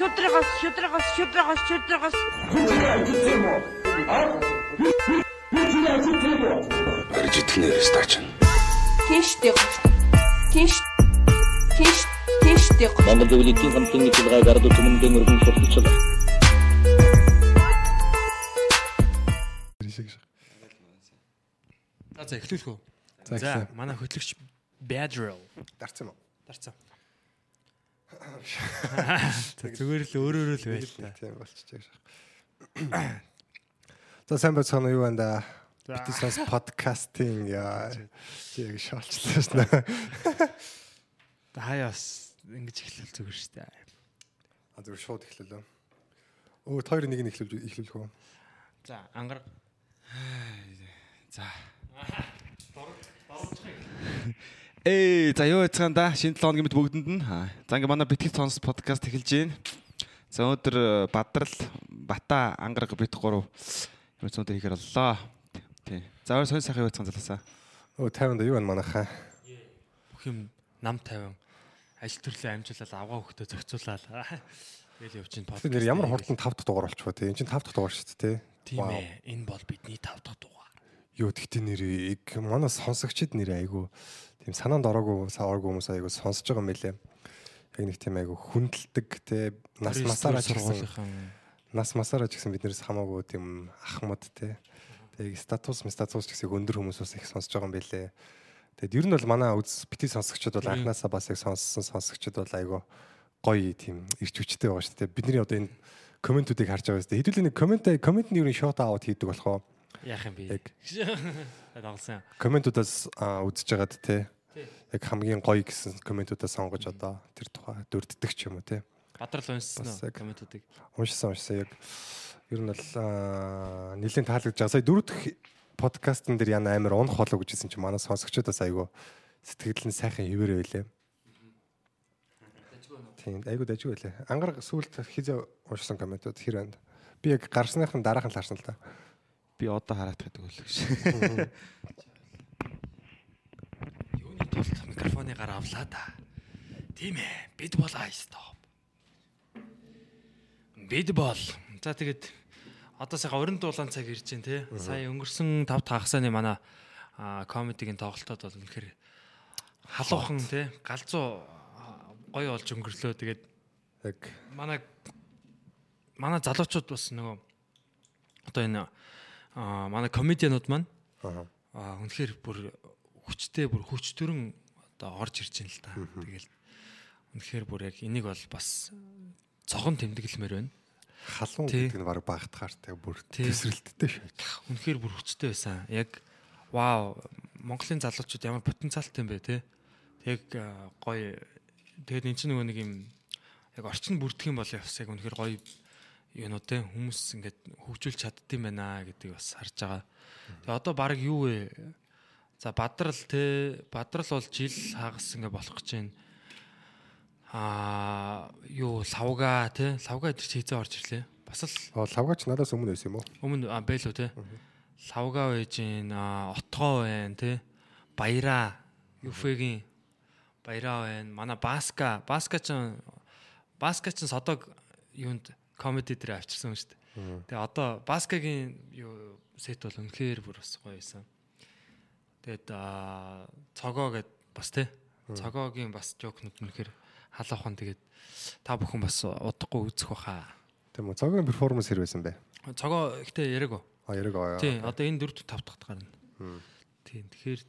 шудрагас шудрагас шудрагас шудрагас барьж итгэнээр стач. Тийштэй. Тийш. Тийш. Тийштэй. Монгол Зөвлөлийн хамтын нийтлэг гард түмэндэн өргөн сурталчлаа. За за эхлүүлэх үү. За, манай хөтлөгч Badrill Дарцсан уу? дарцсан. Зүгээр л өөрөөрөө л байл та. Тийм болчихж байгаа. За сайн уу юу байна да? За. Битсас подкастинг яа. Чиг шаалчлаа шнэ. Хаяас ингэж эхлэл зүгээр шүү дээ. А зөв шууд эхлэлээ. Өө хоёр нэг нь эхлүүлж эхлүүлэх үү? За ангар. За. Эй, за юу яцгаан да? Шинэ 7 хоногийн мэд бүгдэнд нь. Аа, За ингээ манай Битгэл Цонс подкаст эхэлж байна. За өнөөдөр э, Бадрал, Бата, Ангараг бит гурав юм цонтой хийхээр боллоо. Тий. За өөр сонь сайхан юу яцгаан залаасаа. Өө 50 да юу байна манайхаа? Бүх юм нам 50 ажил төрлөө амжуулаад авгаа хөхтөө зохицуулаад тэгэл явж чинь Тэр нэр ямар хурдан 5 дахь дугаар болчихвоо те. Энд чинь 5 дахь дугаар шүү дээ те. Тийм ээ. Энэ бол бидний 5 дахь дугаар. Юу тэгтээ нэрийг манай сонсогчд нэр айгу тийм санаанд ороогүй савааргүй хүмүүс айгу сонсож байгаа юм билэ. Яг нэг тийм айгу хүндэлдэг те нас масаараа ч гэсэн сургуулийн нас масаараа ч гэсэн биднээс хамаагүй тийм ахмад те. Тэгээ статус статус ч гэсэн өндөр хүмүүс бас их сонсож байгаа юм билэ. Тэгэд ер нь бол манай үз бити сонсогчд бол анханасаа бас их сонссон сонсогчд бол айгу гоё тийм ирч хүчтэй байгаа шүү дээ. Бидний одоо энэ комментүүдийг харж байгаа шүү дээ. Хэдүүлээ нэг коммент комментний нь шот аут хийдэг болохоо яах юм бэ? Дагалсан. комментуудаас аа, үзэж байгаад те яг хамгийн гоё гэсэн комментуудаа сонгож одоо тэр тухай дурддаг ч юм уу те Бадрал уншсан уу комментуудыг? уншсан уншсан яг ер нь бол аа, нэлээд таалагдж байгаа. Сая дөрөв дэх подкастн дээр яна амар унах болоо гэжсэн чинь манай сонсогчдоос айгу сэтгэл нь сайхан хിവэр байлээ. Тийм айгу дажгүй байлээ. Ангар сүулт хизээ уншсан комментууд хэр байна. Би яг гарсныхан дараахан л харсан л да. Би одоо хараад байдаг үл гэж. Юуны тулд микрофоны гар авлаа да. Тийм ээ. Бид бол айстоп. Бид бол. За тэгээд одоо сайхан уран дуулаан цаг ирж байна те. Сая өнгөрсөн 5 тагсааны манай комедигийн тоглолтод бол үнэхээр халуухан те галзуу гоё болж өнгөрлөө. Тэгээд Яг манай манай залуучууд бас нөгөө одоо энэ манай комедианууд маань аа үнэхээр бүр хүчтэй бүр хүч төрөн одоо орж ирж байна л та. Тэгэл үнэхээр бүр яг энийг бол бас цогон тэмдэглэмээр байна. халуун гэдэг нь баг багтахаартай бүр Тий. төсрэлттэй шүү. Үнэхээр бүр хүчтэй байсан. Яг вау Монголын залуучууд ямар потенциалтай юм бэ те. Аа, гоё тэгээд эн чинь нөгөө нэг юм яг орчин бүрдэх юм бол бас яг үнэхээр гоё юунууд те хүмүүс ингээд хөгжүүлж чаддсан байна гэдгийг бас харж байгаа. Тэгээ одоо баг юу вэ? За бадрал те бадрал бол жил хагас ингээд болох гэж байна. Аа юу лавга те лавга чи хэзээ орж ирлээ. Бас л Аа лавгач надаас өмнө байсан юм уу? Өмнө а бэлүү те. Лавга байж гин отгоо байна те. Баяра Юфегийн баяраа байна. Манай Баска Баска ч Баска ч содог юунд комеди дээр авчирсан шүү дээ. Тэгээ одоо Баскагийн юу сет бол үнэхээр бүр бас гоё байсан. Тэгээд а цогоо гэд бас те. Цогоогийн бас жокнууд үнэхээр халуухан тэгээд та бүхэн бас удахгүй үзэх баха. Тийм үү. Цогийн перформанс хэр байсан бэ? Цогоо ихтэй яриаг уу? А яриг аа. Тий, одоо энэ дөрөв тавт дахт гарна. Тий, тэгэхээр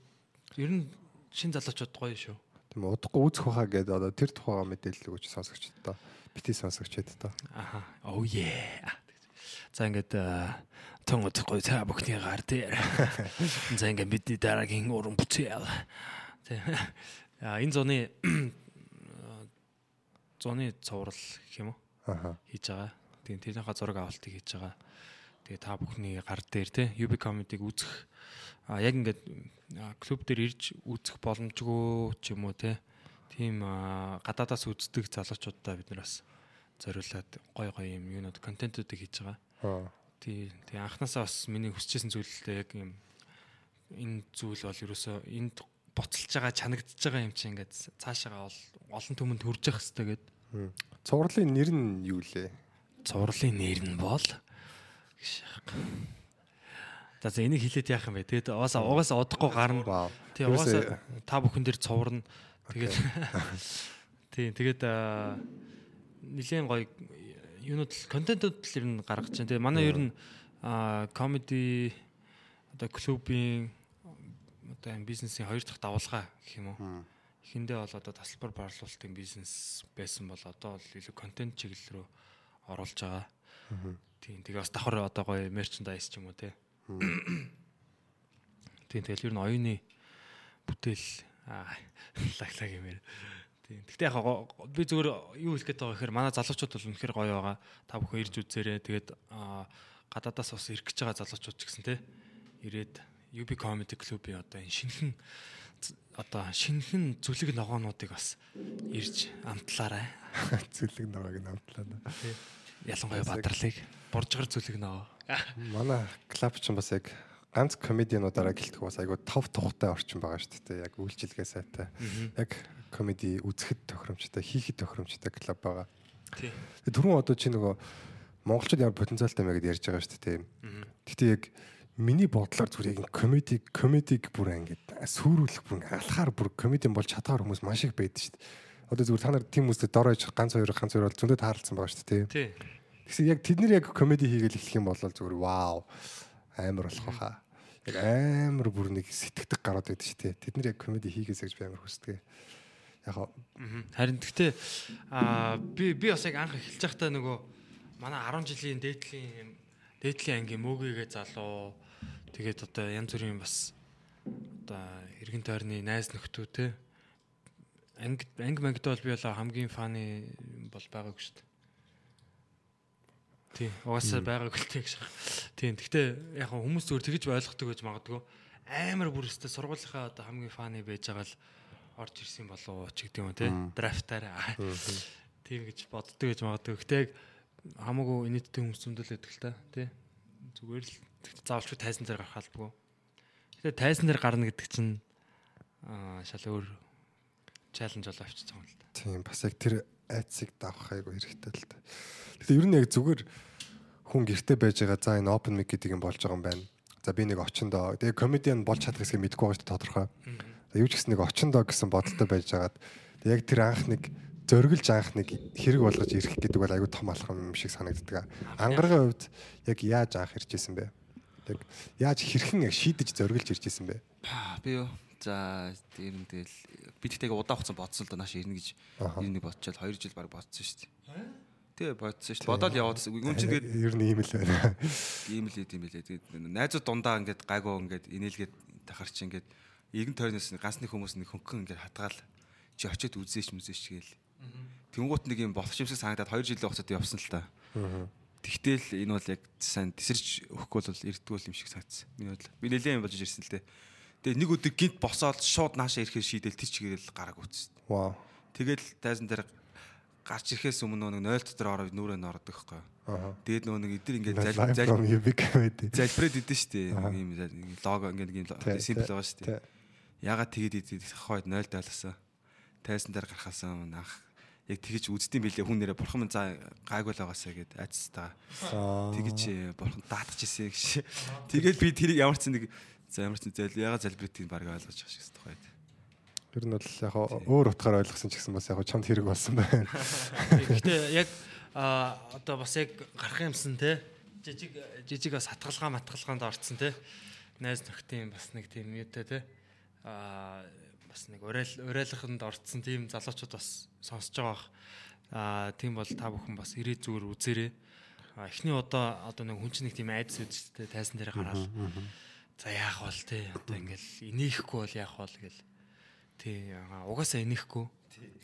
ер нь шин залуучууд гоё шүү. Тийм. Удахгүй үзэх байхаа гэдэг одоо тэр тухайга мэдээлэл өгч сонсогчдоо бити сонсогчдоо та. Аха. Oh yeah. За ингээд тон утгагүй та бүхний гар дээр. За ингээд бидний дараагийн уран бүтээл. А энэ зоны зоны цоврал гэх юм уу? Аха. хийж байгаа. Тэгээ тэрнийхээ зураг авалтыг хийж байгаа. Тэгээ та бүхний гар дээр те UB comedy-г үзэх а яг ингээд клуб дээр ирж үзэх боломжгүй ч юм уу те. Тийм гадаадаас үздэг залуучуудаа бид нар бас зориулаад гой гой юм юунод контентуудыг хийж байгаа. Аа. Тий, тэгээ анханасаа бас миний хүсчихсэн зүйлээ яг юм энэ зүйл бол ерөөсөө энд буцалж байгаа чанагдж байгаа юм чи ингээд цаашаага ол олон түмэнд хүрж явах хэрэгтэй гэд. Цувралын нэр нь юу лээ? Зурлын нэр нь бол. За за энийг хэлээд яах юм бэ? Тэгээд угаасаа угаасаа удахгүй гарна. Тий угаасаа та бүхэн дээр цуврна. Тэгээд тий тэгээд нилийн гоё юунууд контентууд л ер нь гаргаж байна. Тэгээд манай ер нь комеди одоо клубийн одоо бизнесийн хоёр дахь давалгаа гэх юм уу. Эхэндээ бол одоо тасалбар борлуулалтын бизнес байсан бол одоо бол илүү контент чиглэл рүү оруулж байгаа. Тийм тэгээ бас давхар одоо гоё мерчендайз ч юм уу те. Тийм тэгэл ер нь оюуны бүтээл аа лаглаг юмэр. Тийм. Гэтэ яг би зүгээр юу хэлэх гээд байгаа гэхээр манай залуучууд бол үнэхээр гоё байгаа. Та бүхэн ирж үзээрэй. Тэгээд аа, гадаадаас бас ирэх гэж байгаа залуучууд ч гэсэн те. Ирээд UB Comedy Club-ийн одоо энэ шинхэн одоо шинхэн зүлэг ногоонуудыг бас ирж амтлаарай. Зүлэг ногоог намтлаа. Ялангуяа бадралыг боржгор зүлэг ногоо. Манай клуб ч бас яг ганц комедиануудаараа гэлтэх бас айгу тав тухтай орчин байгаа шүү дээ. Яг үйлчилгээ сайтай. Яг комеди үзэхэд тохиромжтой, хийхэд тохиромжтой клуб байгаа. Тий. Тэгээ түрүүн одоо чи нөгөө монголчууд ямар потенциалтай мэ гэдээ ярьж байгаа шүү дээ. Гэхдээ яг миний бодлоор зүгээр яг комеди комедиг бүр ингээд сүрүүлэх бүр алхаар бүр комедиан болж чадхаар хүмүүс маш их байдаг шүү дээ. Одоо зүгээр та нар тийм хүмүүстэй дор ээж ганц хоёр ганц хоёр бол зөндөө таарлцсан байгаа шүү дээ. Тий. Тэгсэн яг тэд нар яг комеди хийгээл эхлэх юм бол зүгээр вау амар болох байхаа. Яг амар бүр нэг сэтгэдэг гараад байдаг шүү дээ. Тэд нар яг комеди хийгээсэй гэж би амар хүсдэг. Яг. Харин гэхдээ аа би би бас яг анх эхэлж байхдаа нөгөө манай 10 жилийн дээдлийн дээдлийн ангийн мөөгийгээ залуу тэгээд одоо янз бүрийн бас одоо эргэн тойрны найз нөхдөө те анги анги мангид бол би болоо хамгийн фаны бол байгаагүй шүү дээ. Тий, угаасаа байгаагүй л тийм гэж. Тийм. Гэхдээ яг хүмүүс зүгээр тэгж ойлгохдаг гэж магадгүй. Амар бүр өстэй сургуулийнхаа одоо хамгийн фаны байж байгаа л орж ирсэн болов уу ч гэдэг юм те. Драфтаар. Тийм гэж боддог гэж магадгүй. Гэхдээ яг хамаагүй инээдтэй хүмүүс зөндөлөд л та тий. Зүгээр л заавалчгүй тайсан дээр гарах албагүй. Гэтэ тайсан дээр гарна гэдэг чинь аа шал өөр чаленж болоо авчиж байгаа юм л да. тийм бас яг тэр айцыг давах айгу хэрэгтэй л та. Гэтэ ер нь яг зүгээр хүн гэрте байж байгаа за энэ open mic гэдэг юм болж байгаа юм байна. За би нэг очиндоо тэгээ комедиан болж чадах хэсгийг мэдгүй байгаа дээ тодорхой. За юу ч гэсэн нэг очиндоо гэсэн бодолтой байж байгаад яг тэр анх нэг зөргөлж анх нэг хэрэг болгож ирэх гэдэг бол айгүй том алхам юм шиг санагддаг. Ангаргийн хувьд яг яаж анх ирж исэн бэ? Яг яаж хэрхэн яг шийдэж зөргөлж ирж исэн бэ? Би юу? За тийм юм тэгэл би тэгтээ удаа хугацаа бодсон л да нааш ирнэ гэж ирнэ бодчиход 2 жил баг бодсон шүү дээ. Тий бодсон шүү дээ. Бодоод яваадсан. Юм чинь тэгээд ер нь ийм л байна. ийм л ийм л тэгээд найзууд дундаа ингээд гайгүй ингээд инээлгээд тахар чи ингээд игэн тойрноос ганц нэг хүмүүс нэг хөнгөн ингээд хатгаал чи очиод үзээч мүзээч гээл. Тэнгуут нэг юм болох юмсаг санагдаад 2 жилийн хугацаанд явсан л та. Тэгтэл энэ бол яг сайн тесэрч өгөхгүй бол эрдгүүл юм шиг санагдсан. Миний бодлоо. Би нэлээд юм болж ирсэн л дээ. Тэгээ нэг өдөр гинт босоод шууд наашаа ирэхээр шийдэл тэр чигээр л гараг үүссэн. Вау. Тэгэл тайзан дээр гарч ирэхээс өмнө нэг 0 дотор ороод нүрээ нордог байхгүй. Аа. Тэгээд нөгөө нэг эдэр ингээд UB comedy. залбираад идэв шүү дээ. Ийм лого ингээд нэг симпл байгаа шүү дээ. Ягаад тэгээд идэв хойд 0 дайласан. Тайзан дээр гарахаасаа өмнө анх яг тэгэж үздэм билээ хүн нэрээ бурхан минь за гайгүй л байгаасаа гэд айцтаа. Аа. Тэгэж э, бурхан даатгаж ирсэн гэж. Тэгээд би тэрийг ямар ч нэг за ямар ч нэг зал ягаад залбирдгийг баг ойлгож байгаа шиг байна. Ер нь бол яг өөр утгаар ойлгосон ч гэсэн бас яг чамд хэрэг болсон байна. Гэхдээ яг одоо бас яг гарах юмсан те. Жижиг жижиг бас хатгалгаа матгалгаанд орцсон те. Найз нөхдийн бас нэг тийм юутай те. А бас нэг урайл урайлаханд орцсон тийм залуучууд бас сонсож байгаа бах. А тийм бол та бүхэн бас ирээ зүгээр үзээрэй. Эхний удаа одоо нэг хүн чинь нэг тийм айдас үдчтэй тайсан дээр гараад за яах бол те одоо ингээл инехгүй бол яах бол гэл. Тий аа, угаасаа инехгүй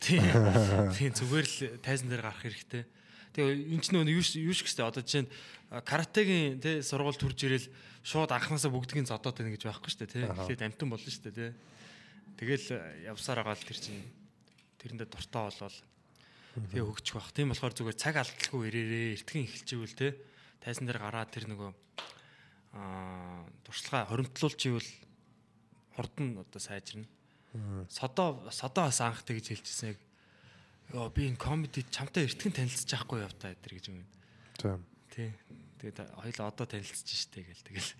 тий тий зүгээр л тайзан дээр гарах хэрэгтэй. Тэгээ энэ ч нөө юу ш- штэ одоо жишээ нь каратегийн тий сургууль төрж ирэл шууд анханасаа бүгдгийн зодоод байна гэж байхгүй штэ тий Аха. эхлээд амтан болно штэ тий тэгэл явсаар байгаа л тэр чинь тэрэндээ дуртай болвол. Тэгээ хөгжих бах. Тийм болохоор зүгээр цаг алдалгүй ирээрээ эртхэн эхэлчихвэл тий тайзан дээр гараад тэр нөгөө аа туршлага хоримтлуулч ивэл хурдан одоо сайжирна содоо содоо бас анх тэгж хэлчихсэн яг Йоо би энэ комеди чамтай эртгэн танилцчих байхгүй яв та эдэр гэж юм. За. Тий. Тэгээд хоёул одоо танилцчих штэ гэл тэгэл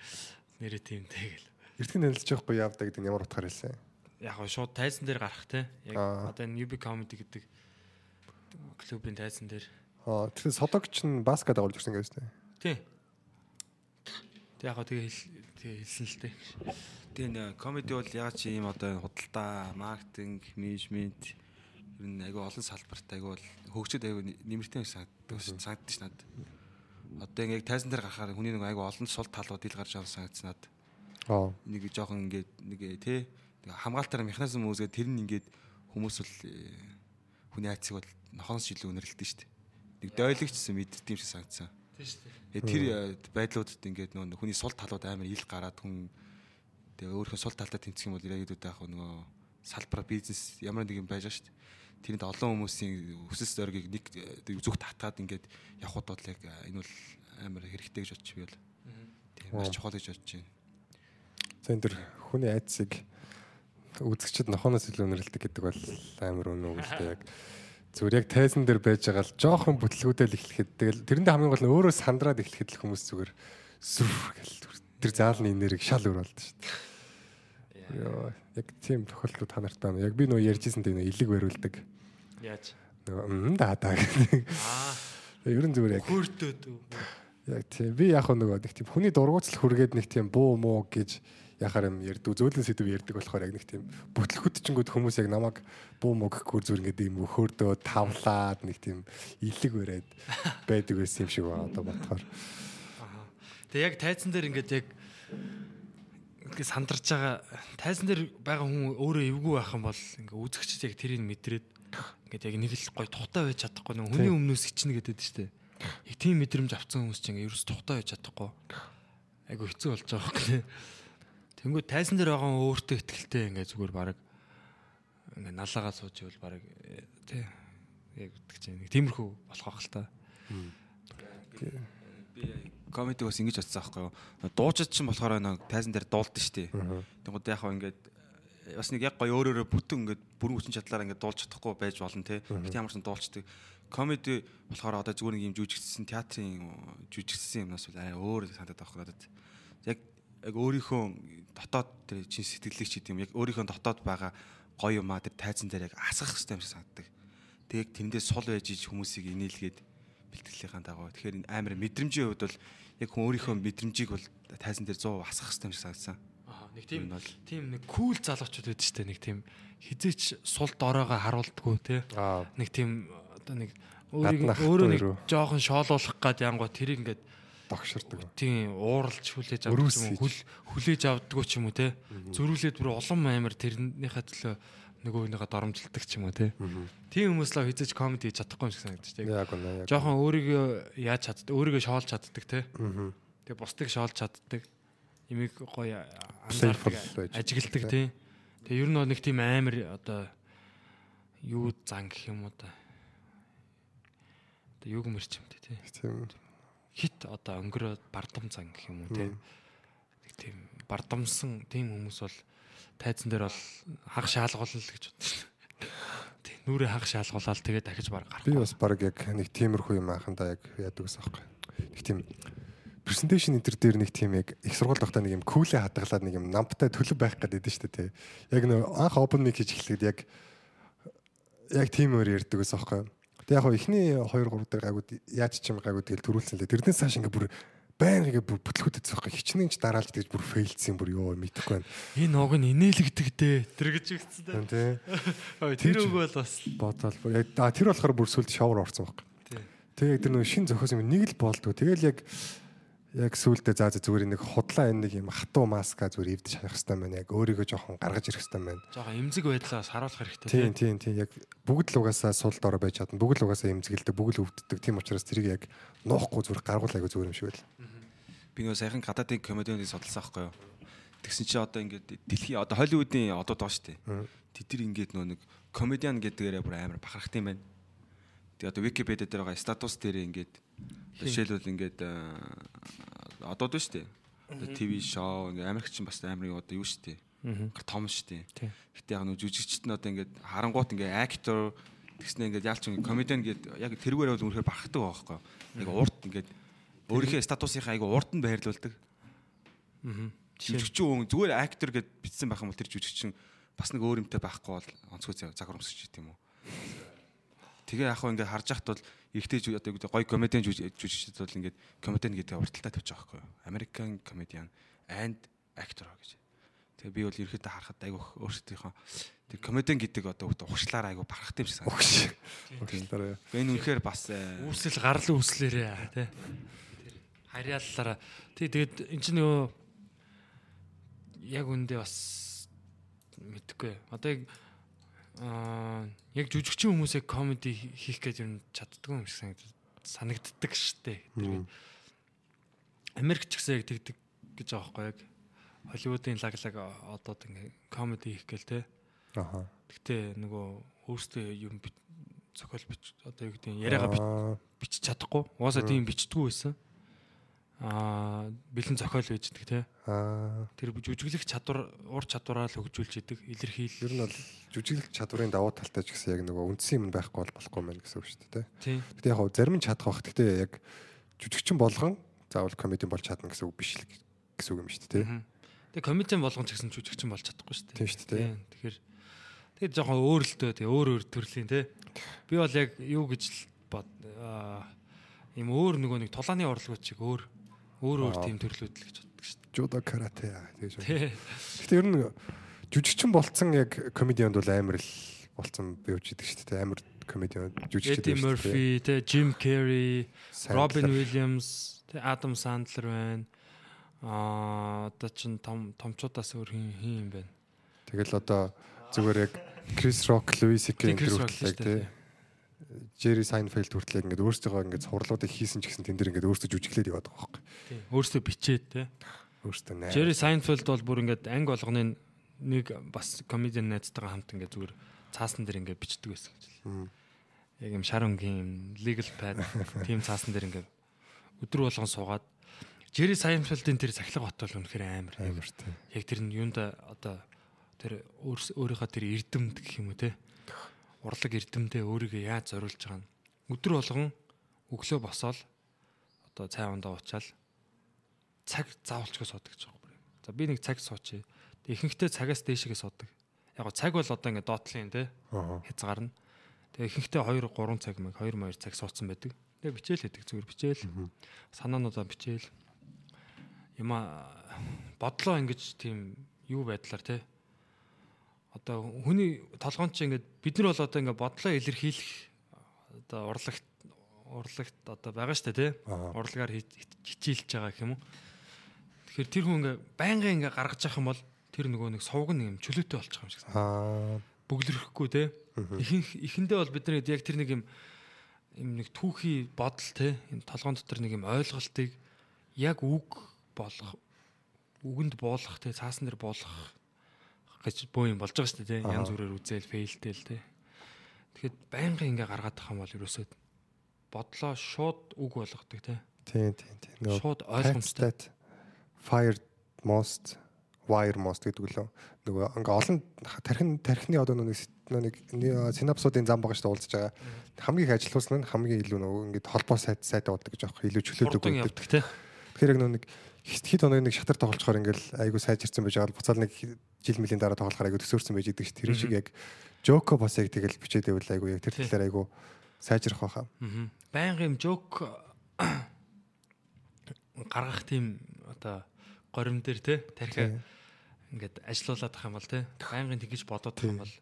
нэрээ тиймтэй гэл. Эртхэн танилцж байхгүй яавда гэдэг нь ямар утгаар хэлсэн? Яг гоо шууд тайзан дээр гарах те. Яг одоо энэ UB comedy гэдэг клубын тайзан дээр. Аа тэр содогч нь баска дагуулж ирсэн гэсэн дээ. Тий. Тэг яг тэгээ хэл тэгээ хэлсэн л дээ. Тэгээ нэ комеди бол яг чи ийм одоо энэ худалдаа, маркетинг, менежмент ер нь айгүй олон салбарт айгүй бол хөгжөд айгүй нэмэртэй санагддаг ш надад. Одоо яг тайзан дээр гарахаар хүний нэг айгүй олон сул талууд ил гарч байгаа санагдсан надад. Аа. Нэг жоохон ингээд нэг тий хамгаалтаар механизм үүсгээд тэр нь ингээд хүмүүс бол э, хүний айцыг бол нохоноос илүү өнөрлөлтөө шүү дээ. Нэг дойлогчсон мэддэг юм шиг санагдсан. Тий штэ. Тэгээ тэр э, байдлуудад ингээд нөгөө хүний сул талууд амар ил гараад хүн тэгээ өөрийнхөө сул талдаа тэнцэх юм бол ирээдүйд яг нөгөө салбар бизнес ямар нэг юм байж шүү дээ. Тэрэнд олон хүмүүсийн өсөс зоригийг нэг э, зүг татгаад ингээд явхад бол яг э, энэ бол амар хэрэгтэй гэж бодчих би бол. Тийм маш чухал гэж бодож байна. За энэ төр хүний айцыг үзэгчд нохоноос илүү өнөрлөдөг гэдэг бол амар үнэ үг л дээ яг. Зүгээр яг тайзан дээр байж байгаа л жоохон бүтлгүүдэл эхлэхэд тэгэл тэрэндээ хамгийн гол нь өөрөө сандраад эхлэхэд л хүмүүс зүгээр сүр гэл тэр заалны энерги шал өр болд шүү дээ. Йоо яг тийм тохиолдлууд та нарт байна. Яг би нөө ярьжсэн тийм илэг бариулдаг. Яаж? Нөгөө да да гэдэг. Аа. Ер нь зүгээр яг Хөөртөөд. Яг тийм. Би яг нөгөө нэг тийм хүний дургуутал хүргээд нэг тийм буу муу гэж яхаар юм ярьдаг. Зөөлөн сэдв ярьдаг болохоор яг нэг тийм бүтлгүтчингүүд хүмүүс яг намайг буу муу гэхгүй зүгээр ингээд юм хөөрдөө тавлаад нэг тийм илэг бариад байдаг байсан юм шиг байна одоо бодохоор. Тэг яг тайзан дээр ингээд яг ингээд сандарч байгаа тайзан дээр байгаа хүн өөрөө эвгүй байх юм бол ингээд үзэгчд яг тэрийг мэдрээд ингээд яг нэг л гой тухтай байж чадахгүй нэг хүний өмнөөс ичнэ гэдэг дээ. Яг тийм мэдрэмж авсан хүмүүс чинь ерөөс тухтай байж чадахгүй. Айгу хэцүү болж байгаа хөөх. Тэнгүү тайзан дээр байгаа хүн өөртөө ихтэлтэй ингээд зүгээр баг ингээд налаагаа сууж ивэл баг тий яг гэдэг чинь нэг тиймэрхүү болох байх л та. Би комеди бас ингэж бодсон аахгүй юу. Дуучид ч юм болохоор нэг тайзан дээр дуулдаг шүү дээ. Тэгвэл яг хаа ингээд э, бас нэг яг гоё өөр өөрө бүтэн ингээд бүрэн хүчин чадлаараа ингээд дуулж чадахгүй байж болно те. Бид ямар ч сан дуулцдаг. Комеди болохоор одоо зүгээр нэг юм жүжигдсэн театрын жүжигдсэн юмнаас бол арай өөр санагдаад байгаа надад. Яг яг өөрийнхөө дотоод тэр чин сэтгэлийг ч гэдэг юм яг өөрийнхөө дотоод байгаа гоё юмаа тэр тайзан дээр яг асгах хэрэгтэй юм шиг санагддаг. Тэг яг тэндээ сул байж иж хүмүүсийг инээлгээд бэлтгэлийн дагуу. Тэгэхээр энэ амар мэдрэмжийн хувьд бол яг хүн өөрийнхөө мэдрэмжийг бол тайзан дээр 100 асгах хэрэгтэй юм шиг санагдсан. Аа нэг тийм тийм нэг кул залуучууд байдаг шүү дээ нэг тийм хизээч сул дороогоо харуулдаггүй те Аа. нэг тийм одоо нэг өөрийг Гаднах өөрөө нэг жоохон шоолуулах гад янгоо тэрийг ингээд Догширдаг. тийм ууралж хүлээж авдаг юм уу хүл хүлээж авдаггүй ч юм уу те зөрүүлээд бүр улам амар тэрнийхээ төлөө нөгөөнийхөө доромжилдаг ч юм уу те тийм хүмүүс л хизээч комеди хийж чадахгүй юм шиг санагдаж тийм Яг үнэ яг. жоохон өөрийгөө яаж чаддаг өөрийгөө шоолж чаддаг те. Тэгээ бусдыг шоолж чаддаг. Имийг гоё анзаардаг, ажигладаг тий. Тэгээ ер нь нэг тийм амар одоо юу зан гэх юм уу да. Одоо юг мэрчмтэй тий. Тийм. Хит одоо өнгөрөө бардам зан гэх юм уу тий. Нэг тийм бардамсан тийм хүмүүс бол тайзан дээр бол хаг шаалгуулна л гэж бодсон шүү дээ. Тий. Нүрээ хаг шаалгуулаад тэгээ дахиж баг гарах. Би бас баг яг нэг тиймэрхүү юм аахандаа яг яадаг ус аахгүй. Нэг тийм презентацийн энэ төр дээр нэг тийм яг их сургууль багтаа нэг юм күүлээ хадгалаад нэг юм намтай төлөв байх гэдэг дээ шүү дээ. Яг нөө анх open mic хийж эхлэхэд яг яг тиймээр ярьдаг ус аахгүй. Тэг яг хоо эхний 2 3 дээр гайгууд яаж ч юм гайгууд тэгэл төрүүлсэн лээ. Тэрнээс цааш ингээ бүр байн ингээ бүр бүтлгүүдэд зөхгүй хичнээн ч дараалж тэгж бүр фейлдсэн бүр ёо мэдэхгүй байна. Энэ уг нь инээлгдэг дээ. Тэр гэж дээ. Тэ. Тэр үг бол бас бодоол яг а тэр болохоор бүр сүлд шавар орсон баг. Тий. Тэгээ тэр нөө шин зохиос юм нэг л болдгоо. Тэгэл яг яг сүулдэ заа зүгээр нэг худлаа энэ нэг юм хатуу маска зүгээр эвдэж харах хэрэгтэй байна. Яг өөрийгөө жоохон гаргаж ирэх хэрэгтэй байна. жоохон эмзэг байдлаас харуулах хэрэгтэй Тийм тийм тийм яг бүгд л угаасаа сул дорой байж чадна. Бүгд л угаасаа эмзэгэлдэг, бүгд л өвддөг. Тийм учраас тэрийг яг нуухгүй зүгээр гаргуул айгу зүгээр юм шиг байл. Би нөө саяхан гадаадын комедиудыг судалсан байхгүй юу. Тэгсэн чи одоо ингээд дэлхийн одоо Холливуудын байгаа шүү дээ. Тэд нар ингээд нөө нэг комедиан гэдгээрээ бүр амар бахархтай юм байна. Тэгээ одоо Википедиа дээр байгаа статус дээр ингээд жишээлбэл ингээд аа, одод нь шүү дээ. ТV шоу ингээд Америкч бас амар юу одоо юу шүү дээ. Том шүү дээ. Тийм. Гэтэ яг нөө жүжигчд нь одоо ингээд харангуут ингээд актер Тэгснэ ингээд яалч ингээд комедиан гээд яг тэрүүгээр бол үнэхээр бахархдаг байхгүй. Яг урд ингээд өөрийнхөө статусынхаа айгу урд нь байрлуулдаг. Аа. Жүжигчин зүгээр актер гэд бичсэн байх юм бол тэр жүжигчин бас нэг өөр юмтай байхгүй бол онцгой загвармсч гэдэг юм уу. Тэгээ яг хөө ингээд харж яхад бол ихтэй одоо гой комедиан жүжигчд бол ингээд комедиан гэдэг урталтаа тавьж байгаа байхгүй юу. American comedian and actor гэж. Тэгээ би бол ерөөхдөө харахад айгу өөрсдийнхөө тэр комедиан гэдэг одоо ухшлаар айгу барахтай юм шиг санагдав. Өгшлээрээ. Энэ үнэхээр бас э, Үүсэл гарлан үүслээрээ тий. Харьяаллаараа. Тий тэгээд эн чинь нөгөө яг үндэ бас мэдхгүй. Одоо яг аа яг жүжигчин хүмүүсээ комеди хийх гэж юм чаддгүй юм шиг санагддаг штэ. Тэр Америк ч гэсэн яг тэгдэг гэж байгаа байхгүй яг Холливуудын лаглаг одоод ингээ комеди хийх гээл те. Аха. Гэхдээ нөгөө өөртөө юм зохиол бич одоо юу гэдэг нь Аа, бичиж чадахгүй. Угаасаа тийм бичдэггүй байсан. Аа бэлэн зохиол байждаг те. Аа. Тэр жүжиглэх чадвар, ур чадвараа л хөгжүүлж идэг, илэрхийл. Ер нь бол жүжиглэх чадварын давуу талтай ч гэсэн яг нөгөө үндсэн юм байхгүй бол болохгүй мэн гэсэн үг шүү дээ. Тийм. Гэтэ яг зарим нь чадах бах. Гэтэ яг жүжигчин болгон заавал комедиан болж чадна гэсэн үг биш л гэсэн үг юм шүү дээ. Мгм. Тэгээ комедиан болгон ч гэсэн жүжигчин болж чадахгүй шүү дээ. Тийм шүү дээ. Тэгэхээр тэгээд жоохон өөр л дөө тэгээ өөр өөр төрлийн те. Би бол яг юу гэж л бод ийм өөр нөгөө нэг тулааны орлогоч чиг өөр өөр өөр тийм төрлүүд л гэж боддог шүү Жудо карате тэгэж. дээ. Гэтэ ер нь жүжигчин болцсон яг комедианд бол амар л болцсон бивж идэг шүү дээ. Амар комедиан жүжигчд Эдди Мерфи, те Jim Carrey, Робин Уильямс, те Адам Сандлер байна. Аа одоо чин том томчуудаас өөр хин хин юм байна. Тэгэл одоо зүгээр яг Крис Рок, Луис Chris төр Rock л тий. Jerry Seinfeld хүртэл ингээд өөрсдөө ингээд хурлуудыг хийсэн ч гэсэн тэн дээр ингээд өөрсдөө жүжиглээд яваад байгаа байхгүй. Тийм. Өөрсдөө бичээд те. Өөрсдөө наа. Jerry Seinfeld бол бүр ингээд анги болгоны нэг бас комедиан найзтайгаа хамт ингээд зүгээр цаасан дээр ингээд бичдэг байсан гэж. Мм. Яг юм шар өнгийн legal pad тийм цаасан дээр ингээд өдөр болгон суугаад Jerry Seinfeld-ийн тэр сахилга бот бол үнэхээр амар. Амар тий. Яг тэр нь юунда одоо тэр өөрийнхөө тэр эрдэмт гэх юм уу те урлаг эрдэмдээ өөрийгөө яаж зориулж байгаа нь өдөр болгон өглөө босоод одоо цай ундаа уучаал цаг заавалчгүй суудаг гэж байгаа юм. За би нэг цаг суучи. Ихэнхдээ цагаас дээшгээ суудаг. Яг го цаг бол одоо ингээд доотлын те Аа. хязгаар нь. Тэг ихэнхдээ 2 3 цаг мэг 2 2 цаг суудсан байдаг. Тэг бичээл хэдэг зүгээр бичээл. Санаануудаа бичээл. Яма бодлоо ингэж тийм юу байдлаар те одоо хүний толгоон чи ингээд бид нар бол одоо ингээд бодлоо илэрхийлэх одоо урлагт урлагт одоо байгаа штэ тий Аа. урлагаар хич- хичээлж байгаа гэх юм уу тэгэхээр тэр хүн ингээд байнгын ингээд гаргаж явах юм бол тэр нөгөө нэг сувг нэг юм чөлөөтэй болчих юм шиг санагдав. Аа. бүглэрхгүй тий ихэнх ихэндээ бол бид нар яг тэр нэг юм юм нэг түүхий бодол тий энэ толгоон дотор нэг юм ойлголтыг яг үг болох үгэнд буулгах тий цаасан дээр буулгах гэж бөө юм болж байгаа шүү дээ янз бүрээр үзэл фейлтэл тий тэгэхэд байнгын ингээ гаргаад тах юм бол ерөөсөө бодлоо шууд үг болгодог тий Тийм тийм тийм. Нөгөө шууд ойлгомжтой. fired most wire most гэдэг лөө нөгөө ингээ олон тархин тархины одоо нэг нэг синапсуудын зам байгаа шүү дээ уулзж байгаа. Хамгийн их ажилуулсан нь хамгийн илүү нөгөө ингээд холбоо сайд сайд уудаг гэж аахгүй илүү чөлөөдөг байдаг. Тэгэхээр яг нөгөө нэг хит хит оног нэг шатар тоглохоор ингээл айгу сайжирсан байж байгаа. Буцаал нэг жил мөлийн дараа тоглохоор айгу төсөөрсөн байж идэг ш. Тэр шиг яг Жоко бас яг тэгэл бичээд байвал айгу яг тэр талаар айгу сайжрах байхаа. Аа. Байнгын юм жок гаргах тийм одоо горим дээр те тархи ингээд ажилуулад ах юм бол те байнгын тэгж бодоод ах юм бол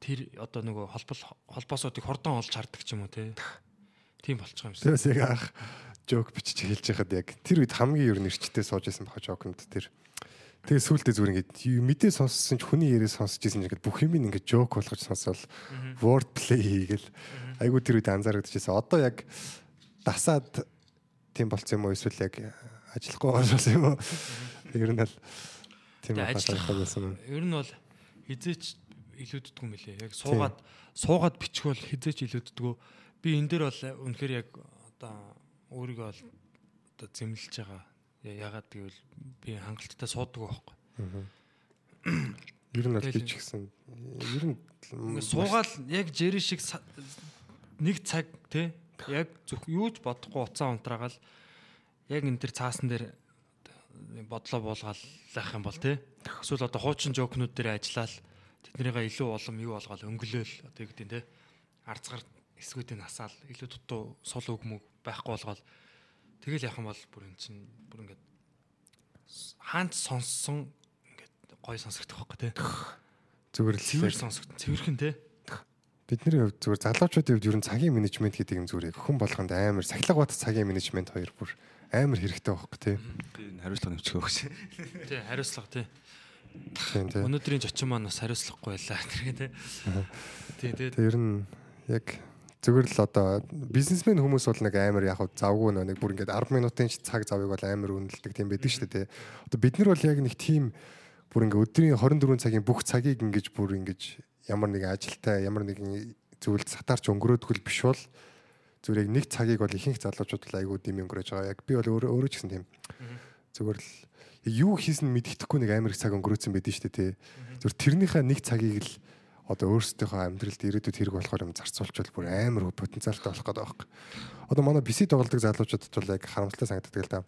тэр одоо нөгөө холбол холбоосуудыг хурдан олж хардаг ч юм уу те тийм болчих юм шиг. Тэрс яг ах жок бичиж хэлж байхад яг тэр үед хамгийн ер нь эрчтэй сууж исэн баха жоконд тэр. Тэгээ сүултээ зүгээр ингээд мэдээ сонссон ч хүний ярээ сонсож исэн ингээд бүх юм ингээд жок болгож сонсвол word play хийгээл айгу тэр үед анзаарэгдэжсэн. Одоо яг дасаад тийм болцсон юм уу эсвэл яг ажиллахгүй болсон юм уу? Ер нь л тийм Тэгээ байхад ажиллах байсан юм. ер нь бол хизээч илүүддэггүй лээ. Яг суугаад суугаад бичих бол хизээч илүүддэггүй. Би энэ дээр бол үнэхээр яг одоо өөрийгөө бол одоо зэмлэж байгаа. Я- Ягаад гэвэл би хангалттай суудаг байхгүй. Ер нь бол Тэгэл- би ч гэсэн ер нь суугаал яг Жери шиг нэг цаг те яг зөв юу ч бодохгүй уцаа унтраагаал яг энэ төр цаасан дээр бодлоо буулгаал лах юм бол те эсвэл одоо хуучин жокнууд дээр ажиллаал тэднийгээ илүү улам юу болгоол өнгөлөөл одоо юу гэдэг нь те арцгаар эсгүүдийг насаал илүү дутуу сул өгмөг байхгүй болгоол тэгэл явах юм бол бүр эн чинь бүр ингээд хаанч сонссон ингээд гой сонсогдох байхгүй те зүгээр л цэвэр сонсогдсон цэвэрхэн те бидний хувьд зүгээр залуучуудын хувьд ер нь цагийн менежмент гэдэг юм зүгээр хүн болгонд амар сахилга бат цагийн менежмент хоёр бүр амар хэрэгтэй байхгүй тий. Хариуцлага нэмчих өгч. Тий, хариуцлага тий. Тий. Өнөөдрийн зочин маань бас хариуцлагагүй байлаа гэх тий. Тий, тий. Тэгээ ер нь яг зүгээр л одоо бизнесмен хүмүүс бол нэг амар яг завгүй нэг бүр ингээд 10 минутын цаг завыг бол амар үнэлдэг тийм байдаг шүү дээ. Одоо бид нар бол яг нэг тийм бүр ингээд өдрийн 24 цагийн бүх цагийг ингэж бүр ингэж ямар нэгэн ажилтай ямар нэгэн зүйлд сатаарч өнгөрөөдгөл биш бол зүгээр яг нэг цагийг бол ихэнх залуучууд бол айгүй дэм өнгөрөөж байгаа. Яг би бол өөрөө өөрөө ч гэсэн тийм зүгээр л юу хийсэн мэддэхгүй нэг амар их цаг өнгөрөөцөн байдэн шүү дээ тий. Зүгээр тэрнийхээ нэг цагийг л одоо өөрсдийнхөө амьдралд ирээдүйд хэрэг болохоор юм зарцуулчвал бүр амар потенциалтай болох гэдэг байхгүй. Одоо манай биси тоглодог залуучуудад бол яг харамсалтай санагддаг л да.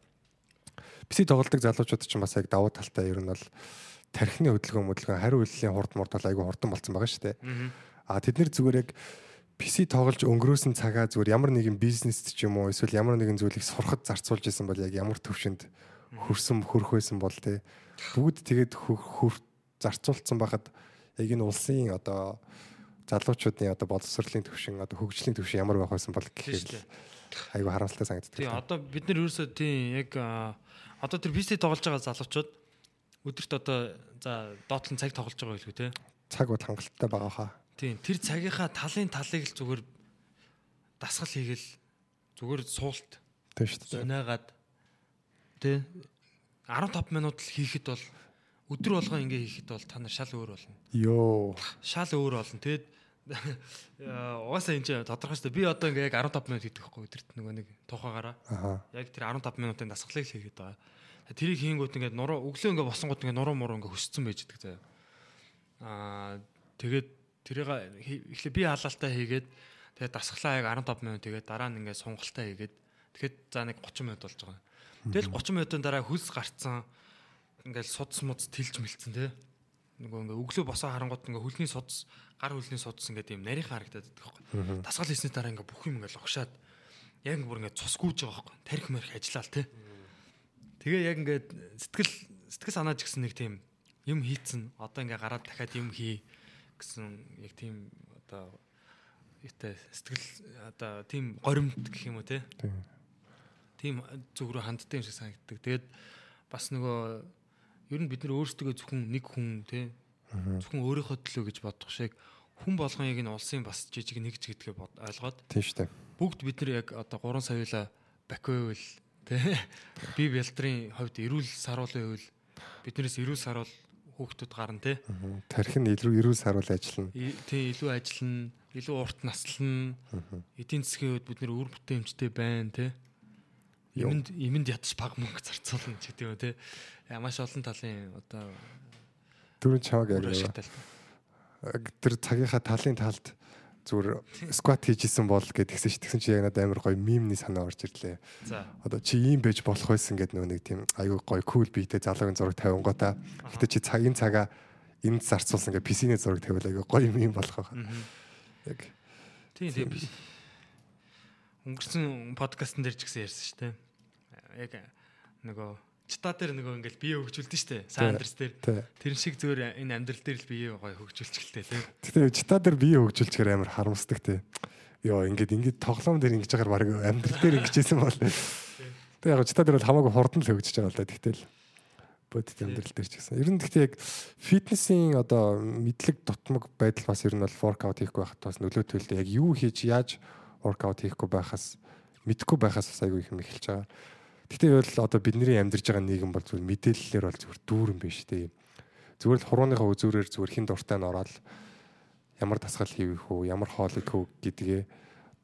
Биси тоглодог залуучууд ч бас яг давуу талтай ер нь бол тархины хөдөлгөөн хөдөлгөөн хариу үйллийн хурд мурд бол айгүй хурдан болцсон байгаа шүү дээ. А тэд нэр зүгээр яг PC тоглож өнгөрөөсөн цагаа зүгээр ямар нэгэн бизнест ч юм уу эсвэл ямар нэгэн зүйлийг сурахад зарцуулж исэн бол яг ямар төвшөнд хөрсөн хөрөх байсан бол те бүгд тэгээд хөр зарцуулсан байхад яг энэ улсын одоо залуучуудын одоо боловсролын төвшин одоо хөгжлийн төвшин ямар байх байсан бол гэхээр айгүй харамсалтай санагддаг. Тий, одоо бид нар ерөөсөө тий яг одоо тэр PC тоглож байгаа залуучууд өдөрт одоо за доотлон цаг тоглож байгаа билгүй те. Цаг бол хангалттай байгаа хаа. Тийм тэр цагийнхаа талын талыг л зүгээр дасгал хийгээл зүгээр суулт Тийм шүү дээ. сонаагаад тий 15 минут л хийхэд бол өдөр болгоо ингээ хийхэд бол та нар шал өөр болно. Йоо. Шал өөр болно. Тэгэд угаасаа энэ чинь тодорхой шүү дээ. Би одоо ингээ яг 15 минут хийдэг байхгүй өдөрт нөгөө нэг тухаагаараа. Аха. Яг тэр 15 минутын дасгалыг л хийгээд байгаа. Тэрийг хийнгүүт ингээ нуруу өглөө ингээ босонгууд ингээ нуруу муруу ингээ хөсцөн байж идэг заяа. Аа тэгээд тэрийг эхлээ би халаалтаа хийгээд тэгээд дасгалаа яг 15 минут тэгээд дараа нь ингээ сунгалтаа хийгээд тэгэхэд за нэг 30 минут болж байгаа. Тэгэл 30 минутын дараа хөлс гарцсан ингээл судс муц тэлж мэлцэн те. Нөгөө ингээ өглөө босоо харангууд ингээ хөлний судс гар хөлний судс ингээ тийм нарийнхан харагдаад байдаг байхгүй. Дасгал хийсний дараа ингээ бүх юм ингээ логшаад яг ингээ бүр ингээ цус гүйж байгаа байхгүй. Тарих мэрх ажиллаал те. Тэгээ яг ингээд сэтгэл сэтгэл санааж гисэн нэг тийм юм хийцэн одоо ингээ гараад дахиад юм хий гэсэн яг тийм одоо юутай сэтгэл одоо тийм горимт гэх юм уу те Тийм. тийм зүг рүү ханддаг юм шиг санагддаг. Тэгээд бас нөгөө ер нь бид нар өөрсдөө зөвхөн нэг хүн те зөвхөн өөрийнхөө төлөө гэж бодох шиг хүн болгон яг энэ улсын бас жижиг нэгж гэдгээ ойлгоод Тийм шүү дээ. бүгд бид нар яг одоо 3 саяла бакивэл те би бэлтрийн хувьд эрүүл саруулын хувьд биднээс эрүүл саруул хүүхдүүд гарна те Тарих нь илүү эрүүл саруул ажиллана. И- тий илүү ажиллана илүү урт наслана. Эдийн засгийн хувьд бид нэр үр бүтээмжтэй байна те юмд юмд ядаж баг мөнгө зарцуулна ч гэдэг юм те маш олон талын одоо Дөрөв чамаг яг тэр цагийнхаа талын талд зүгээр скват хийжсэн бол гэдгсэн чи тэгсэн чи яг надад амар гоё мимний санаа орж ирлээ. за. Одоо чи ийм байж болох байсан гэд нөө нэг тийм айгүй гоё кул биетэй залуугийн зураг тавингуудаа. Гэтэ чи цагийн цагаа энд зарцуулсан гэ PC-ний зураг тавиул айгүй гоё мим болох байгаа. Яг тий тий би өнгөрсөн подкастн дээр ч гэсэн ярьсан шүү дээ яг нөгөө чита дээр нөгөө ингээл бие хөгжүүлдэн шүү дээ саандрс дээр тэр шиг зүгээр энэ амьдрал дээр л бие гоё хөгжүүлчихэлтэй те Гэтэ чита дээр бие хөгжүүлчихээр амар харамсдаг тий. Йоо ингээд ингээд тоглоом дээр ингэж ягаар баг амьдрал дээр ингэжсэн бол. Тэг яг чита дээр бол хамаагүй хурдан л хөгжиж байгаа л да. Тэгтэл бодит амьдрал дээр ч гэсэн. Ер нь гэхдээ яг фитнесийн одоо мэдлэг дутмаг байдал бас ер нь бол воркаут хийхгүй байхад бас нөлөөтэй л дээ. Яг юу хийж яаж воркаут хийхгүй байхаас мэдхгүй байхаас бас айгүй их юм эхэлж байгаа. Гэхдээ бол одоо бидний амьдарч байгаа нийгэм бол зүгээр мэдээллээр бол зүгээр дүүрэн биш дээ. Зүгээр л хурууныхаа үзүүрээр зүгээр хин дуртай нь ороод ямар дасгал хийвэх үү, ямар хоолыг хөв гэдгээ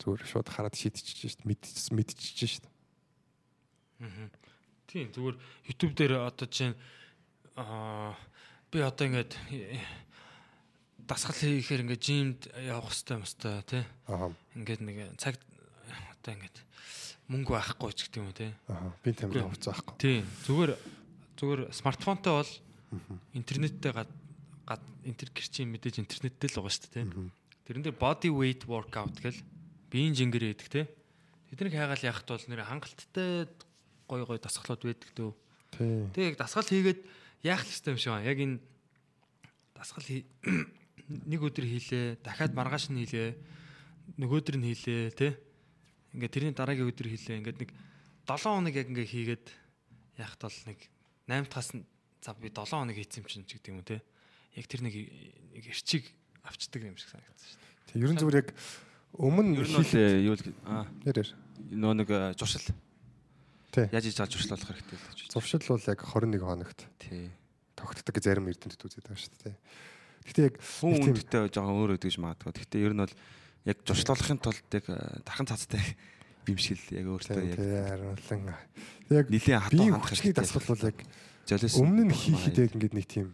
зүгээр шууд хараад шийдчихэж шít мэдчихэж шít. Тийм зүгээр YouTube дээр одоо чинь аа би одоо ингээд э, дасгал хийхээр ингээд жимд явах хэрэгтэй юм өстой тий. Аа. Ингээд нэг цаг одоо ингээд мөнгө байхгүй ч гэдэг юм тий. Аа. Би тамир хувцас байхгүй. Тий. Зүгээр зүгээр смартфонтой бол интернеттэй гад гад интер гэрчийн мэдээж интернеттэй л байгаа шүү дээ тий. Тэрэн дээр body weight workout гэл биеийн жингэр хийдэг тий. Тэднийг хайгаал яхад бол нэр хангалттай гой гой дасгалууд байдаг дөө. Тий. Тэгээ яг дасгал хийгээд яах л ёстой юм шиг байна. Яг энэ дасгал нэг өдөр хийлээ, дахиад маргааш нь хийлээ, нөгөөдөр нь хийлээ, тэ. Ингээд тэрний дараагийн өдөр хийлээ. Ингээд нэг 7 хоног яг ингээд хийгээд яхад бол нэг 8 таас нь за би 7 хоног хийцэн чинь ч гэдэг юм тэ. Яг тэр нэг нэг эрчиг авчдаг юм шиг санагдсан шүү дээ. Тий. Ерөн зүгээр яг өмнө хийх э, юу л аа нэрээр. нөө нэг э, зуршил. Тий. Яаж хийж байгаа зуршил болох хэрэгтэй л гэж. байна. Зуршил бол яг 21 хоногт Тий. тогтдог зарим эрдэмтэд үзээд байгаа шүү дээ. Гэхдээ яг Хүн үндэтэй жоохон өөр өдгөж магадгүй. Гэхдээ ер нь бол яг зуршлуулахын тулд яг э, дархан цацтай бимшил яг өөртөө яг харуулan. Яг Нилийн хатуу хандах хэрэгтэй. дасгал бол яг Жолиос өмнө нь хийхэд яг ингээд нэг тийм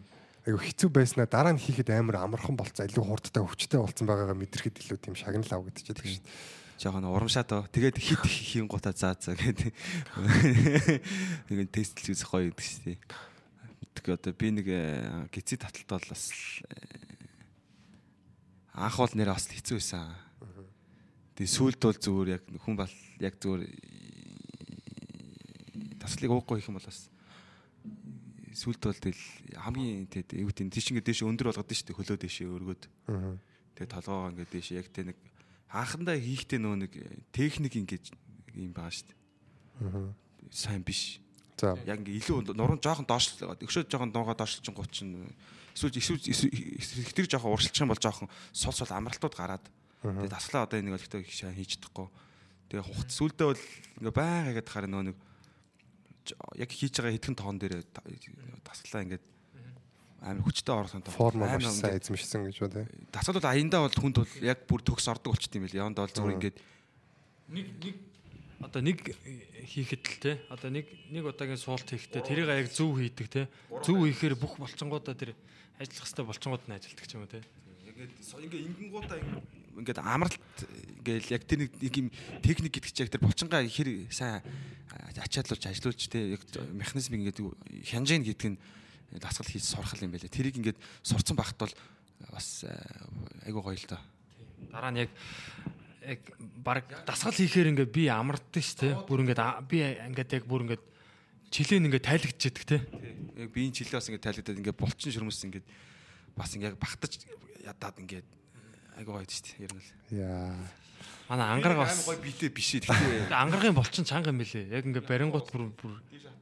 айгу хэцүү байснаа дараа нь хийхэд амар амархан болцсон илүү хурдтай өвчтэй болцсон байгаагаа мэдрэхэд илүү тийм шагнал авагдчихдаг шүү дээ. жоохон урамшаад оо. Тэгээд хит хийн гутаа заа заа гэдэг. Нэг тестлж үзэх гоё гэдэг шүү дээ. Тэгээ одоо би нэг э, гизээ таталт бол бас э, анх бол нэр бас хэцүү байсан. Тэгээ сүүлд бол зүгээр яг хүн бол яг зүгээр таслыг уухгүй хийх юм бол бас сүүлд бол тэгэл хамгийн тэгэд юу гэдэг тийш ингээд дэше өндөр болгоод дээ хөлөө дэше өргөд. Тэгээ толгоогоо ингээд дэше яг тэ нэг анхандаа хийхдээ нөө нэг техник ингээд юм байгаа. Аа. Сайн биш. За. Яг ингээ илүү нуран жоохон доош өгшөө жоохон дуугаа доошлчин гучин эсвэл эсвэл тэр жоохон уршилчих юм бол жоохон сул сул амралтууд гараад. Тэгээ таслаа одоо энийг өлегтэй хийж чадахгүй тэгээ хугц сүлдээ бол ингээ байга гэдэг хараа нөө нэг яг хийж байгаа хэдхэн тоон дээр таслаа ингээд амар хүчтэй орсон тоо Форм маш сайн эзэмшсэн гэж байна тий. дасгал бол аяндаа бол хүнд бол яг бүр төгс ордог болчт юм байл яванд бол зүгээр ингээд Нэг нэг одоо нэг хийхэд л те одоо нэг нэг удаагийн суулт хийхдээ тэрийг яг зөв хийдэг те зөв хийхээр бүх болчингуудаа тэр ажиллах хэвээр болчингууд нь ажилтдаг ч юм уу те ингээд ингээ ингэнгуудаа ингээд амралт гээл яг тэр нэг юм техник гэдэг чинь яг тэр булчингаа хэр сайн ачаалуулж ажилуулж те яг механизм ингээд хянжийн гэдэг нь дасгал хийж сурах юм байлаа. Тэрийг ингээд сурцсан багт бол бас э, айгуу гоё л доо. дараа нь яг яг баг дасгал хийхээр ингээ би амардсан ш те бүр ингээд би ингээд яг бүр ингээд жилийн ингээд тайлагдчихэдэг те Яг биеийн чилээ бас ингээд тайлагдаад ингээд булчин шөрмөс ингээд бас ингээд багтаж ядаад ингээд айгуу гоё шүү дээ. Ер нь л. Яа. манай ангараг бас гоё биетэй биш ээ. Тэгтээ ангарагын болчин чанга юм билээ яг ингээд барингууд бүр бүр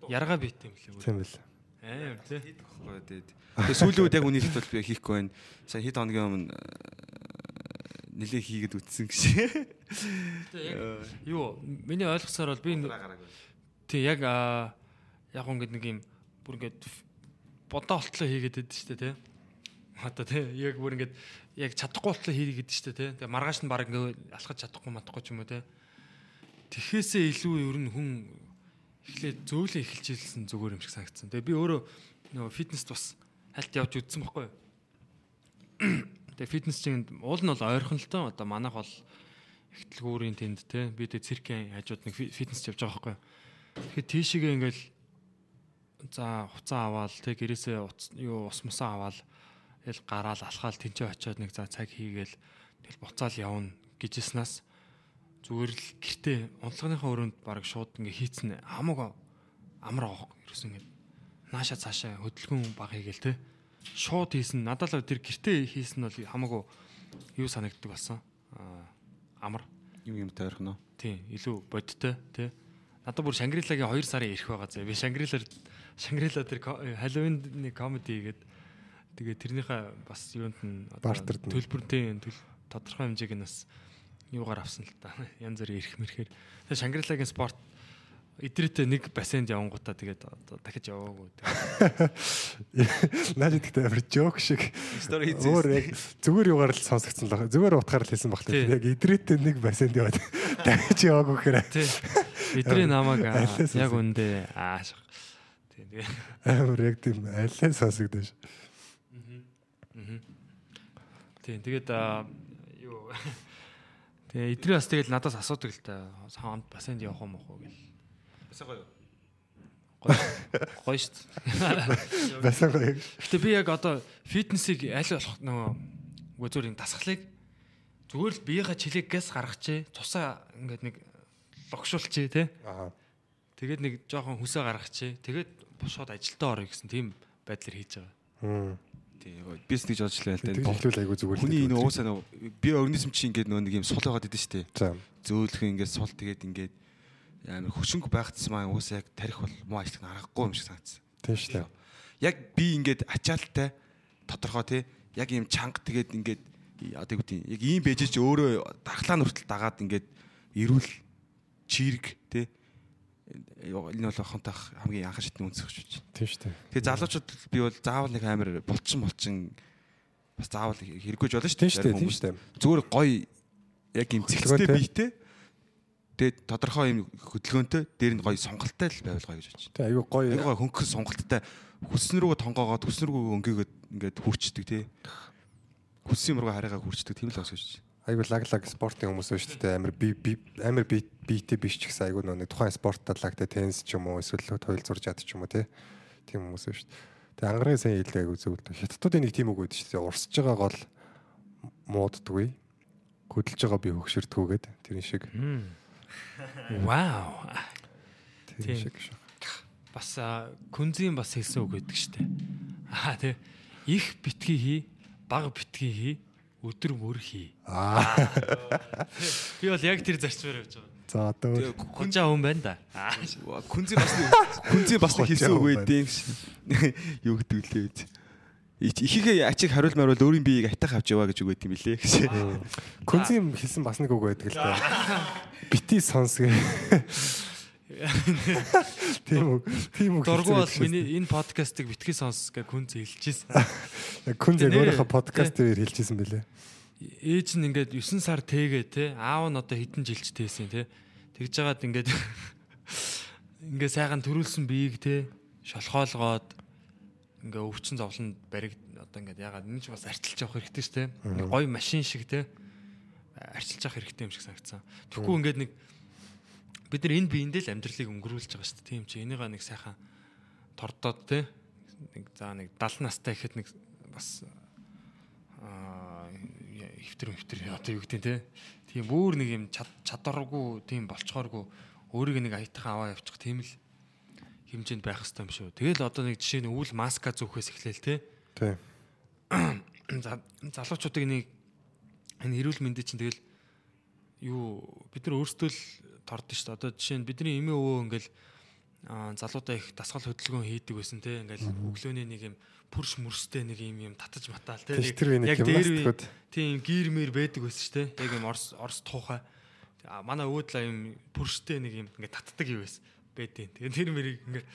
яргаа бийт юм билээ бүр Тийм бэл. аим те Гоё тэгээд. Тэгээ сүүлийн үед яг үнийг бол би хийхгүй байна. Сайн хэд хоногийн өмнө нилээ хийгээд үтсэн гэж. юу миний ойлгосоор бол би тий яг яг ингээд нэг юм бүр ингээд бодоо олтлоо хийгээд байдаг шүү дээ те одоо те яг бүр ингээд яг чадахгүй болтлоо хийгээд шүү дээ те тэгээ маргааш нь баг ингээд алхаж чадахгүй матахгүй ч юм уу те тэхээсээ илүү ер нь хүн эхлээд зөөлөн эхэлж ийлсэн зүгээр юм шиг санагдсан. Тэгээ би өөрөө нөгөө фитнест бас хальт явж үзсэн байхгүй юу тэгээ фитнес чинь уул нь бол ойрхон л тоо. Одоо манайх бол ихтлгүүрийн тэнд те би тэ циркийн хажууд нэг фи- фитнес явж байгаа байхгүй тэгэхээр тийшээгээ ингээл за хуцаа аваал те гэрээсээ юу ус мусаа аваал тэгэл гараал алхаал тэнцээ очиод нэг за цаг хийгээл тэгэл буцаал явна гэжснаас зүгээр л гэртээ унтлагынхаа өрөөнд баг шууд ингээ хийцэн хамаагүй амар авах ерөөс ингээ нааша цаашаа хөдөлгөөн баг хийгээл те шууд хийсэн надад л тэр гэртээ хийсэн нь бол хамаагүй юу санагддаг болсон амар Юм юм тойрхон уу? Тийм, илүү бодтой тий. Надад бүр Шангрилагийн 2 сарын ирэх байгаа заа. Би Шангрилаар Шангрила тэр Halloween-ны комеди хийгээд тэгээ тэрнийхээ бас юунд нь төлбөртэй төл тодорхой хэмжээг нь бас юугаар авсан л та. Янз бүрийн ирэх мэрхээр. Тэгээ Шангрилагийн спорт идрээтэй нэг бассейнд явангуудаа тэгээд одоо дахиж яваагүй. Наад идэхтэй амар жоок шиг. Стори Өөр яг зүгээр югаар л сонсогдсон л байна. Зүгээр утгаар л хэлсэн баг. Тий. Яг идрээтэй нэг бассейнд яваад дахиж яваагүй гэхээр Тий. Идрээ намайг аа, яг үндэ ааш. Тий. Тэгээ амар яг тийм алиа сонсогдож. Тэгээд аа, юу Тэгээ эдрээ бас тэгэл надаас асуудаг л та. Саунд бассейнд явах юм уу гэл. Басаа гоё. Гоё. Гоё шүү дээ. Басаа гоё. Гэтэ би яг одоо фитнесийг аль болох нөгөө үгүй зүгээр юм дасгалыг зүгээр л биеийнхаа чилээгээс гаргачээ. Тусаа ингээд нэг логшуулчээ те. Аа. Тэгээд нэг жоохон хүсээ гаргачээ. Тэгээд бошоод ажилдаа орё гэсэн тийм байдлаар хийж байгаа. Тийм. Бис гэж бодож лээ л дээ. Тэгэлжүүл айгу зүгээр. Хүний энэ уусаа нөгөө би организм чинь ингээд нөгөө нэг юм сул байгаад идэв штэ. За. Зөөлөх ингээд сул тэгээд ингээд амар хөшөнгө байгцсан маань уусаа яг тарих бол муу ажиллах нь аргагүй юм шиг санагдсан. Тийм шүү дээ. Яг би ингээд ачаалттай тодорхой тий яг ийм чанга тэгээд ингээд одоо юу гэдэг яг ийм бэжэж өөрөө дархлаа нүртэл дагаад ингээд ирүүл чирэг тий энэ бол хонтах хамгийн анхан шатны үнсэх шүү. Тийм шүү дээ. Тэгээ залуучууд би бол заавал нэг амар булчин булчин бас заавал хэрэггүйж болно шүү дээ. Тийм шүү дээ. Зүгээр гоё яг юм зэгцтэй Хөдөлгөөнтэй. Тэгээд тодорхой юм хөдөлгөөнтэй дээр нь гоё сонголттой л байвал гоё гэж бодчих. Тэг айгу гоё. Айгу гоё хөнгөн сонголттой хүссэн рүүгээ тонгоогоод хүссэн рүүгээ өнгөөгөөд ингээд хүрчдэг тий. Хүссэн юм руу хараагаа хүрчдэг тийм л бас гэж. Айгу лаглаг спортын хүмүүс шүү дээ. Амар би би амар би биетэй биш ч гэсэн айгу нэг тухайн спортод лагтай теннис ч юм уу эсвэл тойл зурж яд ч юм уу тий. Тийм хүмүүс шүү дээ. Тэг ангаргийн сайн хэлдэг айгу зөвлөд. Хятадуудын нэг тийм үг байдаг шүү дээ. Урсж байгаа гол мууддгүй. Хөдөлж байгаа би хөгшөрдгүүгээд тэрэн шиг. Вау. Тийм. шиг шүү. Бас күнзийн бас хэлсэн үг гэдэг штэ. Аа тий. Их битгий хий, бага битгий хий, өдөр мөр хий. Аа. Би бол яг тэр зарчмаар явж байгаа. За одоо Хужаа хүн байна да. Аа. күнзээ бас күнзээ бас хэлсэн үг Хожоо байдیں۔ Юу гэдэг лээ үү? Ихийнхээ ачиг хариул маруул өөрийн биеийг атах авч яваа гэж үг байт юм билээ гэж. Күнзийн хэлсэн бас нэг үг байдаг л да. Бити сонс гэ. Тийм үг. Тийм үг. Дургу бол миний энэ подкастыг битгий сонс гэ күнз хэлчихсэн. дээ. Яг Күнз яг Нэ, өөрийнхөө подкаст дээр хэлчихсэн бэлээ. Ээж нь ингээд 9 сар тээгээ те аав нь одоо хэдэн жилч тээсэн те тэгж жагаад ингээд ингээд сайхан төрүүлсэн биеийг те шолхоолгоод ингээд өвчин зовлонд бариг одоо ингээд ягаад энэ ч бас арчилж явах хэрэгтэй шүү те Нэг гоё машин шиг те. Арчилж явах хэрэгтэй юм шиг санагдсан. Тэгвэл ингээд нэг бид нар энэ биендээ л амьдралыг өнгөрүүлж байгаа шүү дээ. Тийм чи энийга нэг сайхан тордоод те. Нэг за нэг 70 настай гэхэд нэг бас аа хөвтөр хөвтөр одоо юу гэдэг те. Тийм бүр нэг юм чад- чадваргүй тийм болцохооргүй өөрийг нэг аятайхан аваа явчих тийм л хэмжээнд байх хэрэгтэй юм шүү. Тэгэл одоо нэг жишээ нь өвөл маска зүүхээс эхлээл те Тийм. За- залуучуудыг нэг энэ эрүүл мэндийн чинь тэгэл юу бид нар өөрсдөө л тордсон шүү дээ. Одоо жишээ нь бидний эмээ өвөө ингээл аа, залуудаа их дасгал хөдөлгөөн хийдэг байсан те ингээл өглөөний нэг юм пүрш мөрстэй нэг юм юм татаж матаал те би нэг дээр гимнастикуд тийм гир мэр байдаг байсан шүү дээ. Яг юм орс орс туухай. Манай өөдлөө юм пүрштэй нэг юм ингээд татдаг юу байсан. Бэдэн. Тэгээ тэр мэрийг ингээд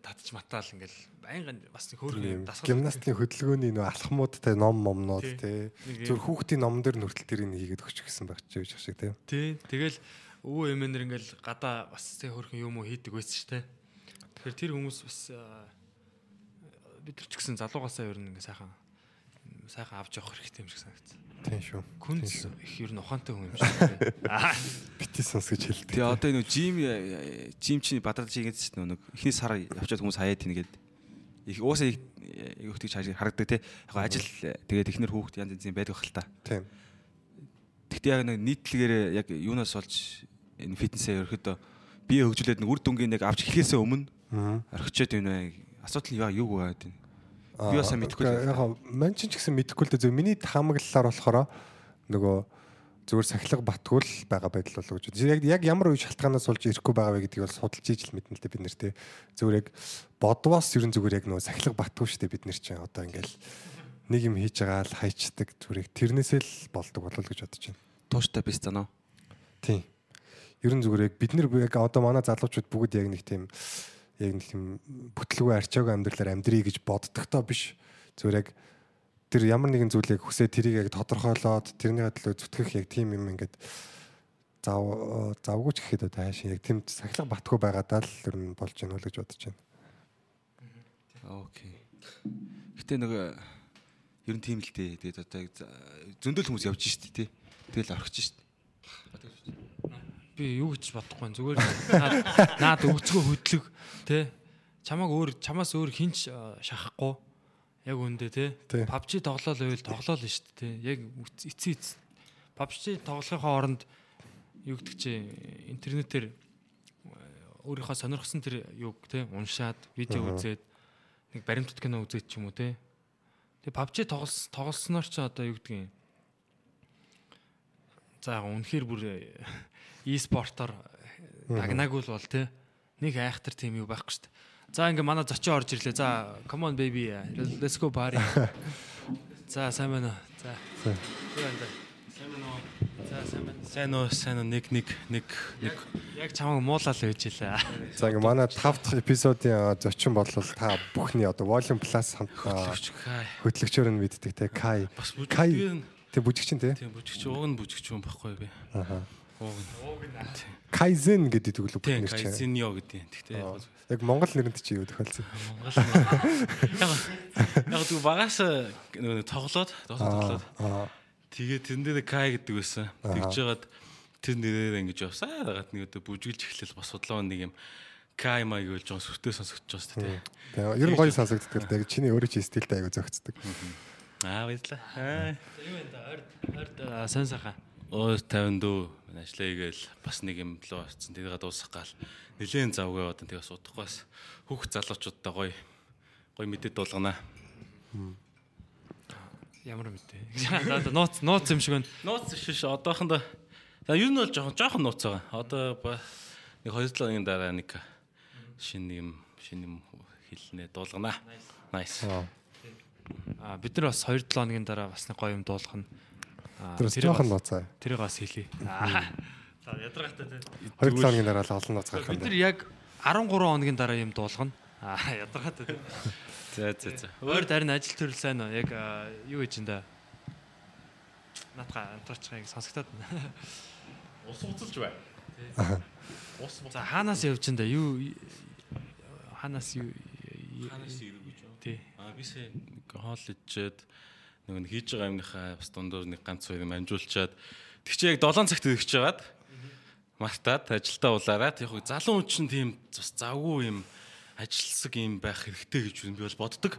татж матаал ингээд байнгын бас нэг хөөрхөн юм дасгал гимнастикийн хөдөлгөөний нөө алхмуудтай ном момнууд Тий. зүр хүүхдийн номон дээр нүртэл тэрийг хийгээд өгч гисэн баг ч гэж шиг те Тий. Тэгэл өвөө эмээнэр ингээл гадаа бас тэ хөрхөн юм уу хийдэг байсан шүү дээ. Тэгэхээр тэр хүмүүс бас аа, бид нар ч гэсэн залуугасаа ер нь ингээ сайхан сайхан авч явах хэрэгтэй юм шиг санагдсан. Тийм шүү Күнз их ер нь ухаантай хүн юм шиг байна. Аа. бити сонс гэж хэлдэг Тэгээ одоо энэ жим жим чинь бадралж шүү дээ нэг эхний сар явчаад хүмүүс хаяад тийнгээд их уусаа их их тэгж харагдаг те. Яг ажил тэгээд эхнэр хүүхд янз янзын байдаг хэл та. тийм Гэхдээ яг нэг нийтлэгээр яг юунаас олж энэ фитнесээ ерөөхдөө бие хөгжүүлээд нэг үр дүнгийн яг авч эхлэхээс өмнө Аа. орхичод байна. Асуудал яа юу вэ гэдэг. Би бас мэдэхгүй л. яг мань ч гэсэн мэдэхгүй л дээ зөв миний таамаглалаар болохоор нөгөө зүгээр сахилга батгүй л байгаа байдал болоо гэж. Яг яг ямар үе шалтгаанаас болж ирэхгүй байгаа вэ гэдгийг бол судалж ижил мэднэ л дээ бид нэр те. Зүгээр яг бодвоос ерэн зүгээр яг нөгөө сахилга батгүй шүү дээ бид нэр чинь одоо ингээл нэг юм хийж байгаа л хайчдаг зүгээр яг тэрнээсээ л болдог болол гэж бодож байна. Тууштай биз занаа. Тийм. Ерэн зүгээр яг бид нар яг одоо манай залуучууд бүгд яг нэг тийм яг нэг тийм бүтлгүй арчаагүй амьдралаар амьдрий гэж боддогтоо биш. Зүгээр яг тэр ямар нэгэн зүйлийг хүсээ тэрийг яг тодорхойлоод тэрний төлөө зүтгэх яг тийм юм ингээд зав завгүй ч гэхэд одоо хаашаа яг тийм сахилга батгүй байгаадаа л ер нь болж байна уу гэж бодож байна. Окей. Гэтэ нэг Ер нь тийм л дээ. Тэгээд одоо яг зөндөл хүмүүс явж штэ тий. Тэгэл орхиж штэ. Би юу гэж бодохгүй зүгээр наад- өгцгөө хөдлөг те чамаг өөр чамаас өөр хинч э, шахахгүй. Яг үндэ те. PUBG тоглоол байвал тоглоол нь шүү дээ яг эцсийн эц PUBG тоглохын хооронд юу гэдэг чи интернетээр э, өөрийнхөө сонирхсан тэр юг те уншаад видео үзээд нэг баримтат кино үзээд ч юм уу те Тэгээ PUBG тоглос тоглосноор ч одоо юу гэдгийг за яг үнэхээр бүр e-спортоор дагнаагүй л бол те нэг айхтар тийм юу байхгүй шүү дээ. За ингээ манай зочин орж ирлээ. За come on baby let's go party. За сайн байна уу? За. Сайн байна уу? За сайн байна. Сайн уу, сайн уу нэг нэг нэг нэг Яг чамайг муулаад байж илээ. За ингээ манай 5 дахь эпизодын зочин бодлол та бүхний одоо Volume Plus хөтлөгчөөр нь мэддэг те Кай. Кай те бүжигчин те. тийм бүжигч уг нь бүжигч юм байхгүй би. Аха. Кайзен гэдэг үг л Тийм бүхнэр чинь. кайзиньо гэдэг. Тэгтээ Яг монгол нэрэнд чи юу тохиолдсон? Монгол Яг түг багаас нөгөө тоглоод тоглоод Аа. тэгээ тэрэн дээр кай гэдэг байсан. Тэгж жагаад тэр нэрээр ингэж явсаа. Дагаад нэг одоо бүжиглж эхлэв бас судлаа нэг юм кай маяг гэж жоо сүртэй сонсогдож байна тийм. Тэгээ ер нь гоё сонсогддог л дээ. Чиний өөрөө чи стилтэй аягүй зөгцдөг. Аа баярлаа. Аа. Юу да орд орд сайн сайхан. Оо 50 дөө ажиллаа игээл бас нэг юм лөө очсон. Тэрийг дуусгах гал нилээн завгаа одоо тэгээ судахгүй бас хүүхд залуучуудтай гоё гоё мэдээд дуулгана. Ямар мэдээ. Нууц нууц юм шиг байна. Нууц шиш одоохондоо за ер нь бол жоохон жоохон нууц байгаа. Одоо ба нэг 2 7 өдрийн дараа нэг шинэ юм шинэ юм хэлнэ дуулгана. Nice. А бид нар бас 2 7 хоногийн дараа бас нэг гоё юм дуулах нь. Тэр жоохон нууцаа. Тэрийг бас. Аа. За ядаргатай. 2 7 хоногийн дараа л олон нууц гарах юм Бид нар яг 13 хоногийн дараа юм дуулгана. Аа ядаргатай те. За за за. Өөр дарин ажил төрөл сайн уу? Яг юу гэж энэ да? Натга амтарчхайг сонсогдоод байна. Ус уцалж бай. Ус За хаанаас явж энэ да? Юу хаанаас юу ханаас ирэх гэж тий. Аа бисээ хоол ичээд нэг нь хийж байгаа юмныхаа бас дундуур нэг ганц хоёр юм амжуулчаад тэг чи яг 7 цагт ирэх чагаад мартаад ажилдаа улаараад яг хөө залуу хүн чинь тийм бас завгүй юм ажилсаг юм байх хэрэгтэй гэж би бол боддог.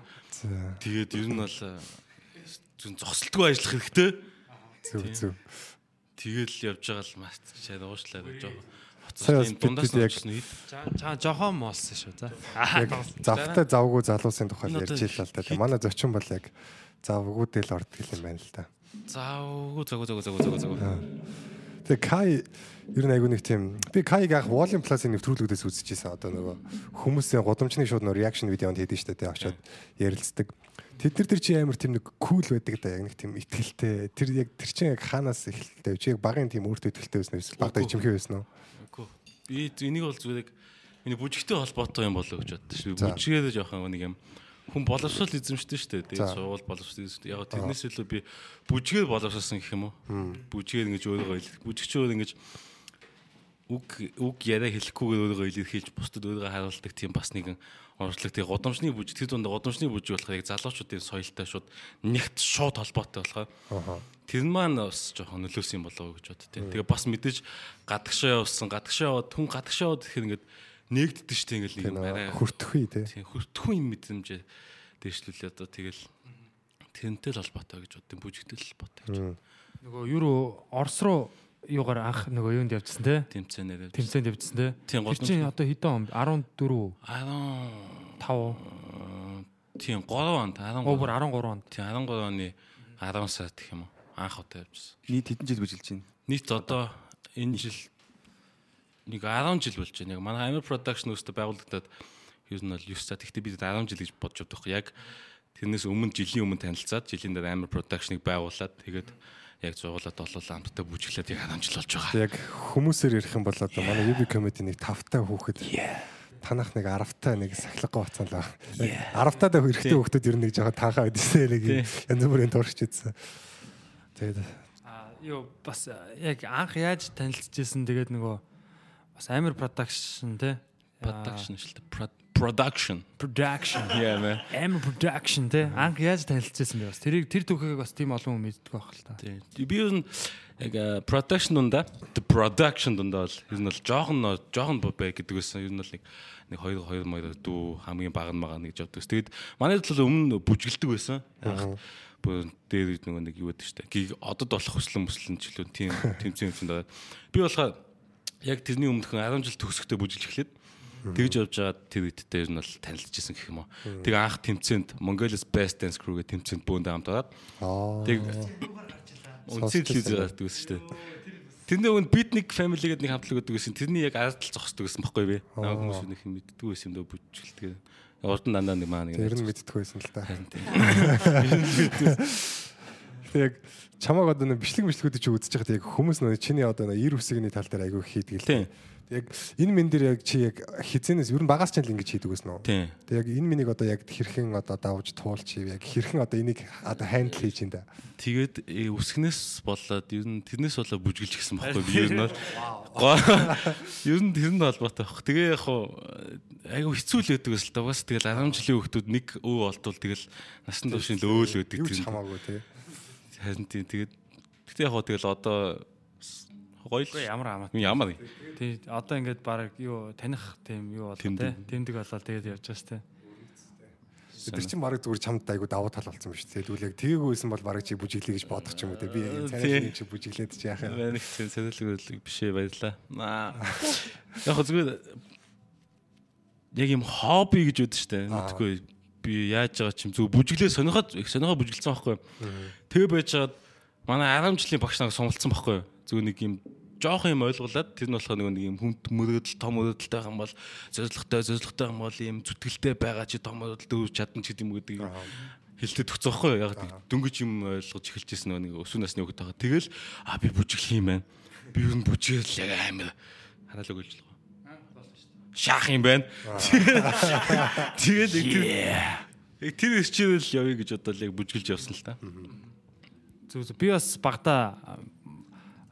Тэгээд ер нь бол э, зүн зогсолтгүй ажиллах хэрэгтэй. Зүг зүг. Тэгэл явж байгаа л мартчихад уушлаад жоохон юм дундаас бид яг-. Жаа жоохон моолсон шүү за. Яг завтай завгүй залуусын тухай ярьж илаа л. Тэгээ Манай зочин бол яг завгуудэл ордог юм байна л да. Заавгүй загуу загуу загуу загуу загуу. Тэгээ Кай ер нь айгүй нэг тийм би Кайг яг Volume Plus-ын нэвтрүүлгүүдээс үзчихсэн одоо нөгөө хүмүүсийн гудамжны шууд нөгөө reaction видеонд хийдэж штэ тэ очоод ярилцдаг. Тэд нар тэр чи амар тийм нэг кул байдаг да яг нэг тийм ихтгэлтэй. Тэр яг тэр чинь яг хаанаас эхэлтэй. Чи яг багын тийм өөртөө ихтгэлтэй байсан? Эсвэл багтаа ичимхээ байсан уу? Үгүй. Би энийг бол зүгээр яг миний бүжигтэй холбоотой юм болоо гэж боддоо шүү. Бүжигээд жоохон нэг юм хүн боловсрол эзэмшдэг шүү дээ. Тэгээд суувал боловсрол эзэмшдэг. Яг тэрнээс илүү би бүжигээр боловсролсон гэх юм уу? Бүжигээр ингэж өөрийгөө ил- бүжигчөөр ингэж үг үг яриа хэлэхгүйгээр өөрийгөө илэрхийлж бусдад өөрийгөө харуулдаг тийм бас нэгэн орчлог тийм годамжны бүжиг тэр дунд годамжны бүжиг болохоор яг залуучуудын соёлтой шууд нэгт шууд холбоотой болохоор. Тэр нь маань бас жоохон нөлөөсөн юм болоо гэж бод тийм. Тэгээ бас мэдээж гадагшаа явсан, гадагшаа яваад хүн гадагшаа яваад тэгэхээр ингээд нэгддэг шүү дээ ингээд нэг юм арай Хүртэхгүй те. тийм хүртэхгүй юм мэдрэмжээ дэвшлүүлээ одоо тэгэл тэрнтэй л холбоотой гэж бодсон бүжигтэй л холбоотой гэж Нөгөө юу руу Орос руу юугаар анх нөгөө юунд явжсан те? тэмцээнээр Тэмцээнд явжсан те? Тийм, Тэр чинь одоо хэдэн он? 14 14 5 тийм 3 онд Оо 13 бүр 13 онд. тийм 13 оны 10 сард гэх юм уу анх удаа явжсан. Нийт хэдэн жил бүжилж байна? Нийт одоо энэ жил нэг 10 жил болж байна. Яг манай Amir Production өөртөө байгуулагдаад ер нь бол 9 сар. Гэхдээ бид 10 жил гэж бодож байгаа. Яг тэрнээс өмнө жилийн өмнө танилцаад жилийн дараа Amir Production-ыг байгуулад тэгээд яг зугуулаад олол амттай бүжиглээд яг 10 жил болж байгаа. Яг хүмүүсээр ярих юм бол одоо манай UB comedy нэг тавтай хүүхэд танах нэг 10-тай нэг сахилгагүй бацсан л байна. Яг 10-таа даа хэрэгтэй хүүхдүүд ер нь нэг жоохон таахаа байдсан нэг юм янз бүрийн туршиж идсэн. Тэгээд А юу бас яг анх яаж танилцчихсэн тэгээд нөгөө бас Amir production те? Production шүү дээ. production. Production. Yeah man. Am production те. Анх яаж танилцсан бэ бас? Тэрийг тэр түүхийг бас тийм олон хүн мэддэг байх л та. Тий. Би юу яг э, production дундаа the production дундаа бол ер нь бол жоохон жоохон бай гэдэг байсан. Ер нь бол нэг нэг 2 2 маяг дүү хамгийн бага нь мага нэг жавдаг. Тэгэд манайд бол өмнө бүжгэлдэг байсан. Бүр дээр нөгөө нэг юу гэдэг штэ. Гиг одод болох хүслэн мүслэн ч илүү тийм тийм тийм юм даа. Би болохоор яг тэрний өмнөхөн 10 жил төгсөхдөө бүжиглж эхлээд тэгж явж байгаа тэр үедээ ер нь бол танилцчихсан гэх юм уу. Тэг анх тэмцээнд Mongolia's Best Dance Crew гэх тэмцээнд бөөндөө хамт ороод тэг үнсэл телевиз гардаг гэсэн шүү дээ. Тэрний өмнө Beatnik Family гэдэг нэг хамтлаг өгдөг гэсэн. Тэрний яг ард тал зогсдог гэсэн баггүй би. Наа хүмүүс нэг юм мэддэг байсан юм дөө бүжгэлдэг. Урд нь дандаа нэг маа нэг. Тэр нь мэддэг байсан л та. Харин тийм. Тэг яг чамаг одоо нэг бичлэг бичлгүүд чи үзэж байхад яг хүмүүс нөө чиний одоо нэг ир үсгний тал дээр айгүй хийдэг л. Яг энэ мен дээр яг чи яг хизэнээс ер нь багаас ч л ингэж хийдэг гэсэн үү? Тэг яг энэ миний одоо яг хэрхэн одоо давж туулж яг хэрхэн одоо энийг одоо хандл хийж да. Тэгээд э, үсгнээс болоод ер нь тэрнээс болоод бүжгэлж гисэн баггүй би ер нь бол. Ер нь тэрнд холбоотой баг. Тэгээ яг хуу айгу хэцүү л байдаг гэсэн л та. Бас тэгэл 10 жилийн хүүхдүүд нэг өв олдвол тэгэл насан туршийн л өөл байдаг. Юу ч тэр нь. хамаагүй тий. Харин тийм тэгээд гэтээ яг тэгэл одоо гоё л ямар хамаа. ямар Тий одоо ингээд баг юу таних тийм юу болоо те. Тэмдэг болоод тэгээд явж байгаас те. Тэр чинь баг зүгээр чамд айгу давуу тал болсон биш тий. Тэгвэл яг тэгээгүйсэн бол баг чи бүжиглэе гэж бодох ч юм уу тий. Би цааш нэг чи бүжиглээд чи яах юм. Манай их сонирхолтой биш ээ баярлаа. Аа. Яг зүгээр яг юм хобби гэж үүдэн штэ. Мэдгүй би яаж байгаа чим зүг бүжиглээ сонирхоод их сонирхоо бүжиглсэн байхгүй. Тэгээ байж чад манай 10 жилийн багш нарыг сумлцсан байхгүй. Зүгээр нэг юм жоох юм ойлголоод тэр нь болохоор нэг юм хүнд мөрөөдөл том мөрөөдөлтэй юм бол зоригтой зоригтой юм бол юм зүтгэлтэй байгаа чи том мөрөөдөлтэй үүж чадна ч гэдэг юм гэдэг юм хэлтэд төгцөх байхгүй яг дөнгөж юм ойлгож эхэлж ирсэн нэг өсвөр насны хүүхэд байгаа. Тэгэл а би бүжиглэх юм байна. Би юу н бүжиглэл яг амар хараалаг үйлж л шаах юм байна. Тэгэл яг тэр яг тэр ирчээл явъя гэж бодоод яг бүжгэлж явсан л та. Зүг зүг. Би бас багада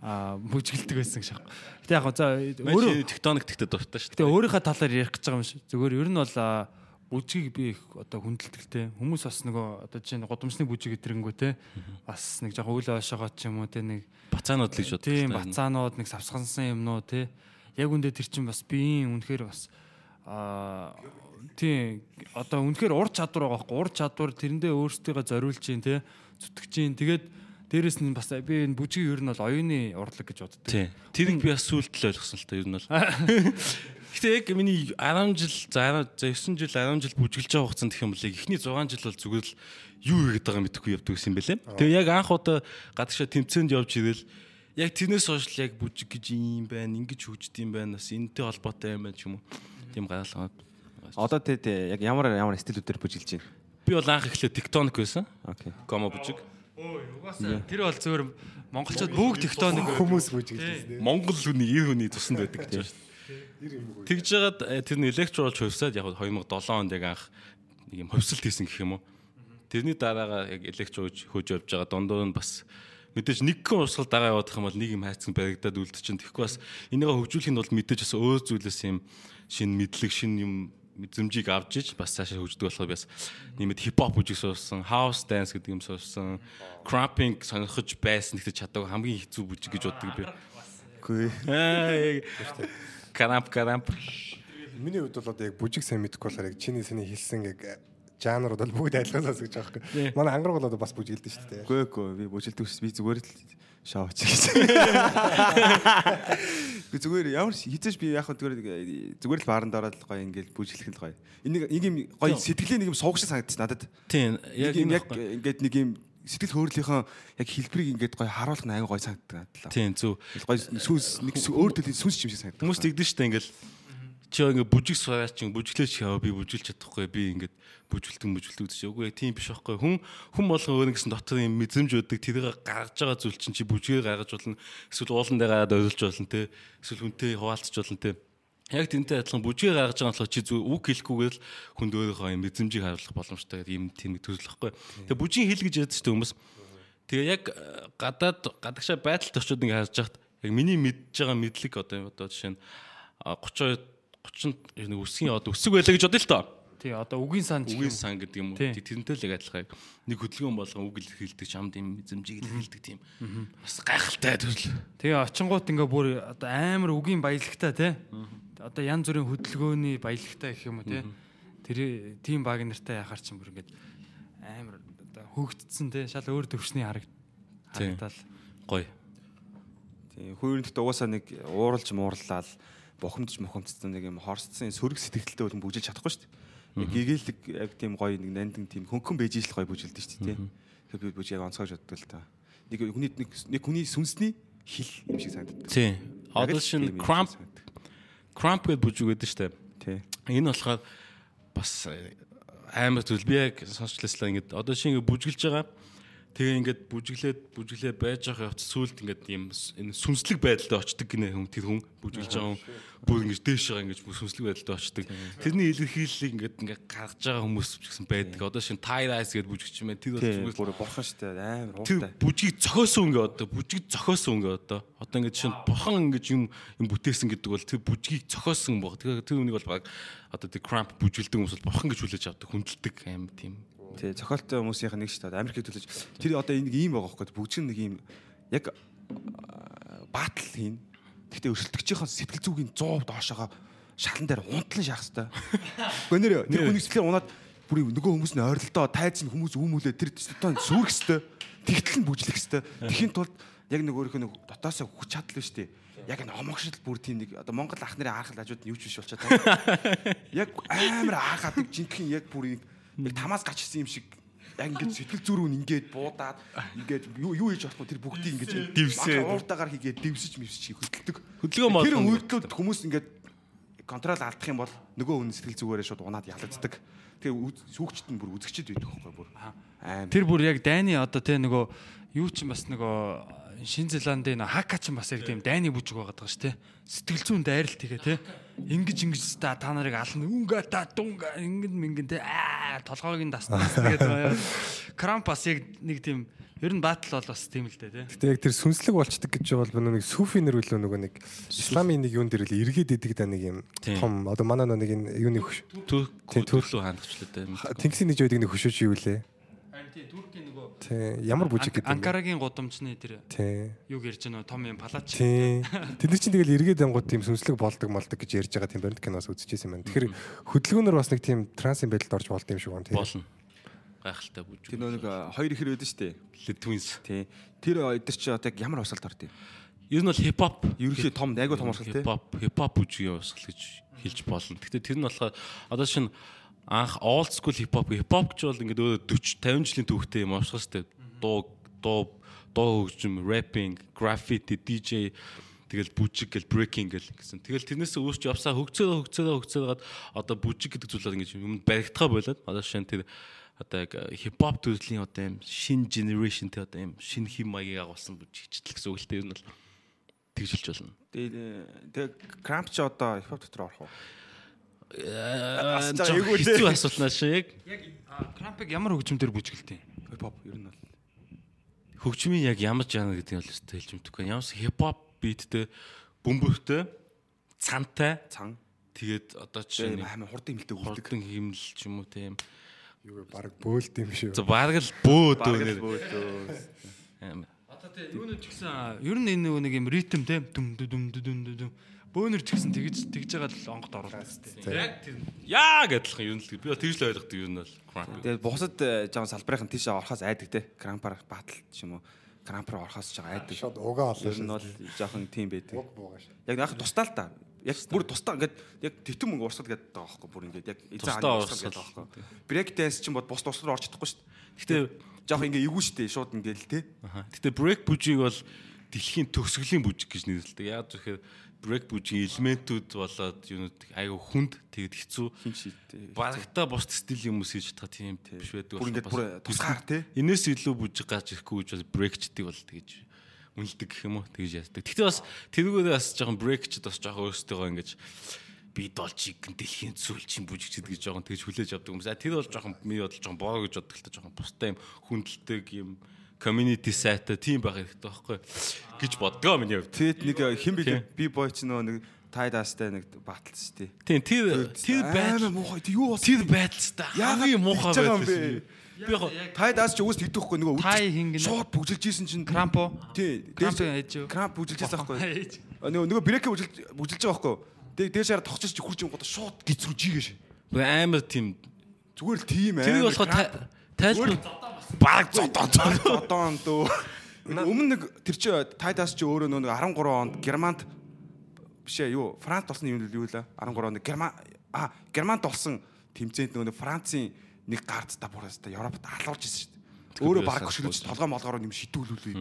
а бүжгэлдэг байсан аахгүй. Гэтэ яг за өөрөө тектоник тэгтээ дуртай шүү гэтэ өөрийнхөө талаар ярих гэж байгаа юм шиг. Зүгээр ер нь бол бүжгийг би их одоо хүндэлтгэлтэй. Хүмүүс бас нөгөө одоо жишээ нь годамжны бүжиг гэтрэнгүү те. Бас нэг жоохон үйл ойшоогоо ч юм уу те нэг Бацаанууд л гэж боддог. тийм бацаанууд нэг савсгансан юмнуу те. Яг үндэ тэр чинь бас биеийн үнэхээр бас а тийм одоо үнэхээр ур чадвар байгаа байхгүй ур чадвар тэрэндээ өөрсдийгөө зориулж чинь те зүтгэж чинь тэгээд дээрэс нь бас би энэ бүжгийн ер нь бол оюуны урлаг гэж боддог. Тийм. Тэрийг би бас сүулт л ойлгосон л та ер нь бол. Гэтэ яг миний 10 жил за 10 за 9 жил 10 жил бүжгэлж байгаа хугацаанд гэх юм бол эхний 6 жил бол зүгээр л юу хийгээд байгааг мэдэхгүй явдаг гэсэн юм байлээ. Тэгээ яг анх удаа гадагшаа тэмцээнд явж ирэл яг тэрнээс хойш л яг бүжиг гэж юм байна, ингэж хөгжд юм байна, бас энэтэй холбоотой юм байна ч юм уу. Тийм гаргалгаа. Одоо тэд яг ямар ямар стилүүдээр бүжиглж байна. Би бол анх эхлээд тектоник байсан. Окей. Комо бүжиг. Угаасаа тэр бол зөвөр монголчууд бүгд тектоник Хүмүүс бүжиглэжсэн. Монгол хүний ир хүний тусанд байдаг гэж байна шүү дээ. Тэгж жагаад э, тэр нь электро болж хувьсаад яг 2007 онд яг анх нэг юм хувьсалт хийсэн гэх юм уу. Тэрний дараагаа яг электро хөөж явж байгаа дундуур нь бас мэдээж нэг гэн урсгал дагаа явах юм бол нэг юм хайцсан баригдаад чинь тэгэхгүй бас энийгээ хөгжүүлэхэд бол мэдээж бас өөр зүйлээс юм шин мэдлэг шин юм мэдрэмжийг авч иж бас цаашаа хөгждөг болохоор би бас нэмэд хипхоп бүжиг суурсан, house dance гэдэг юм суурсан, cramping сонирхож байсан гэхдээ чадаагүй хамгийн хэцүү бүжиг гэж боддог би. Үгүй. Аа яг карамп карамп. Миний хувьд бол одоо яг бүжиг сайн мэдэхгүй болохоор яг чиний саний хэлсэн яг жанрууд бол бүгд адилханаас гэж байгаа байхгүй. Манай ангараг бол одоо бас бүжиглдэг шүү дээ. Үгүй эгүй би бүжиглдэг ус би зүгээр л шоуч гэж. Би зүгээр ямар хизээш би яг хөө зүгээр зүгээр л бааранд ороод гоё ингээл бүжиглэх л гоё. Энийг нэг юм гоё сэтгэлээ нэг юм суугч санагдчих надад. Тийм яг ингээд нэг юм сэтгэл хөдлөлийнхөө яг хэлбэрийг ингээд гоё харуулах нь аягүй гоё санагддаг тийм зөв. Гоё сүнс нэг өөр төлөв сүнс юм шиг санагддаг. Хүмүүс тэгдэж штэ ингээл чи ингээ бүжиг сууяач чинь бүжиглээч яа би бүжиглж чадахгүй би ингээд бүжгэлтэн бүжгэлтэг гэж үгүй. Тийм биш байхгүй хүн хүн болгон өөр нэгсэн дотор юм мэдрэмж өгдөг тэрийг гаргаж байгаа зүйл чинь чи бүжгээр гаргаж болно. Эсвэл уулан дээр гараад ойлж болно те. Эсвэл хүнтэй хуваалцж болно те. Яг тэнтэй адилхан бүжгээ гаргаж байгаа болохоор чи зүг үг хэлэхгүйгээр л хүнд өөрийнхөө юм мэдрэмжийг харуулах боломжтой юм тийм төсөл байхгүй тэгээ бүжгийн хэл гэж ярьдаг шүү дээ хүмүүс. Тэгээ яг э, гадаад гадагшаа байдалд очиод ингээ харж байхад яг миний мэдж байгаа мэдлэг одоо одоо жишээ нь а, 32 30 нэг өсгийн одоо өсөг байлаа гэж бодъё л тоо. Тий одоо үгийн сан ч Үгийн юм. сан гэдэг юм уу? Тий. Тэрнтэй л яг адилхан. Нэг хөдөлгөөн болгон үг л хэлдэг чамд юм эзэмжийг л хэлдэг тийм. Бас гайхалтай төрөл. Тэгээ очингууд ингээ бүр одоо амар үгийн баялагтай тий. Одоо янз бүрийн хөдөлгөөний баялагтай гэх юм уу тий. Тэр тийм баг нартай яхаар чинь бүр ингээд амар одоо хөөгдсөн тий. Шал өөр төвшний хараг Тий. харагдал. Гоё. Тийм хөрөнд угаасаа нэг ууралж муурлал бухимдж мохомцсон нэг юм хорсцсон сөрөг сэтгэлдээ бол бүжиж чадахгүй шүү дээ. Гэгээлэг яг тийм гоё нэг нандин тийм хөнгөн бэж ижил гоё бүжилдэж шүү дээ. Тэгэхээр би бүж яг онцгойж боддог л та. Нэг хүний нэг хүний сүнсний хил юм шиг санагдав. Тий. Л шиг cramp cramp гэдэг бүжиг байдаг штэ. Тий. Энэ болохоор бас э, амар зүйл би яг сонсчлааслаа ингээд одоо ингээд бүжгэлж байгаа. Тэгээ ингээд бүжиглээд бүжиглээ байж байгаа явц сүулт ингээд юм энэ сүнслэг байдалд очдөг гинэ хүн тэр хүн бүжиглж байгаа хүн бүр ингэж дээш байгаа ингэж бүр сүнслэг байдалд очдөг. Тэрний илэрхийллийг ингээд ингээд гаргаж байгаа хүмүүс ч гэсэн байдаг. Одоо шин eyes гэдэг бүжигч юм байна. Тэр бол л Бүр бурхан шүү дээ. Амар ууртай. бүжгийг цохиосон ингээ одоо бүжгийг цохиосон ингээ одоо одоо ингээ жишээ нь бурхан ингээ юм юм бүтээсэн гэдэг бол тэр бүжгийг цохиосон баг. Тэр үнийг бол баг одоо тэр cramp бүжгэлдэг хүмүүс бол бурхан гэж хүлээж авдаг хүндэлдэг аим тийм. Тий, зохиолтой хүмүүсийнх нэг шүү дээ. Америкт төлөж тэр одоо энэ ийм байгаа хөөхгүй бүгд нэг ийм яг аа, баатал хийн. Гэхдээ өрсөлдөгчийн сэтгэл зүйн 100% доошоогоо шалан дээр унтлан шаах хэвээр. Нэр тэр хүний сэтгэлээр унаад бүр нөгөө хүмүүс нь ойролдоо тайз нь хүмүүс үүмүүлээ тэр дотоо сүрэх хэвээр. Тэгтэл нь бүжлэх хэвээр. Тэхийн тулд яг нэг өөрийнхөө нэг дотоосоо хүч чадал шүү дээ. Яг энэ омогшил бүр тийм нэг одоо Монгол ах нарын аахал хажууд нь юу ч биш болчиход байгаа. Яг амар аагаад жинхэнэ яг бүр нэг яг тамаас гач ирсэн юм шиг яг ингээд сэтгэл зүрүүн ингээд буудаад ингээд юу юу хийж болохгүй тэр бүгдийг ингээд Дивсээ. маш ууртаагаар хийгээд дивсэж мивсэж хөдөлдөг. Хөдөлгөөн Тэр болгоно. үйлдэлд хүмүүс ингээд контрол алдах юм бол нөгөө хүн сэтгэл зүгээрээ шууд унаад ялагддаг. Тэгээ сүүгчт нь бүр үзэгчд байдаг хөөхгүй бүр. Тэр бүр яг дайны одоо тий нөгөө юу ч юм бас нөгөө Шин Зеландын хака ч юм бас яг тийм дайны бүжиг байгаад байгаа шүү тий. Сэтгэл зүйн дайралт тэгээ тий. Ингиж ингиж та та нарыг ална үнга та дунга ингэн мингэн тий аа толгойг нь дасна тэгээд байгаа. Крамп бас яг нэг тийм ер нь батл бол бас тийм л дээ тий. Гэтэ яг тэр сүнслэг болчдөг гэж бол нэг суфинер үлээ нөгөө нэг исламын нэг юун дээр л эргээд идэг да нэг юм том одоо манай нэг юуны хөш төлөө хандчихлаа дээ. тэнгисийн нэг байдаг нэг хөшөөж юу лээ. Харин тий Туркийн Тийм ямар бүжиг гэдэг юм. Анкарагийн гудамжны тэр Тийм. юг ярьж байгаа том юм палач. Тийм. Тэд нар чинь тэгэл эргээд ангууд тийм сүнслэг болдог молдог гэж ярьж байгаа тийм баримт киноос үзчихсэн юм байна. Тэгэхээр хөдөлгөөнөр бас нэг тийм трансын байдалд орж болд юм шиг байна тийм. Болно. Гайхалтай бүжиг. Тэр нэг хоёр ихэр байдаг шүү дээ. Twins. Тий. Тэр эдэр чи одоо ямар осолд орд юм. Ер нь бол хип хоп Ерөнхий том айгуу том урсгал тий. хип хоп хип хоп бүжгийн урсгал гэж хэлж болно. Гэхдээ тэр нь болохоор одоо шин анх old school хип хоп хип хоп гэж бол ингээд өөдөө 40 50 жилийн түүхтэй юм урсгалстай дуу дуу дуу хөгжим rapping graffiti DJ тэгэл бүжиг гэл breaking гэл гэсэн. Тэгэл тэрнээс үүсч явсаа хөгцөөрөө хөгцөөрөө хөгцөөрөөд одоо бүжиг гэдэг зүйлээр ингэж юм баригдгаа болоод одоо шин тэр одоо яг хип хоп төрлийн одоо юм шин generation тэ одоо юм шин хим маягийг агуулсан бүжигчдэл гэсэн үг л дээ ер нь бол тэгж хэлж болно. Тэгээ тэгээ крамп чи одоо хип хоп дотор орох уу? Хэцүү асуулт наа шиг. Яг Крампыг ямар хөгжимдөр бүжгэлтэй юм? Хип хоп ер нь бол Хөгжмийн яг ямар жанр гэдэг нь бол өстой хэлж мэдгүй. Ямар хип хоп биттэй бөмбөртэй цантай цан тэгээд одоо жишээ тийм нь амар хурдан хэмэлтэй үлдэг. хурдан химэл ч юм уу тийм. Юу баг бөөлд юм шүү. За бараг л бөөд өнөр. бөөдөө. Одоо тий юу нэг ч гэсэн ер нь энэ нэг юм ритм те дүм дүм дүм дүм дүм бөөнөр ч гэсэн тэгж тэгж байгаа л онгод оруулдаг те. Яг тэр яг адилхан юм л би тэгж л ойлгодог юм бол. Cramp. Тэгээ бусад э, жоон салбарын тийш орохоос айдаг те. Крампаар батал ч юм уу. Крампаар орохоос жоо айдаг. Шууд угаа нь олоо. бол жоохон тийм байдаг. Уг буугаа шүү. Яг яг тустаа л та. Яг бүр тустаа ингээд яг тэтэн мөнгө урсгал гэдэг байгаа байхгүй бүр ингээд яг эзэн Тустаа хааны урсгал. гэдэг байгаа байхгүй. Брейк данс ч юм бод бус тусгаар орж чадахгүй шүү дээ. Гэтэ Жоох ингээ эвгүй шүү дээ. Шууд ингээд л те. Гэтэ break бүжиг бол дэлхийн төгсгөлийн бүжиг гэж нэрлэдэг. Яг зөвхөн break бүжгийн элементүүд болоод юунууд айгу хүнд тэгэд хэцүү. Барагтаа бус стил юм хийж чадах тийм биш байдаг. Бүр ингээд бүр тусгаар те. Энээс илүү бүжиг гарч ирэхгүй гэж бас брейкчдик бол тэгэж үнэлдэг гэх юм уу тэгж яадаг. Гэтэ бас тэрүүгээр бас жоохон брейкчд бас жоохон өөрсдөө ингэж би долчиг дэлхийн зүйлчин бүжигчд гэж жоохон тэгж хүлээж авдаг юм. За тэр бол жоохон ми бодол жоохон бороо гэж боддог л та жоохон бустай юм хүндэлдэг юм community сайта тийм байх хэрэгтэй байхгүй гэж боддгоо миний хувьд. Тэгэд нэг хэн бэ би бой ч нөө нэг тайдастай нэг баталсан тий. Тийм тэр тэр байдал муухай юу тэр байдалтай хамгийн муухай байдал бэ? би яг Тайдас ч өгөөс тэгдэхгүй нөгөө хин гинэ? шууд бүгжилжсэн чинь Крампо. тий Крамп юу? крамп бүгжилжсэн байхгүй. Ээж. А, нөгөө нөгөө брекэ бүжилж бүжилж байгаа байхгүй. Тэг дээшээр тогчиж чи хурж ингууд шууд гиз рүү жигээш. амар тийм Зүгээр л тийм аа. тэрийг болохоо тайлбар баг зодон одоо дөө. Өмнө нэг тэр чи Тайдас чи өөрөө нөгөө 13 онд Германд бишээ юу Франц болсон юм юу лээ 13 онд Герман а Германд болсон тэмцээнд нөгөө Францын нэг гард та бураас та Европод алуулж ирсэн шүү дээ. Өөрөө баг хөшгөлж толгой молгоор юм шидүүлүүлээ.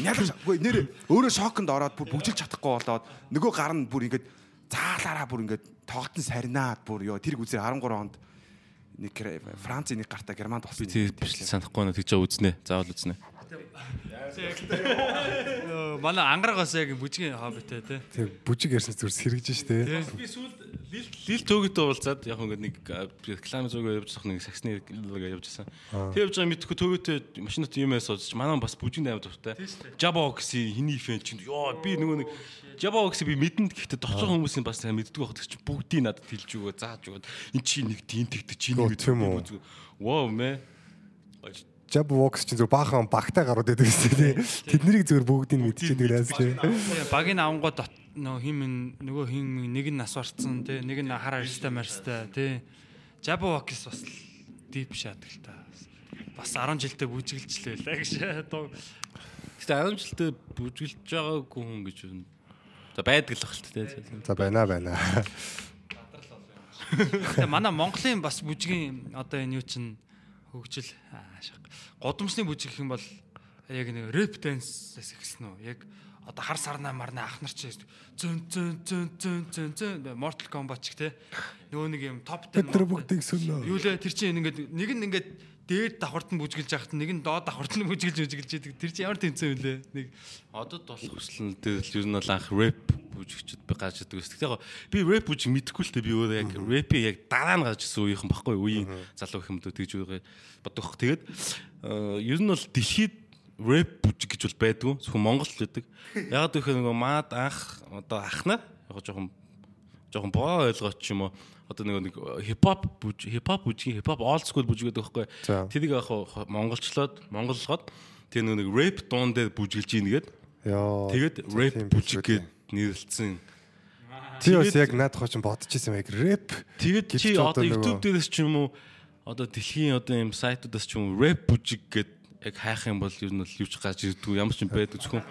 Нялж үгүй нэр өөрөө шоконд ороод бүр бүгжилж чадахгүй болоод нөгөө гар нь бүр ингээд заалаараа бүр ингээд тоглолтын сарнаад бүр ёо тэр үзэр 13 онд нэг Францын нэг гартаа Германд болсон. тий биш санахгүй нэг тэгж үзнэ заавал үзнэ Өө, Манай ангарагаас яг бүжгийн хоббитэй тий. Тэг бүжиг ярьсан зүр сэргэж штэ. би сүүл лил лил төөгөдөө уулзаад яг ингээд нэг реклам зүгөө явж байгаа нэг саксны явж байсан. Тэр явж байгаа мэдхгүй төөгөдөө машинат юм яа сууж манай бас бүжгийн аймаг дуртай. Jabbox-ийн хиний фэн чинь ёо би нөгөө нэг Jabbox би мэднэ гэхдээ доцоо хүмүүсийн бас сайн мэддэг байх гэж бүгдийг надад хэлж өгөө зааж өгөөд эн чи нэг тийм тэгдэг чи Гөө, нэг тийм үү? Вау мэ Jab Vox чинь зөв баахан багтай гарууд байдаг гэсэн тий. Тэднийг зөвөр бүгдийг мэдчихэдэг лээс тий. Багийн авангууд хин минь нөгөө хин нэг нь нас барцсан тий. Нэг нь хараа арьстай марьстай тий. Jabba Walkis бас дип шаадаг л та. Бас 10 жилдээ бүжиглжлээ л гэж. Дуу Гэтэ 10 жилдээ бүжгэлж байгаагүй хүн гэж байна. За байдаг л ахaltaа тий. За байна байна. Тэгээ манай Монголын бас бүжгийн одоо энэ юу чин хөгжил аа, шах. Годамсны бүжиг гэх юм бол яг нэг рэп данс-аас ихсэн үү? Яг одоо хар сарнаа марна ах нар чи зөн зөн зөн зөн зөн зөн Mortal Kombat ч те. Нөгөө нэг юм топ 10 Бид нар бүгдийг сүннө. Юу лээ тэр чинь ингээд нэг нь ингээд дээд давхарт нь бүжгэлж яхад нэг нь доод давхарт нь бүжгэлж бүжгэлж идэг. Тэр чинь ямар тэнцэн үлээ. Нэг Одод болох хүслэн дээр л ер нь бол анх рэп бүжигчд би гарч идэг гэсэн. Тэгээ би рэп бүжиг мэдэхгүй л дээ би өөрөө яг рэпи яг дараа нь гарч ирсэн үеийнхэн баггүй үеийн залуу хүмүүд тэгж байгаа бодох. Тэгээд э, ер нь бол дэлхийд рэп бүжиг гэж бол байдгүй. Зөвхөн Монголд л байдаг. Яг гэхээр нөгөө маад анх одоо ахнаа яг жоохон жоохон боо ойлгооч юм уу одоо нөгөө нэг хипхоп бүж хипхоп бүжгийн хипхоп олд скул бүжиг гэдэг байхгүй. За. тэрийг яг монголчлоод монголгоод тэр нэг рэп дуун дээр бүжгэлж ийн гээд Йоо. тэгээд рэп бүжиг гээд нэрлэлсэн Тий бас яг наад хоч бодчихсон юм яг рэп. тэгээд чи одоо YouTube дээрээс ч юм уу одоо дэлхийн одоо юм сайтуудаас ч юм рэп бүжиг гээд яг хайх юм бол ер нь бол юуч гарч ирдгүй ямар ч юм байдаг зөвхөн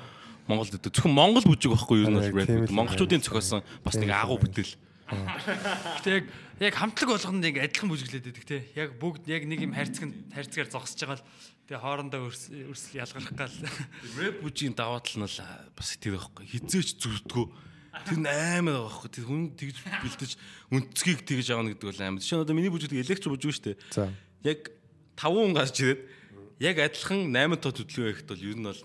Монголд гэдэг зөвхөн Монгол бүжиг байхгүй юу? Ер нь рэп л монголчуудын зохиосон бас нэг л агуу бүтээл Гэтэ яг яг хамтлаг болгонд яг адилхан бүжиглээд байдаг те. Яг бүгд яг нэг юм хайрцаг хайрцгаар зогсож байгаа л тэгээ хоорондоо өрс- өрсөл ялгарх гал. рэп бүжгийн даваа тал нь л бас тэр байхгүй хизээч зүрдгөө тэр нь амар байгаа байхгүй тэр хүн тэгж бэлдэж үнцгийг тэгж авна гэдэг бол амар. Жишээ нь одоо миний бүжиг электро бүжиг шүү дээ. За. Яг 5 хүн гарч ирээд яг адилхан 8 тоо төдлөө байхад бол ер нь бол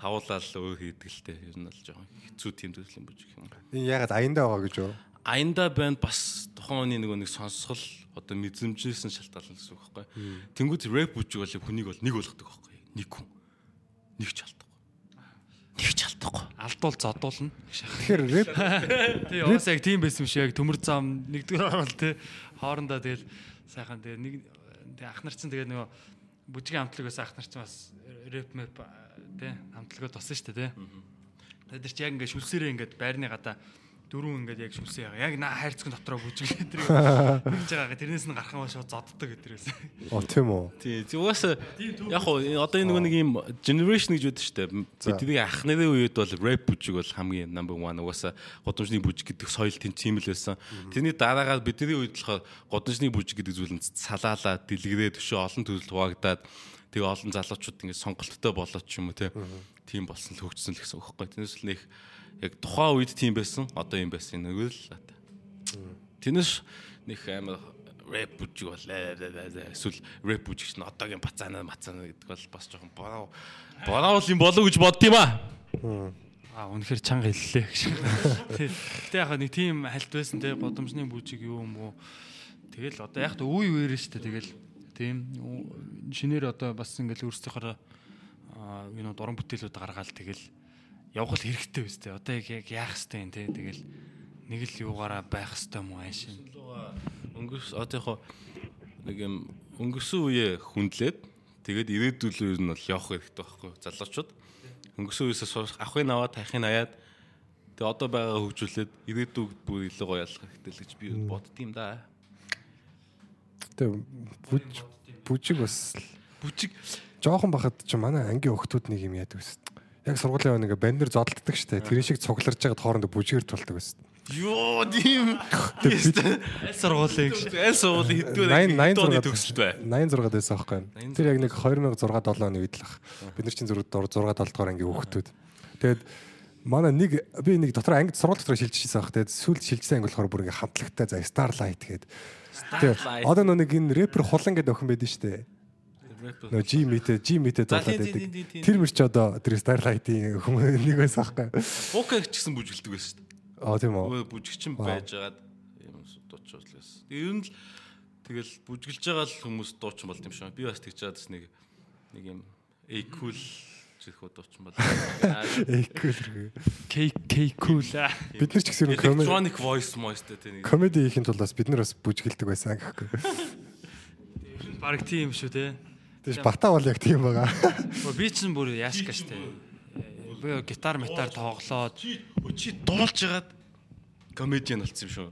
тавуулаа л өөр хийдэг л те. Ер нь бол жоохон хэцүү тийм төрлийн бүжиг юм. Энэ ягаад аяндаа байгаа гэж юу? Аянда банд бас тухайн оны нөгөө нэг сонсгол одоо мэдрэмжсэн шалтгаалсан гэсэн үг байхгүй. Тэнгүүд рэп бүжиг бол хүнийг бол нэг болгодог байхгүй. Нэг хүн. Нэг ч алдахгүй. Нэг ч алдахгүй. Алдуул зодуулна. Тэгэхээр рэп Тэгээ уус яг тийм байсан юм шиг яг төмөр зам нэгдүгээр орол те. Хоорондоо тэгэл сайхан тэгээ нэг ах нар чинь тэгээ нөгөө бүжгийн хамтлагаас ах нар чинь бас рэп мэп те хамтлагууд болсон шүү дээ. Тэгээд тэр чи яг ингээд шүлсээрээ ингээд байрны гадаа дөрөв ингээд яг шүлсээ яга. Яг наа хайрцаг дотроо бүжиглээ тэр гэж байгаа. Тэрнээс нь гарах юм шууд зодддаг гэдэрээс. Оо тийм үү. Тий. Тэг угаасаа яг хоо одоо энэ нөгөө нэг юм generation гэж байдаг шүү дээ. За. Бидний ах нарын үед бол rap бүжиг бол хамгийн number 1 угаасаа годамжны бүжиг гэдэг соёл тийм тийм л байсан. Тэрний дараагаар бидний үед болохоор годамжны бүжиг гэдэг зүйл нь салаалаа, дэлгэрээ төшөө олон төрөл хуваагдаад тэгээ олон залуучууд ингэ сонголттой болоод ч юм уу. Тийм болсон л хөгжсөн л гэсэн үг байхгүй. Тэрнээс л нэг яг тухайн үед тийм байсан. Одоо юм байсан нэг л ата. Тэрнээс нэг амар рэп бүжиг бол эсвэл рэп бүжигч нь одоогийн бацаана мацаана гэдэг бол бас жоохон бороо бороол юм болов гэж бодд юм аа. Аа үнэхээр чанга хэллээ гэж. Гэтэ яг нэг тийм хальт байсан те годамжны бүжиг юу юм уу. Тэгэл одоо яг үе үеэр штэ тэгэл тийм шинээр одоо бас ингээл өөрсдийнхөө юу нэ дуран бүтээлүүд гаргаал тэгэл явах л хэрэгтэй үстэй. Одоо яг яах хэвтэй юм те. Тэгэл нэг л юугаараа байх хэвтэй юм уу аашин. Өнгөс одоо яг нэг юм өнгөрсөн үеэ хүндлээд тэгээд ирээдүйн үеэр нь бол явах хэрэгтэй байхгүй залуучууд. Өнгөрсөн үеэс сурах ахын аваад тахын аяад тэгээд одоо байгаа хөгжүүлээд ирээдүйд бүр илүү гоё ялах хэрэгтэй л гэж би боддtiin да. Тэгээ бүж бүжиг бас Бүжиг жоохон бахад ч манай ангийн охтууд нэг юм яадаг байсан. Яг сургуулийн нэг бандер зодтолдог штэ. Тэр шиг цугларж байгаад хоорондоо бүжгээр тулдаг байсан. Йоо тийм. аль сургуулийн. Аль сургуулийн хэдгээр 80 төгсөлт бай. 86 байсан байхгүй юу? Тэр яг нэг 2006 7 оны үед л ах. Бид нар чинь 6 6 7 дугаар ангийн хүүхдүүд. Тэгээд манай нэг би нэг дотор анги сургууль дотор шилжчихсэн байх. Тэгээд сүүлд шилжсэн анги болохоор бүр ингээ хамтлагтай за Starlight гээд. Тэгээд одоо нөө нэг энэ рэпер хулан гэдэг охин байдэн штэ. Нөө G мэтэ G мэтэ тийм, байдаг. Тэр мөр ч одоо тэр Starlight-ийн хүмүүс нэг байсан байхгүй юу? Букаг ч гэсэн бүжгэлдэг байсан шүү дээ. Аа тийм үү. Өө бүжигчин байж байгаад юм дууч уучлаас. Тэгээ ер нь л тэгэл бүжгэлж байгаа л хүмүүс дуучин болд юм шиг. Би бас тэгж чад нэг нэг юм экул зэхүү дуучин бол. K K cool. Бид нар ч гэсэн нь комеди Electronic voice voice тэ нэг. комеди хийхин тулд бас бид нар бас бүжгэлдэг байсан гэхгүй. Бараг тийм шүү те. Тэгэж бата бол яг тийм байгаа. Би чинь бүр яашка штэ. Би гитар метар тоглоод Чи дуулж ягаад комедиан болсон юм шүү.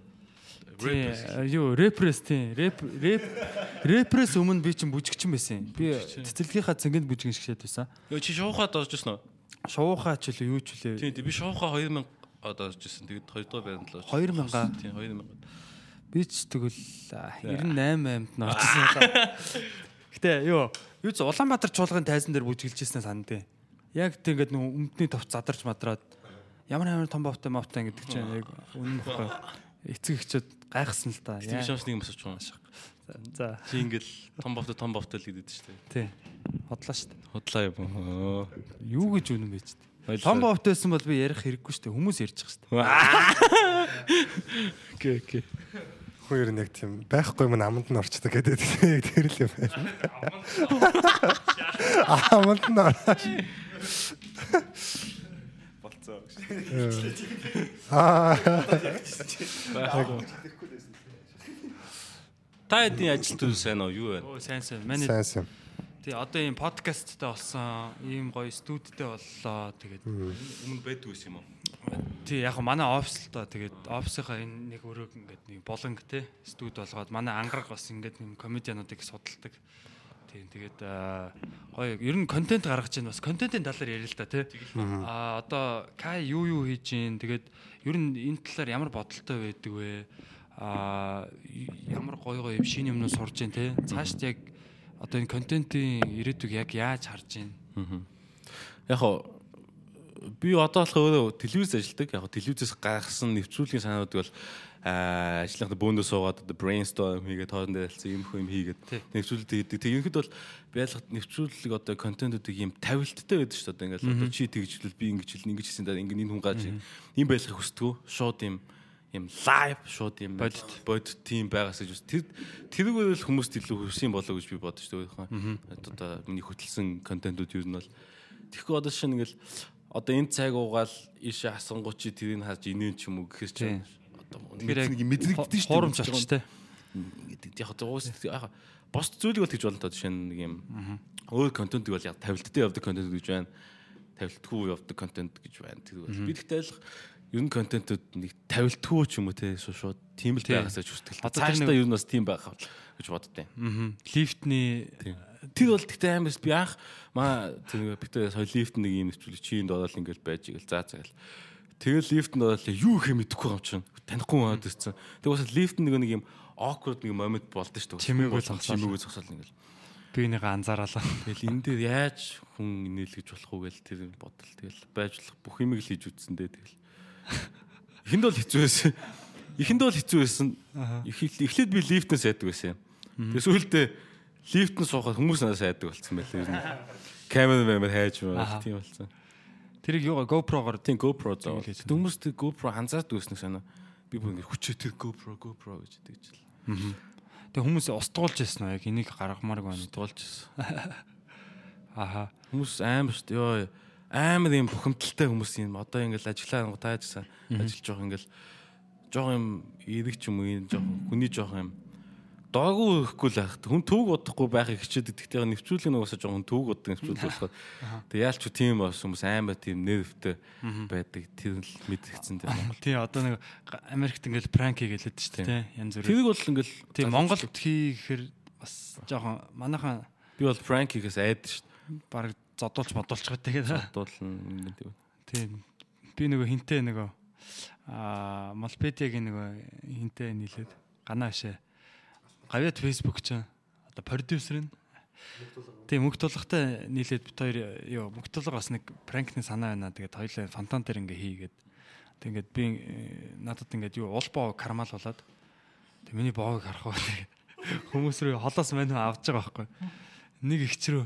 Тий, юу рэпресс тий. Рэп рэп рэпресс өмнө би чинь бүжигчин байсан. Би цэцэрлэгийнхаа цэнгэнд бүжгэн шигшээд байсан. Йоо чи шоухаа доож ирсэн үү? Шуухаа ч үлээ юу ч үлээ. Тийм тийм би шоухаа 2000 одоо доож ирсэн. Тэгээд 2 дугаар байранд л 2000-аа? Тийм 2000. Би ч тэгвэл а, 98 8-нд нь байгаа. Гэтэ юу юу ч Улаанбаатар чуулгын тайзан дээр бүжгэлж ирсэн сандээ. Яг тэг ингээд нэг өмдний товч задарч мадраад ямар амар том бовтой мовтой гэдэг чинь яг үнэн бохгүй. Эцэг эхчүүд гайхсан л да. Тийм Яа. шамс нэг масаж чуун. За Чи ингээл том бовтой том бовтой л гэдэг шүү дээ. тий. Хотлоо шүү дээ. Худлаа юм. Юу гэж үнэн байж дээ. Том бовтойсэн бол би ярих хэрэггүй шүү дээ. Хүмүүс ярьж байгаа шүү дээ. Окей окей. Хоёр нэг тийм байхгүй юм аманд нь орчдөг гэдэг яг тэр л юм байна. Аманд нь орч. Болцоо. Аа Та хэдийн ажил төв сайн уу? Юу вэ? Оо сайн сайн. Манай сайн сайн. тий одоо ийм подкасттай болсон, ийм гоё студидтэй боллоо. Тэгээд Өмнө байдгүй юм уу? тий яг хөө манай офис л доо тэгээд офисынхаа энэ нэг өрөөг ингээд нэг болонг те студ болгоод манай ангараг бас ингээд нэг комедиануудыг судалдаг. Тийм тэгээд гоё ер нь контент гаргаж чинь бас контентын талаар ярил л та тий. Аа одоо Кай юу юу хийж гин тэгээд ер нь энэ талаар ямар бодолтой байдаг вэ? Аа ямар гоё гоё шинэ юмнууд сурж гин тий. Цаашд яг одоо энэ контентын ирээдүг яг яаж харж гин? Яг хоо би одоо болох өөрөө телевиз ажилладаг. Яг телевизээс гаргасан нэвтрүүлгийн санаудыг бол ажлынхаа бөөндөө суугаад одоо brainstorm хийгээд хоорондоо ялцсан юм хөө юм хийгээд. Нэвтрүүлэлт хийдэг. Тэг ерөнхийдөө бол би ялгад нэвтрүүлэг одоо контентуудыг юм тавилттай байдаг шүү дээ. Ингээл одоо чи тэгжлэл би ингэж хэлнэ ингэж хийсэн дараа ингэ энэ хүн гаж юм байхыг хүсдэг. Шууд юм юм лайв шууд юм бодит. бодит тим байгаас гэж тэр тэрүүгээр л хүмүүст илүү хүссэн болоо гэж би бодож байгаа. Одоо миний хөтөлсөн контентууд юу нь бол. Тэгэхгүй одоо шинэ ингээл одоо энэ цаг уугаал ийшээ хасангуу чи тэрийг харж инээ ч юм уу гэхээс чи одоо Тэгэхээр яг мэдрэгдэн шүү Хуурамч болч те. яг одоо уус яг бос зүйлийг бол тэгж болно тоо жишээ нэг юм. Өөр контентыг бол яг тавилттай явдаг контент гэж байна. Тавилтгүй явдаг контент гэж байна. Тэр бол би тэгтэл алах ер нь контентууд нэг тавилтгүй ч юм уу те шууд тийм л байгаасаа ч хүсдэг цаашдаа ер нь бас тийм байх гэж боддیں۔ Аа. Лифтний Тэр бол тэгтээ амарс би анх маа тэр битээ лифт нэг юм нэвтрүүлэг чи энд ороод ингээл байж игэл заа гэл. Тэгэл лифтэнд ороод юу хэ мэдэхгүй юм чинь танихгүй байгаад ирсэн. Тэг бас лифт нэг нэг юм awkward нэг момент болдсон шүү дээ. Чимээгүй зогсоол. чимээгүй зогсоол ингээл. би нэг анзаараалаа. Тэгэл энэ дээр яаж хүн инээлгэж болох уу гэл тэр бодол тэгэл байж болох бүх юмыг л хийж үтсэн дээ тэгэл. Эхэнд бол хэцүү байсан. Эхэнд бол хэцүү байсан. Эхлээд би лифтнээс айдаг байсан юм. Тэгээс сүүлдээ лифтэн суухад хүмүүс надаас айдаг болсон байлээ. Камер мэмэр хайж байгаа тийм болсон. Тэрийг юу GoPro-гоор Тийм GoPro Тэг хүмүүс тэг GoPro анзаард үүснэ санаа. Би бүр ингэ хүчтэй GoPro GoPro гэж тэгж л. Тэг хүмүүс устгуулж яснаа яг энийг гаргамааргүй байна. Дуулж ирсэн. Аха. Хүмүүс амар шүү дээ. Йоо. амар юм бухимдалтай хүмүүс юм. Одоо ингээл ажиллаа ангу тааж гэсэн ажиллаж байгаа ингээл жоох юм эрэг ч юм уу жоох хүний жоох юм доогүй өгөхгүй л байх. Хүн төвг удахгүй байхыг хичээд гэдэгтэй нэвтрүүлэг нь угаасаа жоохон төвг уддаг нэвтрүүлэг болохоор тэг яалч ч тийм бас хүмүүс амар тийм нэрвтэй байдаг. Тэр л мэдгдсэн тийм. Тий одоо нэг Америкт ингээл пранк хийгээд л шүү дээ. Янз бүр. Тэрийг бол ингээл Тий Монголд хийхээр бас жоохон манайхан би бол Франкигээс айд шүү дээ. баг зодуулч бодуулч байгаа тэгээд. Дуулна тийм. Тийм. Би нөгөө хинтээ нөгөө аа Молпедиагийн нөгөө хинтээ нийлээд ганаа шээ. Гавьяд Facebook ч одоо продюсер нь. Тийм мөнгө тулгатай нийлээд бит хоёр ёо мөнгө тулга бас нэг пранкны санаа байна. Тэгээд хоёлаа фонтан дээр ингээ хийгээд. Тэг ингээд би э, надад ингээд юу уул боо кармал болоод. Тэг миний боог харах уу? Хүмүүс рүү холоос мань авч байгаа байхгүй. Нэг ихчрөө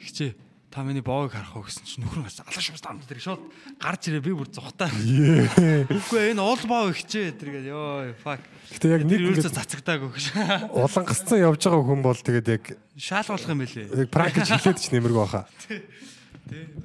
ихчээ та миний боог харах уу гэсэн чинь нөхөр бас алгаш бас амт тэр шууд гарч ирээ би бүр зугатаа. Үгүй энэ уул боо ихчээ тэргээд ёо fuck. Гэтэ яг нэг ингээд цацагдаагүй гэж. улан гасцсан явж байгаа хүн бол тэгээд яг Шаалгуулах юм бэлээ. яг пранк гэж хэлээд ч нэмэргүй баха. Тий.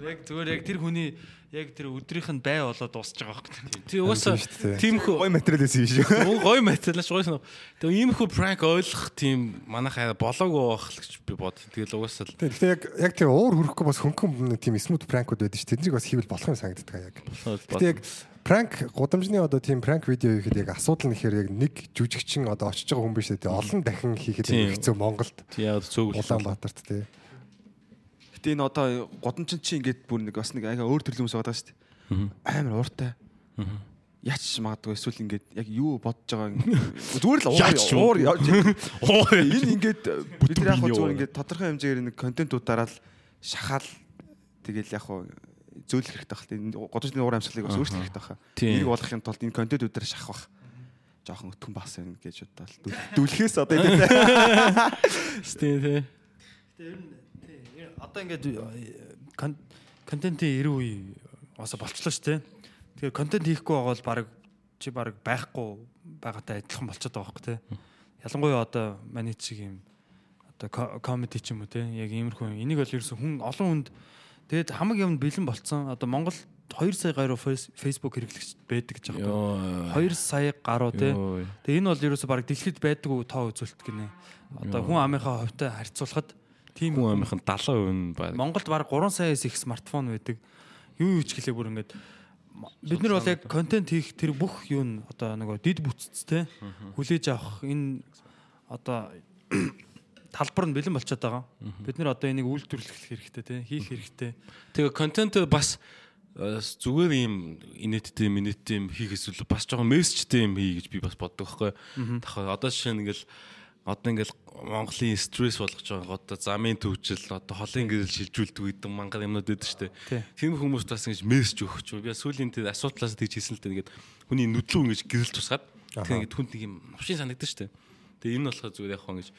Яг зүгээр яг тэр хүний яг тэр өдрийнх нь бай болоод дуусч байгаа байхгүй. Тий угаасаа Тийм шүү дээ. тийм хөө Гой материалээс юм шиг. Гой материалш гой санаа. Тэгээ ийм хөө пранк ойлгох тийм манайхаа болоогүй байх л гэж би бод. Тэгэл угаасаа л. Гэтэ яг яг тийм уур хөрөхгүй бас хөнгөн тийм смут пранкуд байдаг ш. Тэднийг бас хийвэл болох юм санагддаг яг. Гэтэ яг пранк гудамжны одоо тийм пранк видео хийхэд яг асуудал нь ихээр яг нэг жүжигчин одоо очиж байгаа хүн биш үү. Олон дахин хийхэд хэцүү Монголд. тий яг цөөгөл Улаанбаатарт тий. Гэтэ энэ одоо годамчин чи ингээд бүр нэг бас нэг аяга өөр төрлийн хүмүүс байгаа шүү дээ. Амар ууртай. Яач магадгүй эсвэл ингээд яг юу бодож байгаа юм. зүгээр л уур уур явж энэ ингээд бид нар яг зүгээр ингээд тодорхой хэмжээгээр нэг контентуудаараа л шахаал тэгэл яг зөөлөх хэрэгтэй байна. Энэ годамчны уур амьсгалыг бас өөрчлөх хэрэгтэй. Тийм. Энийг болгохын тулд энэ контентуудаар шахах жоохон өтгөн бас юм гэж бодлоо. Дүлхээс одоо энэ тий тий. Одоо ингээд кон- контентын 90 үе бас болчлоо шүү дээ. Тэгэхээр контент хийхгүй байгаа бол баг чи баг байхгүй байгаатай адилхан болчиход байгаа байхгүй тий. Ялангуяа одоо маний чиг юм одоо ко- комеди ч юм уу тий. Яг иймэрхүү энийг бол ерөөсөн хүн олон хүнд тэгээд хамаг юмд бэлэн болцсон. Одоо Монгол 2 сая гаруй фейс- Facebook хэрэглэгч байдаг гэж байгаа. Йоо. 2 сая гаруй тий. Йоо. Тэгээ энэ бол ерөөсө баг дэлхийд байдаг уу тоо үзүүлэлт гинэ. Одоо хүн амынхаа хувьтай харьцуулахад тийм Хүн амынхан 70% нь баг. Монголд баг 3 саяас их смартфон байдаг. Юу юу ч гэлээ бүр ингээд бид нар бол яг контент хийх тэр бүх юу н одоо нөгөө дид бүтцтэй хүлээж авах энэ одоо талбар нь бэлэн болчиход байгаа. Бид нар одоо энийг үйлдвэрлэх хэрэгтэй те хийх хэрэгтэй. Тэгээ контент бас э, зүгээр юм инээдтэй минуттэй юм хийх эсвэл бас жоохон мессежтэй юм хий гэж би бас боддог байхгүй. Тэгэхээр одоо жишээ нь ингээл одоо ингээл Монголын стресс болгож байгаа одоо замын төвчл одоо холын гэрэл шилжүүлдэг гэдэг мангар юмнууд байдаг шүү дээ. Тийм хүмүүс бас ингэж мессеж өгч би сүүлийн тэр асуудлаас тэгж хэлсэн л дээ. Ингээд хүний нүдлүү ингэж гэрэл тусгаад тэр ингээд хүнд нэг юм новшин санагдаж шүү дээ. Тэгээ энэ нь болохоор зүгээр яг хоо ингэж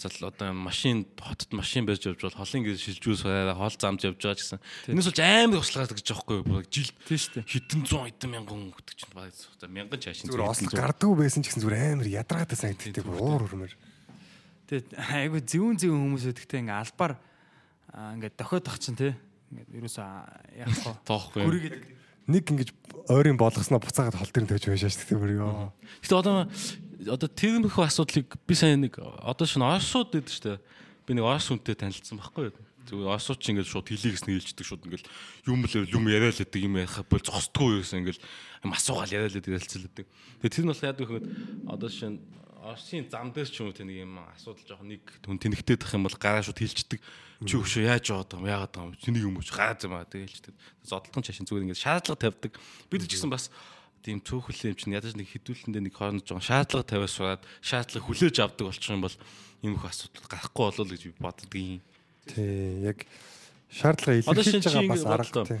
зал одоо машин хотод машин байж явж бол холын гэрэл шилжүүл сараа хол замж явж байгаа гэсэн. Энэс болж амар туслаад гэж байхгүй юу? Жил Тийм шүү дээ. хэдэн зуун хэдэн мянган гэдэг чинь баг. Мянган чашин Зүгээр ослог гардггүй байсан ч гэсэн зүгээр амар ядаргаатай санагддаг. Уур хөрмөр. Тэгээд айгу зүүн зүүн хүмүүс өдөгтэй ингээ албаар аа, ингээд дохиод тах чинь те. Ингээд ерөөсөө яах вэ? тоохгүй. Гүрийгээд Нэг ингэж ойрын болгосноо буцаагаад хол дээр нь тавьж шүү дээ бүр ёо. Гэтэ одоо одоо тэрмэрхүү асуудлыг би сайн нэг одоо шинэ орсууд гэдэг дээ. Би нэг орс хүнтэй танилцсан байхгүй юу? Зүгээр орсууд чинь ингээд шууд хилийг гэснэ хэлждэг шууд ингээд юм л юм яриа л гэдэг юм ярих бол зогсдгүй юусэн ингээд юм асуугаал яриа л гэдэг хэлцэлдэг. Тэгээ тэр нь бол яа гэвэл одоо шинэ Орсын зам дээр ч юм уу тэ нэг юм асуудал жоох нэг хүн тэнэгтэй дах юм бол гараа шууд хилчдэг. Чи өшөө яаж яваад байгаа юм яагаад байгаа юм чиний юм уу гараа зам аа тэгээ хэлчдэг. Зодлон чашин зүгээр ингээд шаардлага тавьдаг. Бид ч гэсэн бас тийм цөөхөл юм чинь ядаж нэг хідүүлэндээ нэг хооронд жоон шаардлага тавиас сураад шаардлага хүлээж авдаг болчих юм бол ийм их асуудал гарахгүй болов уу гэж би боддог юм. Тий, яг шаардлага илэрхийлж байгаа бас арга тий.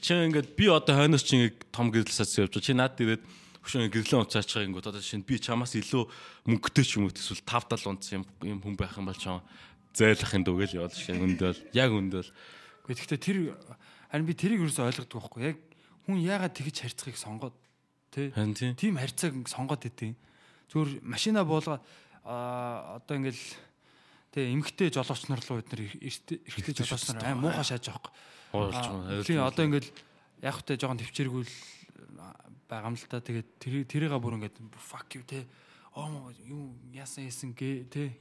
Чи ингээд би одоо хойноос чи ингээд том гэрлэлсээс явж байгаа. Чи наад ирээд хөшөө гэрлэн унцаач байгаа юм одоо шинэ би чамаас илүү мөнгөтэй ч юм уу эсвэл 5 70 унц юм юм хүн байх юм бол чам зайлахын дүүгээл явал шинэ өндөл яг өндөл Гэхдээ тэр харин би тэрийг юусоо ойлгодог байхгүй. Яг хүн яагаад тэгж харьцахыг сонгоод тий тийм. Харьцааг сонгоод идэв. Зүгээр машина буулга одоо ингээл Тэгээ эмгтэй жолооч нар руу бид нар эрттэй жолооч нар. аим муухай шааж байгаа Оолж юм. Тийм одоо ингээл яг хөтэй жоохон төвчээргүүл байгаа юм л та. Тэгээд тэр тэрийга бүр ингээд fuck you те. Оо юу яасан яасан гэ те.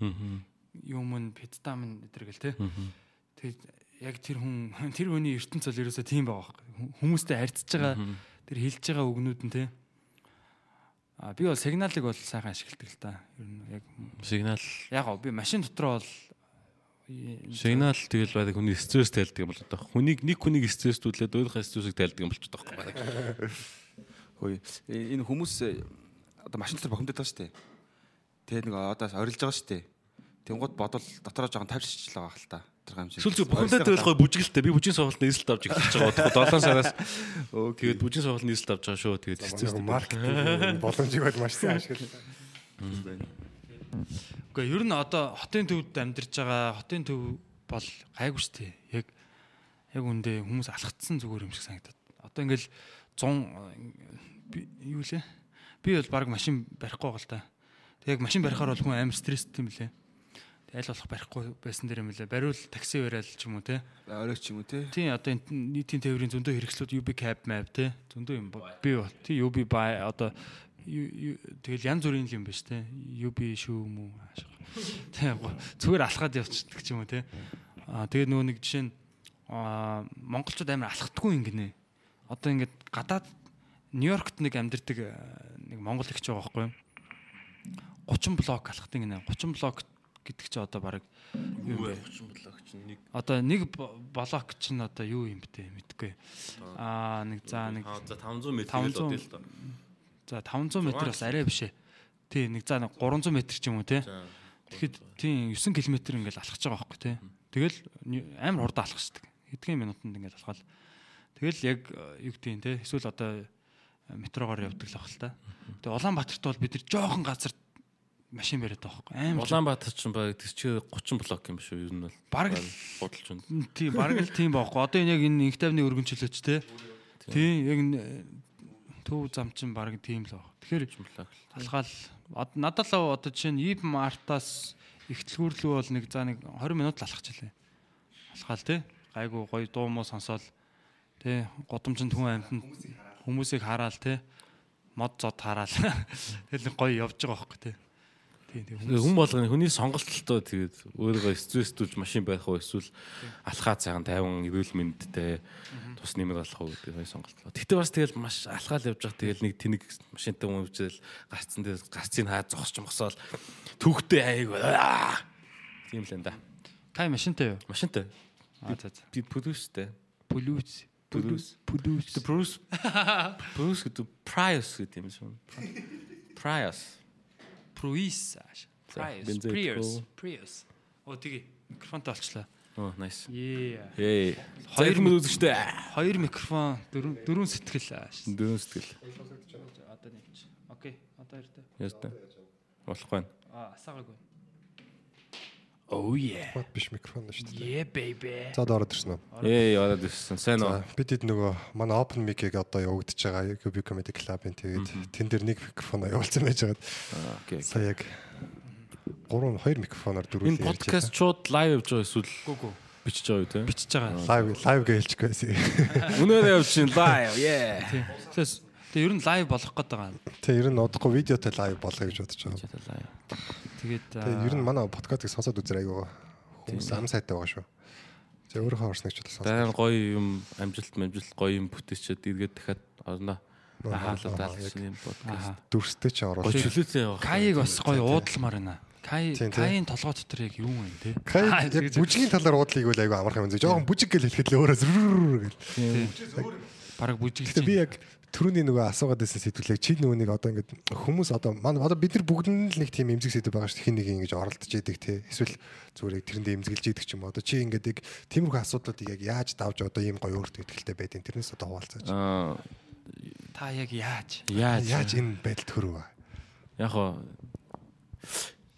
Юм н педтам энэ гэл те. Тэгээд яг тэр хүн тэр хүний ертөнц бол ерөөсөө тийм байгаа байхгүй. Хүмүүстэй харьцаж байгаа тэр хэлж байгаа үгнүүд нь те. А би бол сигналыг бол сайхан ашигладаг л та. Ер нь яг Сигнал яг гоо би машин дотор бол сигнал тэгэл байдаг хүний стресс тайлдаг юм бол одоо хүнийг нэг хүнийг стресстүүлээд өөрийнхөө стрессийг тайлдаг юм болчиход байгаа байхгүй. Хөөе. Энэ хүмүүс э, одоо машин дотор бохимдод байгаа шүү дээ. Тэгээ нэг одоос орилж байгаа шүү дээ. Тэнгууд бодвол дотороо жоохон тавьчихж л байгаа хэл та. Тэр юм шиг. Сүүл зүг бухимдаад байвал гоё бүжгэлтэй. Би бүжгийн сургалт нийслэлт авч эхэлж байгаа. Одоо 7 сараас өө тэгээд бүжгийн сургалт нийслэлт авч байгаа шүү. Тэгээд Нэг маркетинг боломжийг бол маш сайн ашиглав. Гэхдээ ер нь одоо хотын төвд амьдарч байгаа хотын төв бол гайгүй шүү дээ. Яг яг үндэ хүмүүс алхацсан зүгээр юм шиг санагдаад. Одоо ингээл 100 би- юу лээ? Би бол баг машин барихгүй байгаа л та. Тэг яг машин барихаар бол хүн амар стресстэй юм лээ. Аль болох барихгүй байсан дэр юм лээ. Бариул такси бариад ч юм уу те. Оройч юм уу те. Тийм одоо энэ нийтийн тээврийн зөндөө хэрэгслүүд UB cab map те. Зөндөө юм би бол тий UB buy одоо тэгэл янз бүрийн юм биш те. UB шүү юм уу? Тийм зүгээр алхаад явчихдаг ч юм уу те. Аа тэгээд нөгөө нэг жишээ нь монголчууд амар алхдаггүй ингэнэ. Одоо ингээд гадаад Нью-Йоркт нэг амьдардаг э, нэг монгол ихч байгаа байхгүй юу? 30 блок алхдаг гинэ. 30 блок гэдэг чи одоо баг юу вэ? 30 блок чинь нэг Одоо нэг блок чинь одоо юу юм бэ мэдгүй. Аа нэг за нэг за 500 м 500 л л доо. за 500 м бас арай биш ээ. Тий нэг за нэг 300 м ч юм уу те. Тэгэхэд тийм 9 км ингээл алхаж байгаа байхгүй те. Тэгэл амар хурд алхаждаг. Хэдхэн минутанд ингээл алхаал. Тэгэл яг э, юу гэдэг юм те. Эсвэл одоо э, метрогоор явдаг л баг л та. Тэгээ Улаанбаатарт бол бид нар жоохон газар машин бариад байгаа байхгүй. Амар Улаанбаатар ч баг тэр чи 30 блок юм шүү ер нь бол. Бараг л- бодолч байна. Тийм бараг л тийм байхгүй. Одоо энэ яг энэ инхтавны өргөнчлөөч те. Тийм яг энэ төв зам чин бараг тийм л баг. Тэгэхээр од- надад л одоо жишээ нь Ив Мартаас ихтлгүүрлүү бол нэг за нэг 20 минут л алхаж илээ. Алхаал те. Гайгүй гоё дуу муу сонсоол те. Годомжинд хүн амьтанд хүмүүсийг хараал те. Мод зод хараал. Тэгэл гоё явж байгаа байхгүй те. Тийм тийм Хүн болгоны хүний сонголтолтой тэгээд өөрийгөө стресстүүлж машин байх уу эсвэл алхаад сайхан тайван эрүүл мэндтэй тус нэмэр болох уу гэдэг сонголтлоо. Гэтэ бас тэгэл маш алхаал явж байгаа тэгэл нэг тэнэг машинтай хүн үжил гарцсан дээр гарцыг хаа зогсч мосоол түүхтэй айг тийм л энэ да. Кай машинтай юу? Машинтай. Аа за за. Би produceтэй. Полюс. Полюс. Полюс. Bruce Bruce гэдэг Prius гэдэг юм шиг. Prius. Prius. Prius. идэхгүй. Prius. Оо тэгээ микрофонтой олчлаа. Оо nice. Ее. Эй. Хоёр минут үзэгчтэй. Хоёр микрофон, дөрөв дөрөв сэтгэл. Дөрөв сэтгэл. Одоо нэг. Окей. Одоо ирдэ. Яста. Болохгүй. Аа, асаагаагүй. Oh yeah. Бод биш микрофон шүү дээ. Yeah baby. За ороод ирсэн үү? Эй, яваад ирсэн. Сайн уу? Бид хэд нөгөө манай open mic-ийг одоо явагдаж байгаа UB Comedy Club-ын тэгээд тэн дээр нэг микрофон явуулсан байж байгаа. Окей. Сая яг 3 2 микрофоноор дөрвөл Энэ подкаст шууд лайв явж байгаа эсвэл Гү гү. бичиж байгаа юу те? Бичиж байгаа. лайв лайв гэж хэлчихгүй. Үнээр явж чинь лайв. Yeah. Тэгээ ер нь лайв болох гээд байгаа. Тэг ер нь удахгүй видеотой лайв болгоё гэж бодож байгаа. Тэгээд Тэгээ ер нь манай подкастыг сонсоод үзэр айгаа хүмүүс ам сайтай байгаа шүү. За өөрийнхөө орсныг ч удаа Баян гоё юм амжилт амжилт гоё юм бүтээчээд эргээд дахиад орно. Ахаалал Аа, даалгасан юм подкаст. Дүрстэй ч Гоё оруулах. чөлөөтэй явах. Каиг бас гоё уудалмаар байна. Кай. Каийн толгой дотор яг юу юм те? Кай яг бүжгийн талаар уудлыг үл айгаа амархан юм зү. Жохон бүжиг гэж хэлэхэд л өөрөө зүррррр гэл. Бараг бүжиглж. Гэтэ би яг түрүүний нөгөө асуугаад байсан сэдвүүлэг чи нөгөө нэг одоо ингээд хүмүүс одоо манай одоо бид нар бүгд нь л нэг тийм эмзэг сэдв байгаа шүү. Хин нэг ингэж оролдож идэг те. Эсвэл зүгээр яг тэрэндээ эмзэглэж идэг ч юм. Одоо чи ингээд яг тиймэрхүү асуудлуудыг яг яаж давж одоо ийм гоё өөртөө ихтэй байдیں۔ Тэрнээс одоо хуваалцаач. Аа Та яг яаж? яаж Яаж энэ байдалд хүрв? яг хоо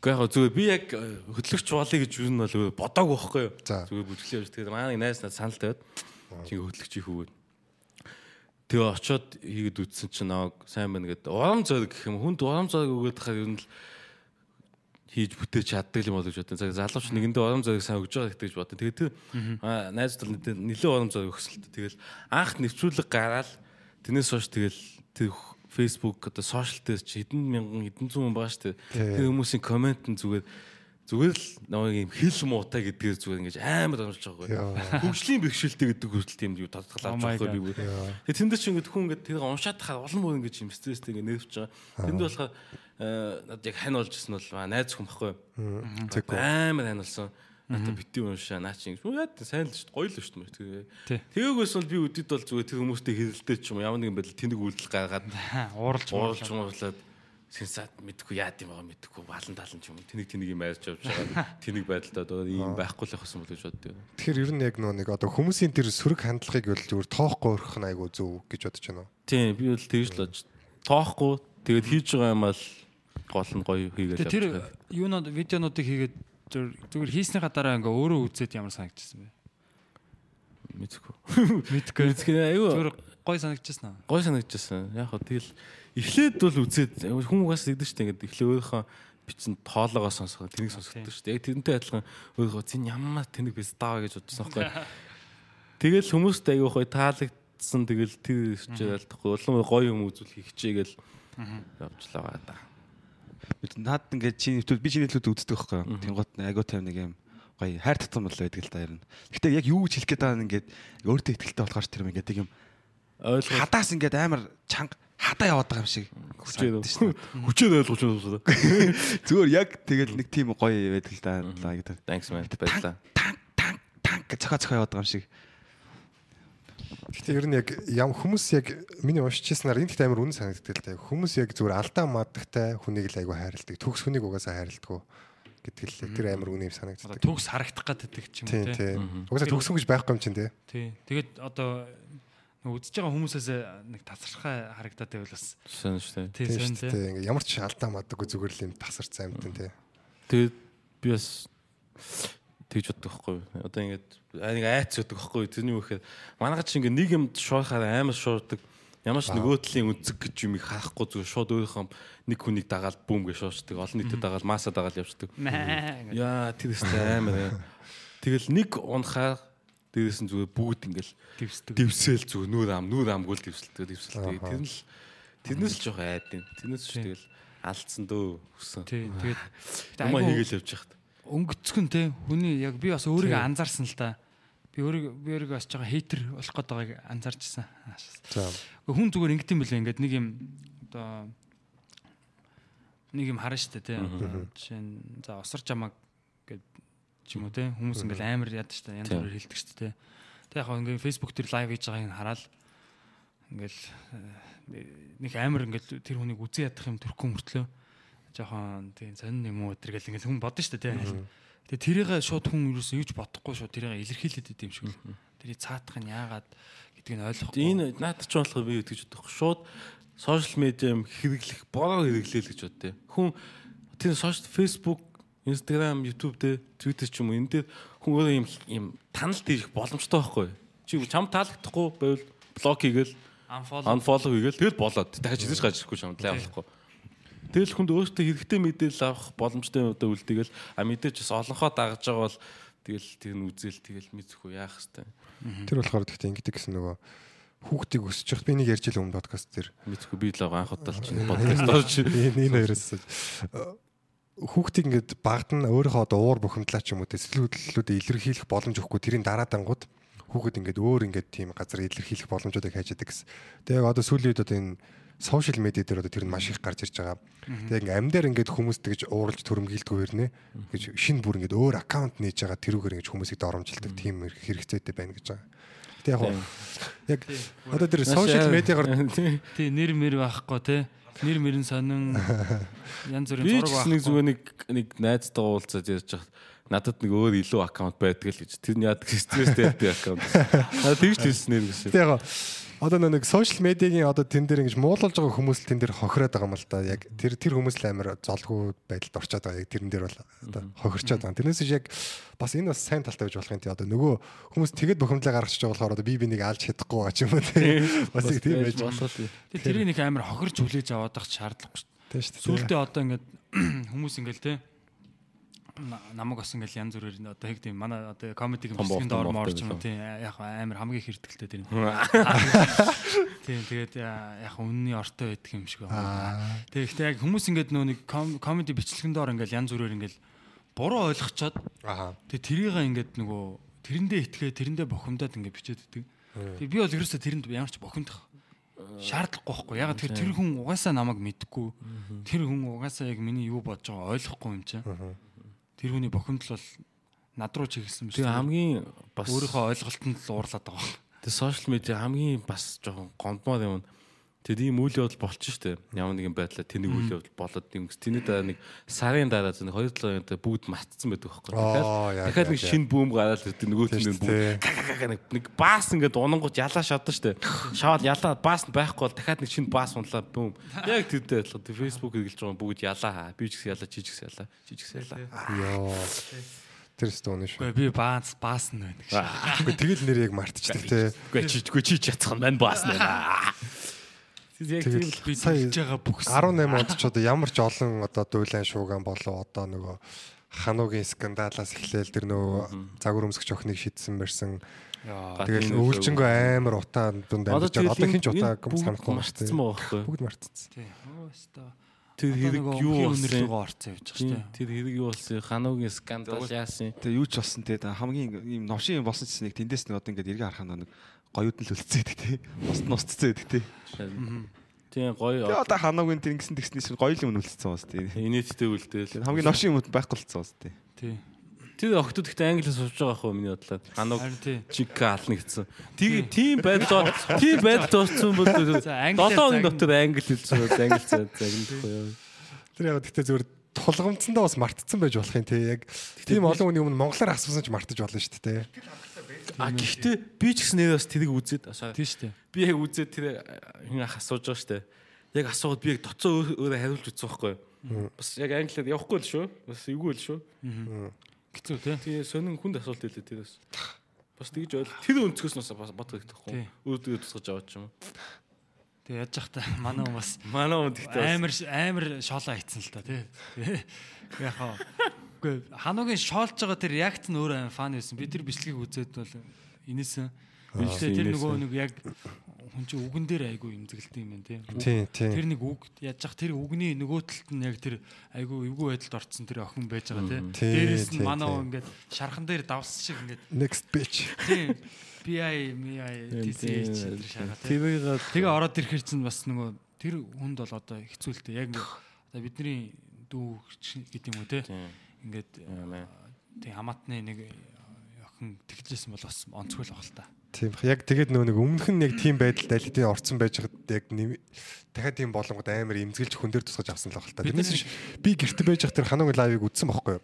Гэхдээ яг зүгээр би яг э, хөтлөгч болъё гэж юу нь бол бодоагүй байхгүй юу. Зүгээр бүжиглээ явж тэгээд манай найз надад санал тавиад чи хөтлөгч их өгөөд. Тэгээ очоод хийгээд үтсэн чинь аа сайн байна гэдэг. Урам зориг гэх юм. Хүнд урам зориг өгөөд хахаар ер нь л хийж бүтээж чаддаг юм бол гэж бодсон. За залууч нэгэндээ урам зориг сайн өгж байгаа гэж бодсон. Тэгээд тэр аа, найз бол нэлээд урам зориг өгсөлт. Тэгэл анх нэвтрүүлэг гараад тэрнээс хойш тэгэл тэр Facebook одоо сошиал дээр чи хэдэн мянган хэдэн зуун хүн байгаа шүү дээ. Тэр хүмүүсийн комент нь зүгээр зүгээр л нэг юм хэл муутай гэдгээр зүгээр ингэж амар амжилж байгаа байхгүй. Хөгжлийн бэрхшээлтэй гэдэг хүртэл тийм юу татгалаад байгаа би. Тэгээ тэнд чинь ингэж хүн ингэж тэр уншаад тахад улам бүр ингэж юм стресстэй ингэ нэрвч байгаа. Тэнд болохоор надад яг хань болж ирсэн бол найз хүн байхгүй. Амар хань болсон. Надад бити уншаа наа чи ингэ яа сайн л шүү дээ гоё л шүү дээ. Тэгээгээс бол би өдөд бол зүгээр тэр хүмүүстэй хэрэлдээ ч юм ямар нэгэн байдал тэнэг үйлдэл гаргаад Ууралж ууралж муурлаад сенсат мэдхгүй яад юм байгаа мэдхгүй балан талан ч юм тэнэг тэнэг юм айрч явж байгаа тэнэг байдалтай одоо ийм байхгүй л явахсан бол гэж боддог. Тэгэхээр ер нь яг нөө нэг одоо хүмүүсийн тэр сөрөг хандлагыг бол зүгээр тоохгүй өрөх нь айгу зөв гэж бодож байна уу? Тийм би бол тэгж л бож тоохгүй тэгээд хийж байгаа юм бол гол нь гоё хийгээл Тэгээ тэр юунод видеонуудыг хийгээд зүгээр хийснийхаа дараа ингээ өөрөө үзээд ямар санагдчихсан бэ? мэдхгүй. Мэдгүй. Мэдхгүй айгүй Зүгээр гой санагдчихсан аа. гой санагдчихсан. Яг хөө тэгэл эхлээд бол үзээд хүн угаас тэгдэж штэ ингээд эхлээ өөрийнхөө бичсэн тоолоогоо сонсгоо тэнийг сонсгодог штэ. Яг тэрнтэй адилхан өөрийнхөө зин ямар тэнэг бис даа гэж бодсон байхгүй. Тэгэл хүмүүст айгүй гоё таалагдсан тэгэл тэр хичээл тахгүй улам гоё юм үзүүл хийчихээл явжлаа да. Наад ингээд чи нэвтрүүл би чи нэвтрүүл үздэг байхгүй. Тэнгуут агуу тайм нэг юм гоё хайр татсан бол байдаг л да ер нь. Гэтэ яг юу гэж хэлэх гээд байгаа нь ингээд өөртөө ихтэй болохоор тэр юм ингээд юм Ойлгоо. хадаас ингээд амар чанга хадаа яваад байгаа юм шиг Хүчээд хүчээд ойлгож байна. Зүгээр яг тэгэл нэг тийм гоё байдаг л да гэдэг. Thanks man баярлаа. Танк танк танк гэж цохоо цохоо яваад байгаа юм шиг. Гэхдээ ер нь яг ям хүмүүс яг миний уншижсанаар энэ ихтэй амар үнэн санагддаг л та. Хүмүүс яг зүгээр алдаа мадагтай хүнийг л айгу хайрладаг. Төгс хүнийг угаасаа хайрладаг гэдэг л тэр амар үнэн юм санагддаг. төгс харагдах гэдэг ч юм Тийм уу тий. тийм. Угаасаа төгсөн гэж байхгүй юм чинь тий. Тий. Тэгээд одоо үзэж байгаа хүмүүсээс нэг тасархай харагдаад байвал бас Сайн шүү дээ. тий Тийм шүү дээ. Ингээ ямар ч алдаа мадаггүй зүгээр л юм тасарсан амьтан тий. Тэгээд би бас тэгж боддог байхгүй юу. Одоо ингээд нэг айц боддог байхгүй юу. Тэрний үхээр манайхад чи ингээд нэг юм шуурахаар амар шуурдаг. Ямар ч нөгөө талын үнцэг гэж юм их харахгүй зүгээр шууд өөрийнхөө нэг хүнийг дагаад бүүм гэж шуурчдаг. Олон нийтэд дагаад масаа дагаад явчихдаг. Яа тэр өстэй амар. Тэгэл нэг унахаар дээрээс нь зүгээр бүгд ингээл дивсэл зүгээр нүүр ам нүүр амгүй л дивсэлтэй дивсэлтэй. Тэр нь л тэрнээс л жоох айд юм. Тэрнээс ч тэгэл алдсан дөө өссөн. Тий. Тэгээд Юмаа хийгээл явж яхад. өнгөцгөн те хүний яг би бас өөрийгөө анзаарсан л та. Би өөрийгөө би өөрийгөө бас жоохон хейтер болох гээд байгааг анзаарчсан. Хүн зүгээр ингэдэм билээ ингээд нэг юм одоо нэг юм харна штэ те. Жишээ нь за осор жамаг гэд ч юм уу те хүмүүс ингээд амар яд штэ янз бүрээр хэлдэг штэ те. Тэг яг хаа ингээд Facebook дээр лайв хийж байгааг нь хараад ингээд э, нэг амар ингээд тэр хүнийг үзэн ядах юм төрхөө мөртлөө жоохон тийм сонин юм уу тэр гэл ингээд хүн бодно штэ те. Тэгээ тэрийг шууд хүн юусэн юуж бодохгүй шууд тэрийг илэрхийлээд идэм шиг л. Тэрийг цаатах нь яагаад гэдгийг нь ойлгохгүй. Энэ наадах ч болохоор би үтгэж бодох. Шууд сошиал медиа хэрэглэх, бороо хэрэглээл гэж боддээ. Хүн тэр сошиал Facebook, Instagram, YouTube дээр, Twitter ч юм уу энэ дээр хүн өөрөө юм юм танал дийх боломжтой байхгүй. Чи чам таалагдахгүй байвал блок хийгээл unfollow. хийгээл тэгэл болоод. Дахиж хийж гаж ирэхгүй шам лай болохгүй. Тэгэл хүнд өөртөө хэрэгтэй мэдээлэл авах боломжтой удаа үлдээгэл а мэдээч бас олонхоо дагаж байгаа бол тэгэл тэр нь үзэл тэгэл мэдхгүй яах хэвээр. Тэр болохоор гэхдээ ингэдэг гэсэн нөгөө хүүхдийг өсөж явах. Би нэг ярьж л өмнө подкаст дээр. Мэдхгүй би л анх удаа л чинь подкаст орж энэ энэ хоёроос хүүхдийг ингээд багт нь өөрийнхөө одоо уур бухимдлаа ч юм уу те сэтгэлхөдлөлүүдээ илэрхийлэх боломж өгөхгүй тэрийн дараа дангууд хүүхэд ингээд өөр ингээд тийм газар илэрхийлэх боломжуудыг хайж яадаг гэсэн. Тэгээ одоо сүүлийн үед одоо энэ сошиал медиа дээр одоо тэр нь маш их гарч ирж байгаа. Тэгээ ингээд амдаар ингээд хүмүүст тэгж ууралж төрөмгийлдэг хэрнээ гэж шинэ бүр ингээд өөр аккаунт нээж байгаа тэрүүгээр ингээд хүмүүсийг доромжилдаг тийм хэрэгцээтэй байна гэж байгаа. Тэг яг яг одоо тэр сошиал медиагаар тий нэр мэр байхгүй те. Нэр мэрэн сонин янз бүрийн би зураг ч нэг байхгүй. зүгээр нэг нэг найзтай уулзаад ярьж хахад надад нэг өөр илүү аккаунт байдаг л гэж. Тэр нь яадаг стресстэй байдаг аккаунт. Тэгж хэлсэн юм гэсэн. Тэг яг одоо нэг сошиал медиагийн одоо тэн дээр ингэж муулуулж байгаа хүмүүс л тэн дээр хохироод байгаа юм л да. Яг тэр тэр хүмүүс л амар золгүй байдалд орчоод байгаа. Яг тэрэн дээр бол одоо хохирчоод байгаа. Тэрнээс яг бас энэ бас сайн талтай байж болох юм тий. Одоо нөгөө хүмүүс тэгэд бухимдлаа гаргачих жоох болохоор одоо би бинийг алж чадахгүй байгаа ч юм уу тий. Бас их тийм байж болоо. Тэгээ тэрийг нэг амар хохирч хүлээж аваад ах шаардлагагүй шүү. тий дээ. Сүүлдээ одоо ингээд хүмүүс ингээд те на- намайг бас ингээл янз бүрээр одоо яг тийм манай одоо бичлэгийн бовтой, доор моор бовтой ч юм тийм яг амар хамгийн хэрдгэлтэй тэр. Тийм тэгээд яг үнний ортой байдаг юм шиг байна. Тэгээд ихтэй яг хүмүүс ингээд нөө нэг ком- комеди бичлэгийн доор ингээл янз бүрээр ингээл буруу ойлгочоод тэгээд тэрийг ингээд нөгөө тэрэндээ итгээ тэрэндээ бохимдаад ингээд бичээд өгдөг. Тэгээд би бол ерөөсөө тэрэнд ямар ч бохимдох шаардлагагүй байхгүй. Яг тэр тэр хүн угаасаа намайг мэдгүй. Тэр хүн угаасаа яг миний юу бодож байгааг ойлгохгүй юм чинь. Тэр хүний бохимдол бол над руу чиглэсэн биш. Тэгээ хамгийн бас өөрийнхөө ойлголтонд л уурлаад байгаа. Тэгээ сошиал медиа хамгийн бас жоохон гомдмоор юм. Тэгээд ийм үйл явдал болчих штэ. Ямар нэгэн байдлаар тэнийг үйл явдал болоод юм. Тэний дараа нэг сарын дараа зөв 2 7 янта бүгд мартцсан байдаг байхгүй. Яа, Дахиад нэг шинэ бүүм гараад ирдэг нөгөө дээ. какакака нэг баас ингээд унангууд ялаа шатна штэ. Шаваад ялаа баас нь байхгүй бол дахиад нэг шинэ баас унлаа бүүм. Яг тэрдээ адилхан. Facebook хэлж байгаа бүгд ялаа. Би ч гэсэн ялаа, чи ч гэсэн ялаа, чи ч гэсэн ялаа. Йоо. Тэр стон шүү. Би баас баас нь байна гэж. Тэгэл нэр яг мартчихдаг те. Үгүй чи чи ч яцхан маань баас нь байна. Яг тийм Тэгэл Би сая хэлж байгаа бүхс. 18 онд ч одоо ямар ч олон одоо дуйлан шууган болоо одоо нөгөө хануугийн скандалаас эхлээл тэр нөгөө загвар өмсгч охиныг шидсэн мэрсэн. Яа. Тэгэл өвлжөнгөө амар утаа дунд амьдж байгаа. Одоо хинч утаа санахгүй байгаа байхгүй. Бүгд мартцсан. Тий. Оо өстой. Тэр хэрэг юу өнөрлөгөө орцсон явж Тийм, байгаа шүү Тэр хэрэг юу болсон? Хануугийн скандал яасан? Тэгээ юу ч болсон те хамгийн ийм новшин юм болсон ч нэг тэндээс нэг одоо ингээд эргээ харахад нэг гоёуд нь л үлдсэн гэдэг те. Ус нь устцсан гэдэг те. Тийм гоё. Тэгээ одоо ханаагийн тэр ингэсэн тэгснээс гоё юм үлдсэн бас те. Инээдтэй үлдээл. Хамгийн новшин юм байхгүй болцсон бас те. Тий. Тэр охтууд ихтэй англиас сууж байгаа хөө миний Харин тий. чика ална гэсэн. Тийг тийм байдал тийм байдал дууссан бол За, англиар 7 өдрийн загна. дотор англи хэлсэн англи загнахгүй юу. Тэр яг гэхдээ зөвөр тулгамцсандаа бас мартцсан байж болох юм те. Яг тийм олон хүний өмнө монголоор асуусан ч мартаж болно шүү дээ те. А гэхдээ би ч гэсэн нэр бас тэрийг үзээд Тий шүү дээ. би яг үзээд тэр хин ах асууж байгаа штэ. Яг асуугаад би яг тоцоо өөр- өөрөө хариулж үзсэн байхгүй юу. Бас яг англиар явахгүй л шүү. Бас эвгүй л шүү. Хэцүү тий. Тэгээ сонин хүнд асуулт хэлээ тэрээс. Бас тэгж ойл. Тэр өнцгөөс нь бас бодох хэрэгтэй. Өөдөө тусгаж аваад ч юм уу. Тэг яаж явах та манай хүн бас Манай хүнд ихтэй амар амар шоолоо хийцэн л та тий. Тий. Яг хаа. Үгүй хануугийн шоолж байгаа тэр реакц нь өөрөө амар фан байсан. Би тэр бичлэгийг үзээд бол инээсэн. Гэхдээ тэр нөгөө нэг яг хүн чинь үгэн дээр айгүй имзэгэлтэй юм байна тий. Тийм тийм. Тэр нэг үг яаж зах тэр үгний нөгөө талд нь яг тэр айгүй эвгүй байдалд орцсон тэр охин байж байгаа тий. Тийм, Дээрээс нь хүн ингээд шархан дээр давсан шиг ингээд Next bitch. тийм BI MI TCH тэр шарга тий. Тэгээ ороод ирэхэр чинь бас нөгөө тэр хүнд бол одоо хэцүүлтэй яг ингээд одоо бидний дүү гэдэг юм уу те ингээд тий хамаатны нэг охин тэгжсэн бол бас онцгой л авах л та. Тийм яг тэгээд нөгөө нэг өмнөх нь яг тийм байдалд алидийн орцсон байж хад яг дахиад тийм боломжууд амар имзгэлж хүн дээр тусгаж авсан л баг л та. Тэрнээс биш би гэрте байж хад тэр хануугийн лайвыг үзсэн байхгүй юу.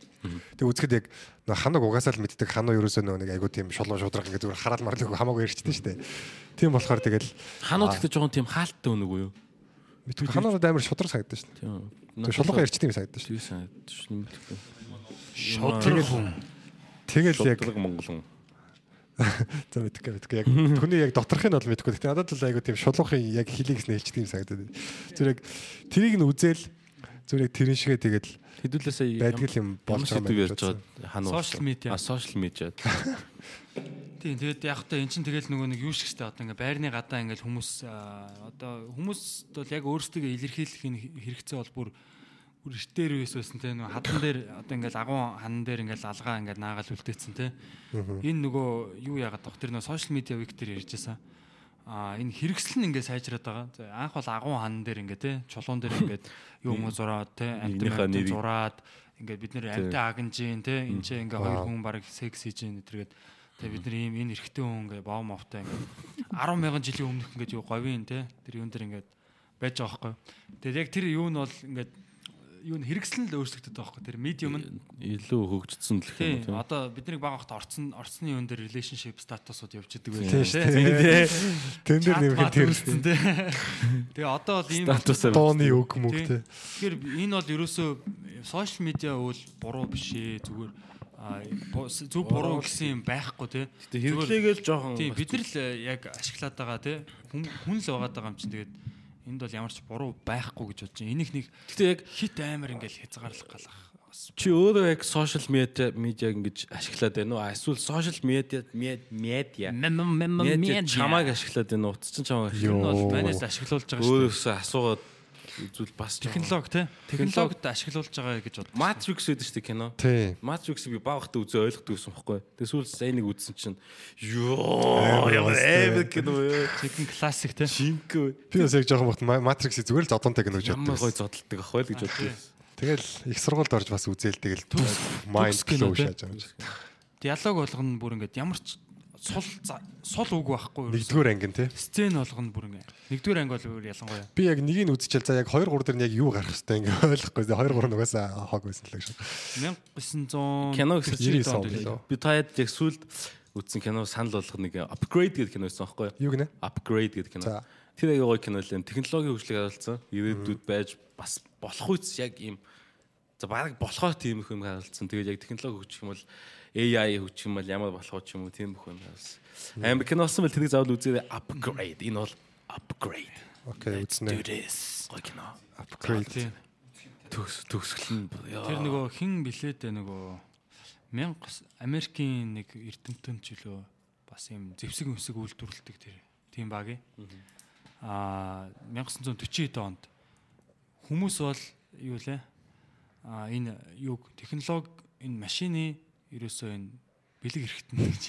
Тэгээ үзэхэд яг нөгөө ханууг угаасаа л мэддэг хануу ерөөсөө нөгөө нэг айгуу тийм шулуун шудраг ингээ зүгээр хараал марлаг хамаагүй ярьчихдээ штэ. Тийм болохоор тэгэл ханууд ихтэй жоохон тийм хаалттай өнөг үү мэдгүй хануунууд амар шудраг санагдаж штэ. Тийм. Тэгээ шулуухан ярьчихдээ юм санагдаж штэ. Тийм санагдаж юм. Шодрог хүн. Тэгэл яг Шудраг монголон. За мэдгүй мэдгүй яг хүний яг доторхыг нь бол мэдгүй. Гэтэ надад л айгу тийм шулуухын яг хилийг нь хэлчихдэг юм санагдаад байна. Зүгээр яг тэрийг нь үзэл зүгээр яг тэрэн шигээ тэгэл Хэдүүлээ сая байдаг юм болж байгаа юм хануу. Social media. А social media. Тийм тэгээд яг та эн чинь тэгэл нөгөө нэг юу шиг штэ одоо ингээ байрны гадаа ингээл хүмүүс одоо хүмүүст бол яг өөрсдөө илэрхийлэх хэрэгцээ бол бүр бүр эртээр үессэн те нөгөө хадан дээр одоо ингээл агуун хадан дээр ингээл алгаа ингээл наагаал үлдээсэн те. Энэ нөгөө юу яагаад тох? Тэр нөгөө сошиал медиа вик дээр ярьжсэн. А энэ хэрэгсэл нь ингээ сайжраад байгаа. За, Анх бол агуун хаан дээр ингээ те чулуун дээр ингээ юу юм зураад те нэрийг- зураад ингээ бид нэр амтаа агнжин те энэ ч ингээ хоёр хүн баг секс хийж ин тэргээд тэгээ бид нар ийм энэ эрэгтэй хүн ингээ боо мовтой ингээ 10 мянган жилийн өмнөх ингээ юу говийн те тэр юун дээр ингээ байж байгаа байхгүй. Тэгээд яг тэр юу нь бол ингээ юу н хэрэгсэл л өөрчлөгдөд байгаа байхгүй. Тэр медиум нь илүү хөгжсөн л гэх юм Тийм. уу. Одоо бидний бага хот орцсон орцсны юун дээр relationship статусууд явж идэг Тийм байх шүү дээ. Тэн дээр нэмэхэд тэр Тэгээ одоо бол ийм дооны үг мөг Тийм. Тэгэхээр энэ бол ерөөсөө сошиал медиа үл буруу биш ээ зүгээр зөв буруу гэсэн юм байхгүй те. Гэтэ хэрэглээгээл жоохон Тийм бид нар л э, яг ашиглаад байгаа те хүн л байгаа юм чинь тэгээд энд бол ямар ч буруу байхгүй гэж бодож байна. Энийг нэг Гэтэ яг хит амар ингээл хязгаарлах галах. чи өөрөө яг сошиал медиа медиа ингэж ашиглаад байна уу? Эсвэл сошиал медиа медиа медиа чамайг ашиглаад байна уу? Утас чинь Йоо. Энэ бол манайс ашиглуулж байгаа шүү дээ. өөрөөсөө асуугаад үзвэл бас Технологи те. Технологид ашиглуулж байгаа гэж бод. Matrix гэдэг чинь кино. Тий. Matrix би багахта үзээ ойлгохгүй байсан байхгүй. Тэгээ сүүлд сайн нэг үзсэн чинь ёо ямар амар кино вэ? Chicken classic те. Шинкөө Би бас яг жоохон бахт Matrix-ийг зүгээр л зодонтой кино гэж ямар гой боддог. зодтолдог ах байл гэж боддог. Тэгэл их сургуульд орж бас үзээл тэгэл mind blow тий. шааж байгаа юм шиг. Диалог болгоно бүр ингээд ямар ч сул сул үг байхгүй юу? Нэгдүгээр ангин тий. Сцен болгоно бүр ингээд. Нэгдүгээр анги бол өөр ялангуяа. Би яг нэгийг үзчихэл за яг 2 3 дээр нь яг юу гарах хэвээр ингээ ойлгохгүй. 2 3 нугасаа хог байсан л гэж. 1900 Кино гэсэн 99 он онд билүү? Би таад яг сүүлд үзсэн кино санал болгох нэг upgrade гэдэг кино байсан байхгүй. Юу гинэ? Upgrade гэдэг кино. Тэр яг гоё кино л юм. Технологийн хөгжлийг харуулсан. Ирээдүйд байж бас болох үс яг ийм за баг болохоор тийм их юм харуулсан. Тэгээд яг технологи хөгжих юм бол AI хөгжих юм бол ямар болох ч юм уу тийм их юм харуулсан. Амар кино болсон бол тэрийг заавал үзээрэй. Upgrade. Энэ бол upgrade. Окей, Do үзнэ. this. Гоё кино. Upgrade. Төгс төгсгөл нь Тэр нөгөө хин билээд нөгөө 1000 Америкийн нэг эрдэмтэн ч үлөө бас юм зэвсэг мөсөг үйлдвэрлэдэг тэр тийм баг. Аа 1940 онд хүмүүс бол юу лээ? Аа энэ юг технологи энэ машины ерөөсөө энэ бэлэг хэрэгтэн гэж.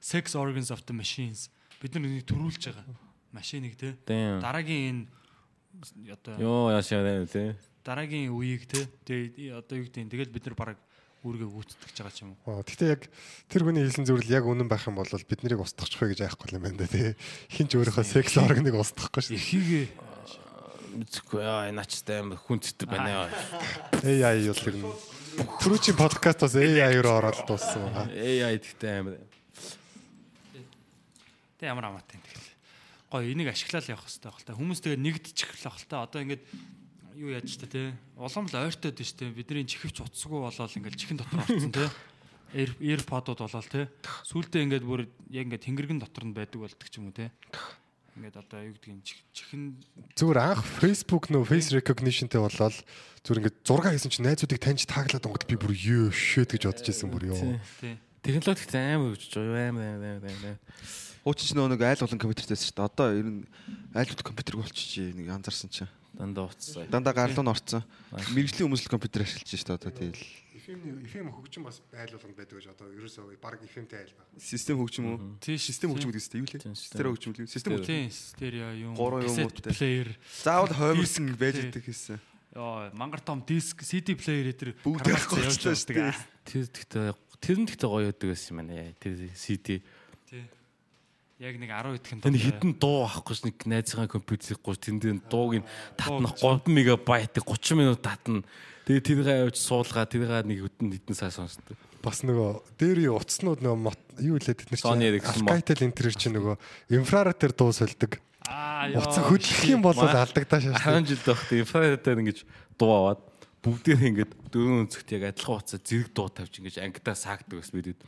Sex organs of the machines бид нар энийг төрүүлж байгаа. Машиныг те. Дараагийн энэ одоо Йоо яаш яа тий. дараагийн үеийг те тэгээ одоо юу гэдэг тэгэл бид нар баг үүргээ гүйцэтгэж байгаа ч юм уу. Аа, Гэтэ яг тэр хүний хэлсэн зөвл яг үнэн байх юм бол бид нарыг устгахчих вэ гэж айхгүй юм байна да тий. Хинч өөрийнхөө секс органыг устгахгүй шүү Эхийгээ Мэдхгүй яа начтай амар хүн зэтэр байна яа. дээ. AI юу тэр нь. Түрүүчийн подкаст бас AI руу ороод дууссан байгаа. AI гэдэгтэй амар. тэг ямар амаатай юм тэгэл. Гой энийг ашиглаад явах хэрэгтэй байх л та. Хүмүүс тэгээ нэгдчих л байх л та. Одоо ингээд юу яаж та те. Улам л ойртоод дээ штэ. Бидний чихвч утсгүй болоод ингээд чихэн дотор орцсон те. Air AirPod-ууд болоод те. Сүүлдээ ингээд бүр яг ингээд тэнгэргэн дотор нь байдаг болдог ч юм уу те. Ингээд одоо юу гэдгийг чих- чихэн Зүгээр анх Facebook нөө face recognitionтэй болоод зүгээр ингээд зураг хийсэн чинь найзуудыг таньж тааглаад онгод би бүр ёо шэт гэж бодож байсан бүр ёо. тий. Технологи гэхдээ амар хөгжиж байгаа амар амар амар. Хуучин ч нөгөө нэг айл болон компьютертэй шүү дээ. Одоо ер нь айлууд компьютер болчихжээ нэг анзаарсан чинь. Дандаа уцсан. Дандаа гарлуу нь орцсон. Мэргэжлийн хүмүүс л компьютер ашиглаж шүү дээ одоо тэгэл. FM FM хөгжим бас айл болгонд байдаг гэж одоо ерөөсөө баг FM-тэй айл байна. Систем хөгжим үү? Тий, Систем хөгжим гэдэг үстэй юу лээ? Тийм, Стерео хөгжим үү? Систем хөгжим. тий, стерео юм. Гурван юм cassette уутай. player. Заавал хойморсон Диск, байж идэг гэсэн. Яа, мангар том диск, CD player дээр Бүгд явж байгаа шүү дээ. Тэр гэхдээ тэр нь гэхдээ гоё өгдөг байсан юм байна. Тэр CD. Тий. Яг нэг 10 идэхэн Тэнд хитэн дуу авахгүй ш нэг найзынхаа компьютерийг гуйж тэнд дээр дууг нь татна 3 мегабайт 30 минут татна. Тэгээ тэргээ явж суулгаа тэргээ нэг өдөн хитэн сая сонсдог. Бас нөгөө дээр юу утаснууд нөгөө юу лээ тэд нар мот. Alcatel интерьер чинь нөгөө инфраредээр дуу сольдог. Аа яа. Утас хөдлөх юм бол алдагдаа шээ. 10 жил байхдаа инфраредээр ингэж дуу аваад бүгдээр ингэж дөрөв өнцгт яг адилхан хуцаа зэрэг дуу тавьж ингэж ангидаа саагдаг бас бидэд.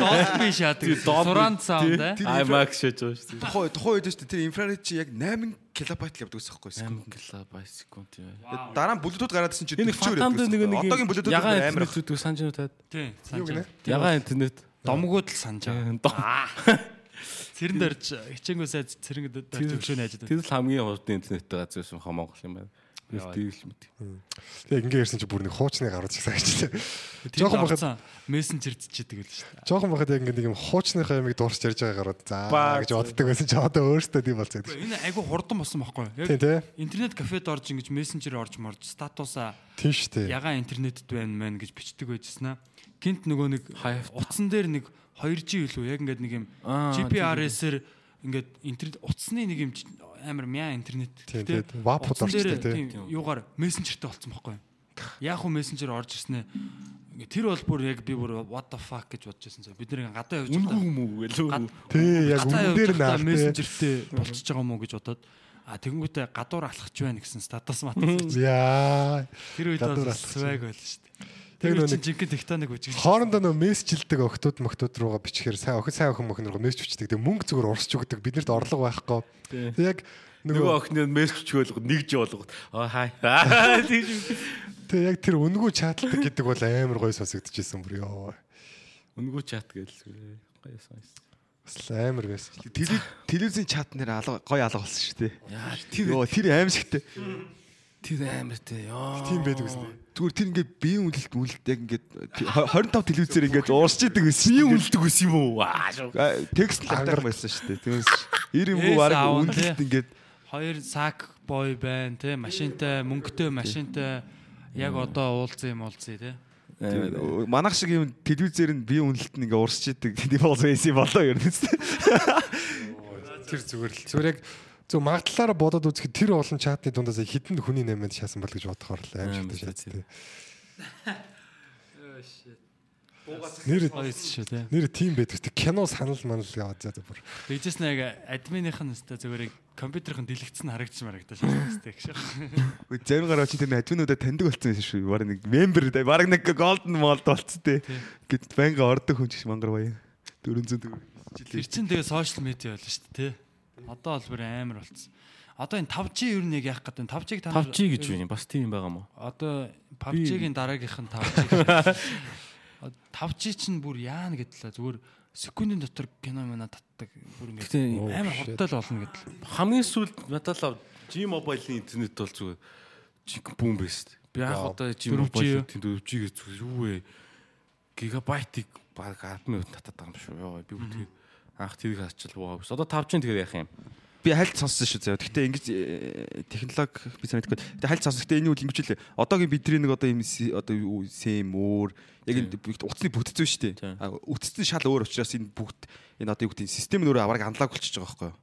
Dolby шаадаг. Суран саунд э. IMAX шээж байгаа шүү дээ. Тухай тухай үед шүү дээ тэр инфраред чи яг 8 килобайт л явдаг гэсэн юм байна. 8 килобайт секунд яа. Дараа нь блютуз гараад ирсэн чи Энэ нэг фантамд нэг нэг одоогийн ягаан амар интернет зүтг санаж байна таад. Тий. Юу гинэ? Ягаан интернет Домгууд л санаж байгаа. дом. Цэрэн дөрж хичээнгөө сайд цэрэн дөрж өгшөө найж. Тэр л хамгийн урд интернеттэй газар байсан хаа Монгол юм байна. Би Яа. тийм л мэд. Тэгээ ингээ ярьсан чи бүр нэг хуучны гарууд ч ажиж. Жоохон Жохон бахад мессенжер зчидэг л шүү дээ. жоохон бахад яг ингээ нэг юм хуучныхаа ямиг дуурч ярьж байгаа гарууд за Баг. гэж боддог байсан чи одоо өөртөө тийм болцсон. Энэ айгу хурдан болсон байхгүй юу? Тийм тий. интернет кафед орж ингэж мессенжер орж морж статуса Тийм шүү дээ. ягаан интернетэд байна мэн гэж бичдэг байжснаа. Гинт нөгөө нэг утсан дээр нэг 2G илүү яг ингээд нэг юм GPRS-ээр ингээд интернет утасны нэг юм ч- амар мяа интернет. Тийм. Вап дээр тийм. юугаар мессенжертэй болсон байхгүй? Яг уу мессенжер орж ирснэ. Ингээ тэр бол бүр яг би бүр what the fuck гэж бодож байсан. Бид нэр гадаа явж байгаа. мүү гэлөө. Тий яг Гадаа үн явж дээр байхдаа наах тий. мессенжертэй болчихж байгаа мó гэж бодоод а тэгэнгүүтээ гадуур алхаж байна гэсэн статус матас. Яа. Тэр үед бол swag байл шүү Тэр нөгөө чинь жинхэнэ тектоник үжиг. Хоорондоо нөө мессежлдэг октод мохтод руугаа бичихээр сайн охин сайн охин мохин руугаа мессеж бичдэг. Тэгээ мөнгө зүгээр урсч өгдөг. Биднэрт орлого байхгүй. Тэг яг Нөгөө охины мессеж чөөлгө нэгж болгоо. Аа хай. Тэгээ яг тэр үнгүү чаталдаг гэдэг бол амар гой сонсогдчихсэн бүр ёо. үнгүү чат гээл гоё сонс. Бас амар байсан. Теле- Телевизийн чат нэр алга гоё алга болсон шүү дээ. Яа Йоо тэр аимшигтэй. Тэр амар те ёо. Тийм байдаг үстэй. Зүгээр тэр ингээд биеийн үнэлт үнэлт яг ингээд 25 телевизээр ингээд уурсч идэг байсан. Бие үлдэг ус юм уу? Аа шүү. Текст л хатах байсан шүү дээ. Тэгээс 90 муу Ээс арга тий. ингээд Хоёр сак бой байна те машинтай мөнгөтэй машинтай яг одоо уулзсан юм уулзъя те. манах шиг юм телевизээр нь бие үнэлт нь ингээд уурсч идэг. Тийм бол байсан болоо ер нь. Тэр зүгээр л зүгээр яг зөв магадлалаараа бодоод үзэхэд тэр олон чатны дундаас хідэн хүний нэмэнд шаасан бол гэж бодохоор л амар Амар шаттай тийм. шаттай. Нэр шүү те. нэр тийм байдаг. Кино санал манал яваад за за бүр. Тэгжээс нэг админийх нь өстой зүгээр яг компьютерын дэлгэцэн харагдчих марагдаж шаардлагатай гэх шиг. Үгүй зарим гараа чи тэр админуудаа таньдаг болсон юм шүү. Бараг нэг мембер бараг нэг голден молд болцсон те. Гэт банга ордог хүн ч мангар баяа. 400 төгрөг. Тэр чинь тэгээ сошиал медиа байлаа шүү дээ те. Одоо бол бүр амар болцсон. Одоо энэ 5G ер нь яг яах гэдэг 5G-г та нар- 5G гэж байна. Бас тийм юм байгаа мó. Одоо PUBG-гийн дараагийнх нь 5G. 5G чинь бүр яана гэдлээ зүгээр секундын дотор кино мана татдаг бүр Гэтэ амар хурдтай л болно гэдэл. хамгийн сүүлд надад л G Mobile-ийн интернет бол зүгээр чиг бүүм байсан. Би Вау. одоо G 4G Mobile-ийн тийм 4G-гээ зүгээр юу вэ? Гигабайтыг баг 10 минут татаад байгаа юм шүү. Йоо би бүр тэгээд анх тэрийг хаачихвал вау. Одоо 5G тэгээд яах юм? Би хальт сонссон шүү заяа. Гэхдээ ингэж э, технологи би санагдахгүй. Гэтэ хальт сонссон. Гэтэ энэ үл ингэж үлээ. Одоогийн бидний нэг одоо юм одоо сэм өөр яг энэ утасны бүтцэн шүү дээ. Утасны шал өөр учраас энэ бүгд энэ одоо юу гэдэг систем нь өөрөө авраг анлаг болчихж байгаа байхгүй юу?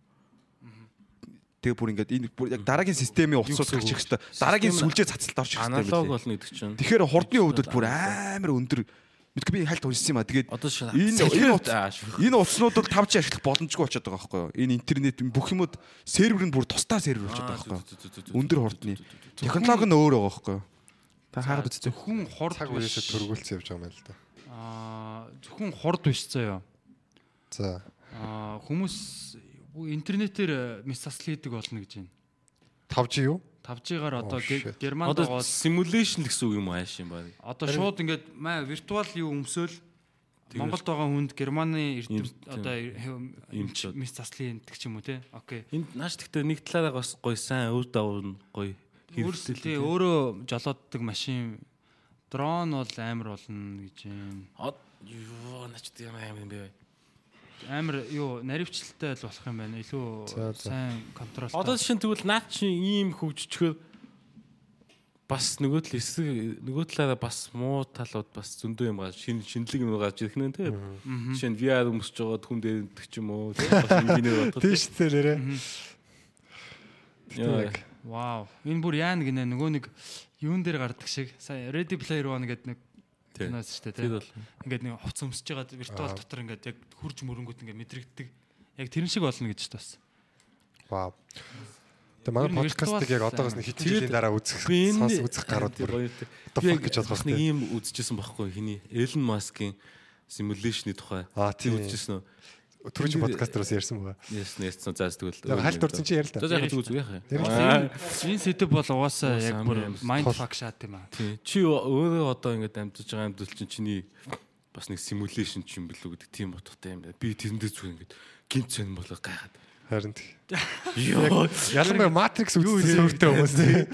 Тэгээ бүр ингээд энэ яг дараагийн системийн утасууд гарчих хэвээр дараагийн сүлжээ цацалт орчих хэвээр Аналог болно гэдэг чинь. Тэгэхээр хурдны хувьд бол бүр амар өндөр мэдгүй би хальт уншсан юм а. Тэгээд энэ энэ утаснууд бол 5G ашиглах боломжгүй болчиход байгаа байхгүй юу? Энэ интернет бүх юмуд сервер нь бүр тусдаа сервер болчиход байгаа байхгүй юу? Өндөр хурдны. Технологи нь өөр байгаа байхгүй юу? Та хаагаад үзтээ. Зөвхөн хурд Цаг үеэсээ төргүүлсэн явж байгаа юм л да. Аа зөвхөн хурд биш заяа. За. Аа хүмүүс интернетээр мис засал хийдэг болно гэж байна. 5G юу? 5G-гаар одоо Oh, Одоо байгаа simulation гэсэн үг юм аа шин баг. одоо шууд ингээд маа виртуал юу өмсөөл Монголд байгаа хүнд Германы эрдэм одоо Имч. мис заслын гэдэг ч юм уу те. Окей. Энд нааш гэхдээ нэг талаараа бас гоё сайн өв давуу нь гоё Өөрсдөө тий, өөрөө жолооддаг машин дрон бол амар болно гэж юм. Юу наач тийм юм юм бэ. Амар юу наривчлалтай л болох юм байна. Илүү сайн контрол. Одоо шин тэгвэл наад чи ийм хөгжчихөө бас нөгөө тал эсрэг нөгөө талаараа бас муу талууд бас зөндөө юм гарч шин шинэлэг юм гарч ирэх нэ тийм. Жишээ нь VR өмсөж байгаа хүн дээр идэх ч юм уу бас инженер бодох. Дээ нэрээ. Яа. Вау. Энэ бүр яана гинэ нөгөө нэг юун дээр гардаг шиг. Сая Ready Player One гэдэг нэг Киноос шүү дээ Тэр тийм. бол Ингээд нэг хувц өмсөж байгаа виртуал дотор ингээд яг хурж мөрөнгөт ингээд мэдрэгддэг. Яг тэрэн шиг болно гэж бас. Вау. Тэгээ манай подкастыг яг одоогоос нэг хитэн жилийн дараа үзэх би энэ сонс үзэх гарууд бүр fuck гэж бодох бас нэг ийм үзчихсэн байхгүй хиний Элен Маскийн simulation-ы тухай. Аа, тийм. үзчихсэн үү? Түрүүч подкастраас ярьсан байгаа. Яс ярьсан заас тэгвэл. Хальт урдсан чи ярил За та. яг зүг зүг юм. Энэ сэдв бол угаасаа яг бүр Тол. фак шат юм аа. Тий. Чи өөрөө одоо ингээд амьдж байгаа амьдл чинь чиний бас нэг simulation ч юм билүү гэдэг тийм утгатай юм байна. Би тэрэндээ зүг ингээд гинт зэн болоо гайхаад. Харин тий. Йоо. Ялангуяа Matrix үзсэн сүртэй хүмүүс тий.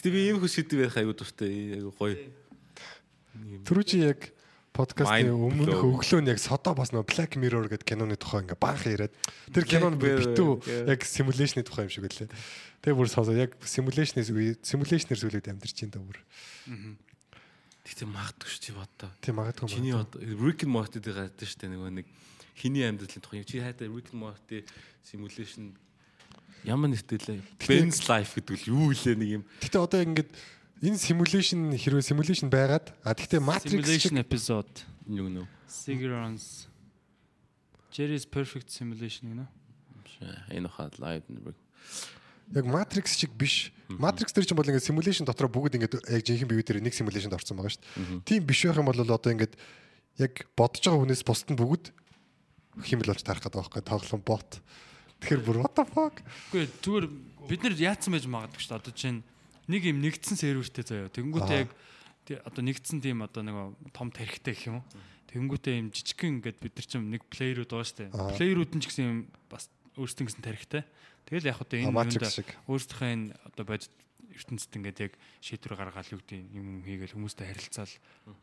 Гэтэ би ийм хөс сэдв ярих айгуу дуртай. Айгуу гоё. Түрүүч яг подкастын өмнөх өглөө нь яг содо бас нөө Black Mirror гэдэг киноны тухай ингээ баах яриад тэр Mirror, битүү яг simulation-ы тухай юм шиг үлээ. Тэгээ бүр сонсоо яг simulation-ээс үе simulation-ээр сүлээд амьдэрч чинь да бүр. Гэтэ магадгүй шүү чи бодоо. Тийм магадгүй. Чиний одоо Rick and Morty дээр гардаг шүү дээ нөгөө нэг хиний амьдралын тухай. Чи хайтай Rick and Morty simulation ямар нэртэй Ben's life гэдэг л юу илээ нэг юм. Гэтэ одоо ингээд энэ simulation хэрвээ simulation байгаад а тэгтээ Matrix шиг Simulation episode. Юу нөө. Sigrons. Jerry's perfect simulation гэнэ. Энэ хаад live нэг. яг Matrix шиг биш. Matrix дээр ч юм бол ингээд simulation дотроо бүгд ингээд яг жинхэнэ бие дээр нэг simulation-д орсон байгаа шүү дээ. Тийм биш байх юм бол одоо ингээд яг бодож байгаа хүнээс бусд нь бүгд химэл болж тарах гэдэг байхгүй тоглоом бот. Тэгэхээр бүр what the fuck? Үгүй зүгээр бид нар яатсан байж магадгүй шүү дээ. Одоо чинь нэг юм нэгдсэн сервертэй заяа. Тэнгүүтээ яг одоо нэгдсэн тийм одоо нэг том тарихтай гэх юм уу. Тэнгүүтээ юм жижигхэн ингээд бид нар чинь нэг плеерүүд байгаа. Аа. Плеерүүд нь ч гэсэн юм бас өөрсдөө гэсэн тарихтай. Тэгэл яг одоо энэ шиг. өөрсдийнхөө энэ одоо бодит ертөнцид ингээд яг шийдвэр гаргаад юу гэдэг юм хийгээл хүмүүстэй харилцаал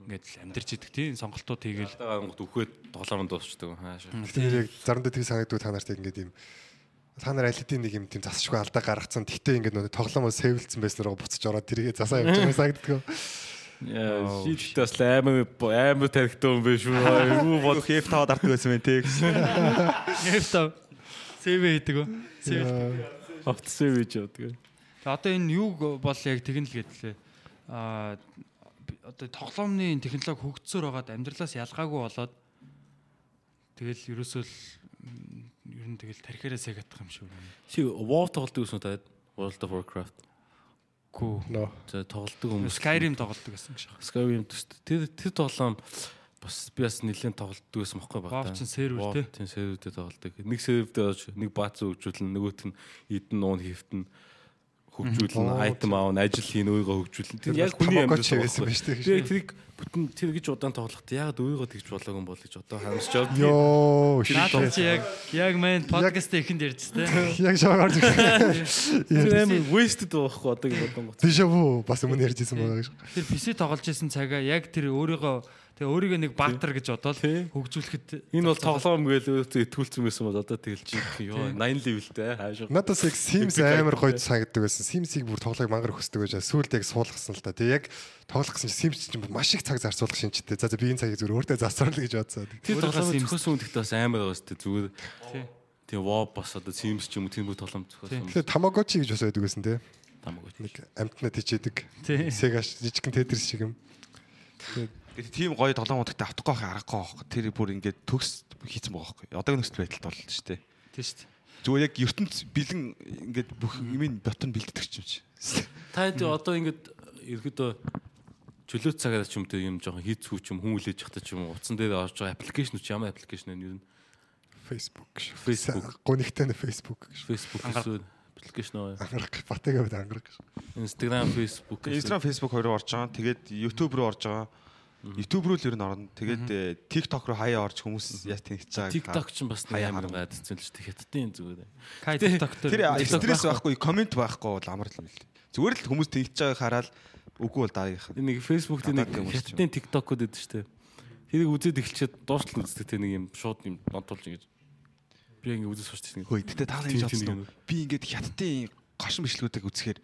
ингээд л амьдарч идэг тийм сонголтууд хийгээл Дагаад үхээд тоглоом дуусчдаг хаашаа. Тэгэхээр яг заримдаа тийг санагддаг та нарт ингээд юм та нар аль хэдийн нэг юм тийм засшгүй алдаа гаргацсан. Тэгтээ ингээд нөгөө тоглоомоо сэвэлсэн байснараа буцаж ороод тэргээ засаа явж байгаа санагддаг. Яа, шийдэлтэй бас амар амар тарихтай юм биш үү? Юу бод Хеф таваад арддаг байсан байх те гэсэн. Яфта сэв хийдэг үү? Сэв. автосээ бийж явдаг. Тэгээ одоо энэ юу бол яг тэгнэ л гэдлээ. Аа одоо тоглоомны технологи хөгжсөөр байгаад амьдралаас ялгаагүй болоод тэгэл ерөөсөө л ер нь тэгэл тархиараа сэгатах юм шиг байна. Чи WoW тоглодог гэсэн таад World of Warcraft. Гүү. Нөө. За тоглодог хүмүүс. Skyrim тоглодог гэсэн юм шиг. Skyrim төст. Тэр тэр тоглоом бас би бас нэлээд тоглодог гэсэн мөхгүй баг. WoW чинь сервер те? Тийм сервердээ тоглодог. Нэг сервердээ нэг бац хөгжүүлнэ, нөгөөт нь идэн нуун хөвтөн хөгжүүлнэ, Оо, айтем аавн, ажил хийн, өөрийгөө хөгжүүлнэ. Тэр яг хүний амьдрал байсан биз дээ. Тэгээ тэрийг бүтэн тэр гэж удаан тоглоход яг өөрийгөө тэгж болоогүй юм бол гэж одоо харамсч явдаг. Йоо. Shit. яг яг мэн подкаст эхэнд ярьж те. Яг зүг. Тэр амар wasted байхгүй одоо ингэ бодсон гот. Тийш үү бас өмнө ярьж исэн байгаа гэж. Тэр PC тоглож исэн цагаа яг тэр өөрийгөө тэгээ өөрийгөө нэг баатар гэж бодоод хөгжүүлэхэд Энэ бол тоглоом гээл өөртөө итгүүлсэн байсан бол одоо тэгэлж ёо 80 levelтэй хаашаа. Надаас яг Sims амар гоё санагддаг байсан. Sims-ийг бүр тоглоог мангар хөсдөг байж сүүлд яг суулгасан л та. Тэгээ яг тоглох гэсэн чинь Sims чинь маш их цаг зарцуулах шинжтэй. За за би энэ цагийг зүгээр өөртөө зарцуулна гэж бодсоо. Тэр тоглоом зөхөсөн үнэхдээ бас амар байгаа шүү дээ зүгээр. Тэгээ WoW бас одоо Sims ч юм уу тийм бүх тоглоом зөхөсөн. Тэгэхээр Tamagotchi гэж бас байдаг байсан те. Тамаагүй. Нэг амтнаа тийчээдэг. Тий. Sega жижигхэн Tetris шиг юм. Тэгээд тийм гоё тоглоомууд гэдэг автахгүй аргагүй байхгүй. Тэр бүр ингээд төгс хийцэн байгаа байхгүй. Одоогийн нөхцөл байдалд бол шүү дээ. тий шүү дээ. Зүгээр яг ертөнц бэлэн ингээд бүх юмын ботон бэлддэг ч юм чи. Та хэд одоо ингэж ерөөдөө чөлөөт цагаар ч юм те юм жоохон хийцгүй ч юм хүн үлээж явахта ч юм утсан дээр орж байгаа аппликейшн ч ямар аппликейшн вэ ер нь Facebook. Facebook. Гонигтай нь Facebook. Facebook гэсэн аппликейшн аа Ангарах гэж батайгаа байд ангарах. Instagram Facebook Instagram, Facebook хоёроо орж байгаа. Тэгээд YouTube руу орж байгаа. YouTube руу л ер нь орно. Тэгээд э, TikTok руу хаяа орж хүмүүс яаж тэнэгч байгаа. TikTok ч бас амар харна. гад хэцүү л шүү дээ хятадын зүгээр TikTok Тэр стресс байхгүй, комент байхгүй бол амар л юм л. Зүгээр л хүмүүс тэнэгч байгааг хараад үгүй бол дараагийнх. Нэг Facebook дээр нэг хятадын TikTok-ууд байдаг шүү дээ тэрийг үзээд эхэлчихэд дуустал үздэг те нэг юм шууд юм нодулж ингэж би ингэ үзэж суучдаг Хөөе, гэтээ таалан Тийм, хийж тийм, авсан уу? Би ингээд хятадын гошин бичлэгүүдийг үзэхээр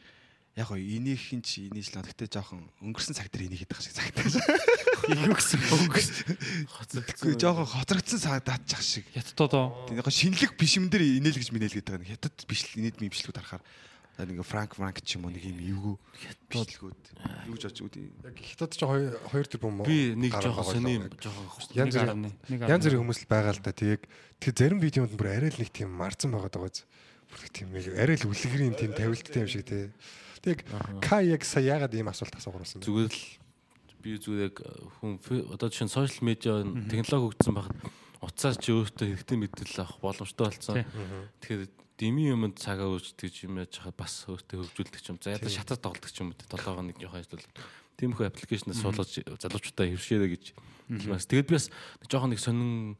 яг гоо инээхин чи инээж л гэтээ жоохон өнгөрсөн цаг дээр инээхэд байгаа шиг цагтаж. юу гэсэн өнгөс Тэгэхгүй жоохон хоцрогдсон саадаачих шиг. хятадоо Тэгээ яг шинэлэг бишмэн дээр инээл гэж минээл гэдэг байгаа. Хятад бишл инээд бичлэгүүд харахаар нэг франк франк ч юм уу нэг юм эвгүй бичлэгүүд юу ч очиж үүдээ. Яг хятад ч хоёр хоёр тэрбум би нэг жоохон сони байгаа. жоохон Янз бүрийн янз бүрийн хүмүүс л байгаа л да. Тэгээд тэр зарим видеонд бүр арай л нэг тийм марцсан байгаа даа. Бүр тийм нэг арай л үлгэрийн тийм тавилттай юм шиг тий. Тэг К яг сая ягаад ийм асуулт асуугаарсан бэ? зүгээр л би зүгээр яг хүн фе- одоо жишээ нь сошиал медиа технологи хөгжсөн байхад уцаар чи өөртөө хэрэгтэй мэдээлэл авах боломжтой болсон. Тэгэхээр дими юмд цагаа үүсдэг юм яаж хаа бас өөртөө хөгжүүлдэг ч юм. За ядаж шатар тоглодог ч юм уу 7 хоног жоохон ажил. Тиймэрхүү аппликейшнээс суулгаж залуучуудаа хөвшөөрэй гэж хэлмээс. Тэгээд би бас нэг жоохон нэг сонин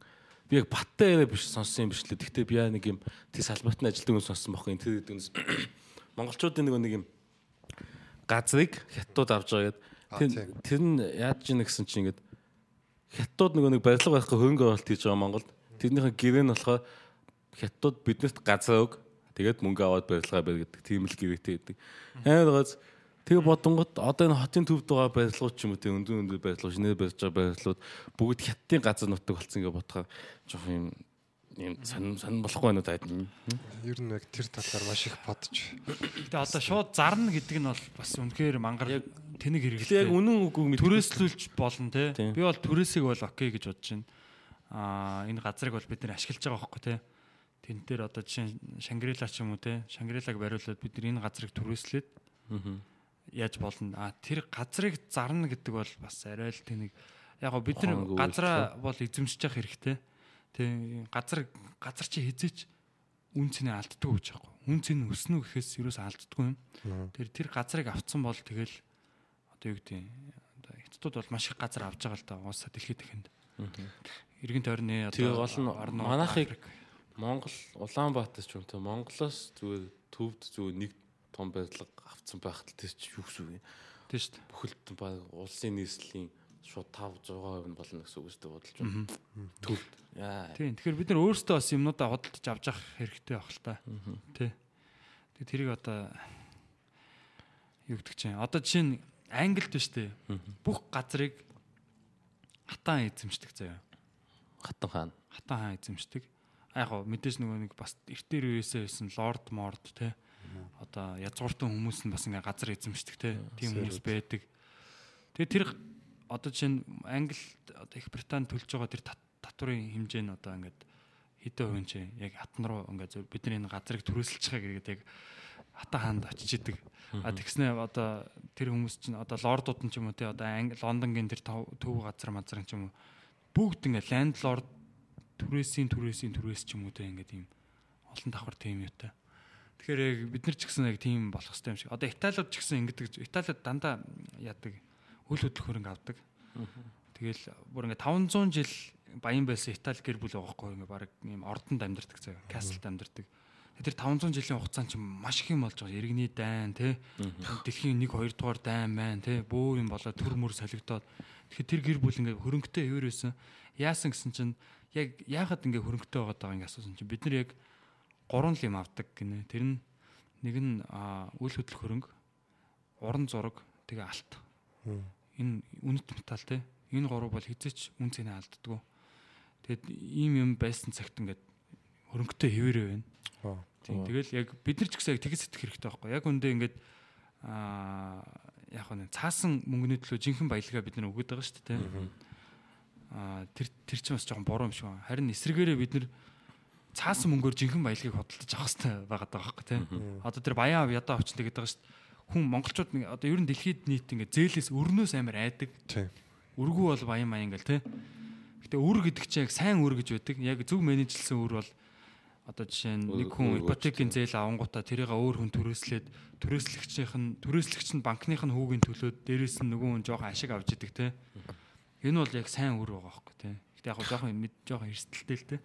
би яг баттай яриа биш сонссон юм биш лээ. Гэхдээ би яа нэг юм тий салбартны ажилтдаг хүн сонссон байхгүй. Тэр хэдүүнээс монголчуудын нэг нэг юм газрыг хятадууд авч байгаа гэдэг. Тэр нь яаж чинь гэсэн чинь ингээд хятадууд нөгөө нэг барилга байхгүй хөрөнгө оруулалт хийж байгаа Монголд. Тэрнийхэн гэрээ нь болохоор хятадууд биднэрт газар өг. Тэгээд мөнгө аваад барилгаа барь гэдэг тийм л гэрээтэй гэдэг. Амар газ Тэгээ бодонгот одоо энэ хотын төвд байгаа барилгууд ч юм уу тийм өндөр өндөр барилгууд шинээр барьж байгаа барилгууд бүгд хятадын газар нутаг болсон гэж бодохоор жоох юм юм сонир сонир болохгүй байна уу таад. Ер нь яг тэр талаар маш их бодож. Гэтэ одоо шууд зарна гэдэг нь бол бас үнэхээр мангар тэнэг Тэгэхээр яг үнэн үгүй мэд түрээслүүлж болно те. Би бол түрээсийг бол окей гэж бодож байна. Аа энэ газрыг бол бид нэр ашиглаж байгаа байхгүй те. Тэн дээр одоо жишээ Шангрила ч юм уу те. Шангрилаг бариулаад бид нар энэ газрыг түрээслээд яаж болно. А тэр газрыг зарна гэдэг бол бас арай л тэнэг. Яг гоо бид нар газраа бол эзэмшиж явах хэрэгтэй. Тэг газар газар чи хизээч үн цэнэ алддаггүй гэж байгаа. Үн цэн өснө гэхээс ерөөс алддаггүй юм. Тэр тэр газрыг авцсан бол тэгэл одоо юу гэдэг одоо хятадууд бол маш их газар авч байгаа л да уусаа дэлхийд ихэнд. Иргэн тойрны одоо гол нь орнууд, манайхыг. Монгол Улаанбаатар ч юм те Монголоос зүгээр төвд зүгээр нэг том байдлага авцсан байхад л тэр чи юу гэсэн үг юм. Тийм шүү дээ. Бүхэлд баг улсын нийслэлийн шууд 5 6% нь болно гэсэн үг үстэй бодолж байна. Төвд. Тийм. Тэгэхээр бид нар өөрсдөө бас юмнуудаа худалдаж авч явах хэрэгтэй байх л та. Тий. Тэгээ тэрийг одоо юу гэдэг чинь одоо жишээ нь Англид биш үү? Бүх газрыг хатаан эзэмшдэг заяа. Хатан хаан. Хатаан хаан эзэмшдэг. А яг гоо мэдээж нөгөө нэг бас эртээр үеэсээ байсан лорд морд те. Одоо язгууртан хүмүүс нь бас ингээ газар эзэмшдэг те. Тийм хүмүүс байдаг. Тэгээ тэр одоо жишээ нь Англид одоо их Британд төлж байгаа тэр тат- татврын хэмжээ нь одоо ингээд хэдэн хувийн чи яг хатан руу ингээд бидний энэ газрыг төрөөсөлж байгаа гэдэг яг хата хаанд очиж идэг. А тэгснэ одоо тэр хүмүүс чинь одоо лордууд нь ч юм уу те одоо Англи Лондонгийн тэр төв газар мазар ч юм уу бүгд ингээд лендлорд түрээсийн түрээсийн түрээс ч юм уу те ингээд ийм олон давхар тийм юутай. Тэгэхээр яг бид нар ч гэсэн яг тийм болох хэрэгтэй юм шиг. Одоо Италиуд ч гэсэн ингэдэг. Италиуд дандаа яадаг үл хөдлөх хөрөнгө авдаг. Тэгэл бүр ингээ 500 жил баян байсан Итали гэр бүл байгаа хгүй ингээ баг ийм ордонд амьдардаг заяа. Каслд амьдардаг. Тэр 500 жилийн хугацаанд ч маш их юм болж байгаа. Иргэний дайн тий. Дэлхийн 1 2 дугаар дайн маань тий. Бөө юм болоо төр мөр солигдоод. Тэгэхээр тэр гэр бүл ингээ хөрөнгөтэй хэвээр байсан. Яасан гэсэн чинь яг яагаад ингээ хөрөнгөтэй байгаад байгаа ингээ асуусан чинь бид нар яг гурван л юм авдаг гинэ. Тэр нь нэг нь үл хөдлөх хөрөнгө, уран зураг, тэгээ алт. Энэ үнэт металл те. Энэ гурав бол хизээч үн цэнэ алддаггүй. Тэгэд ийм юм байсан цагт ингээд хөрөнгөтэй хэвээрээ байна. Тийм. Тэгэл яг бид нар ч гэсэн яг тэгс сэтгэх хэрэгтэй байхгүй. Яг үндэ ингээд аа яг нэг цаасан мөнгөний төлөө жинхэнэ баялгаа бид нар өгöd байгаа шүү дээ. Аа тэр тэр чинь бас жоохон буруу юм шиг байна. Харин эсрэгээрээ бид нар цаасан мөнгөөр жинхэнэ баялагийг хөдөлж авах хэрэгтэй байгаа даа байхгүй тий. Одоо тэр баян ав ядаа авчин гэдэг байгаа шүү дээ. Хүн монголчууд нэг одоо ер нь дэлхийд нийт ингээ зээлээс өрнөөс амар айдаг. Тийм. Өргүү бол баян маян ингээл тий. Гэтэ үр гэдэг чинь яг сайн үр гэж байдаг. Яг зөв менежлсэн үр бол одоо жишээ нь нэг хүн ипотекийн зээл авангуудаа тэрийг өөр хүн төрөөслээд төрөөслөгчийнх нь төрөөслөгч нь банкных нь хүүгийн төлөөд дээрээс нь нөгөө хүн жоохон ашиг авч идэг тий. Энэ бол яг сайн үр байгаа байхгүй тий. Гэтэ яг жоохон мэд жоохон эрсдэлтэй л тий.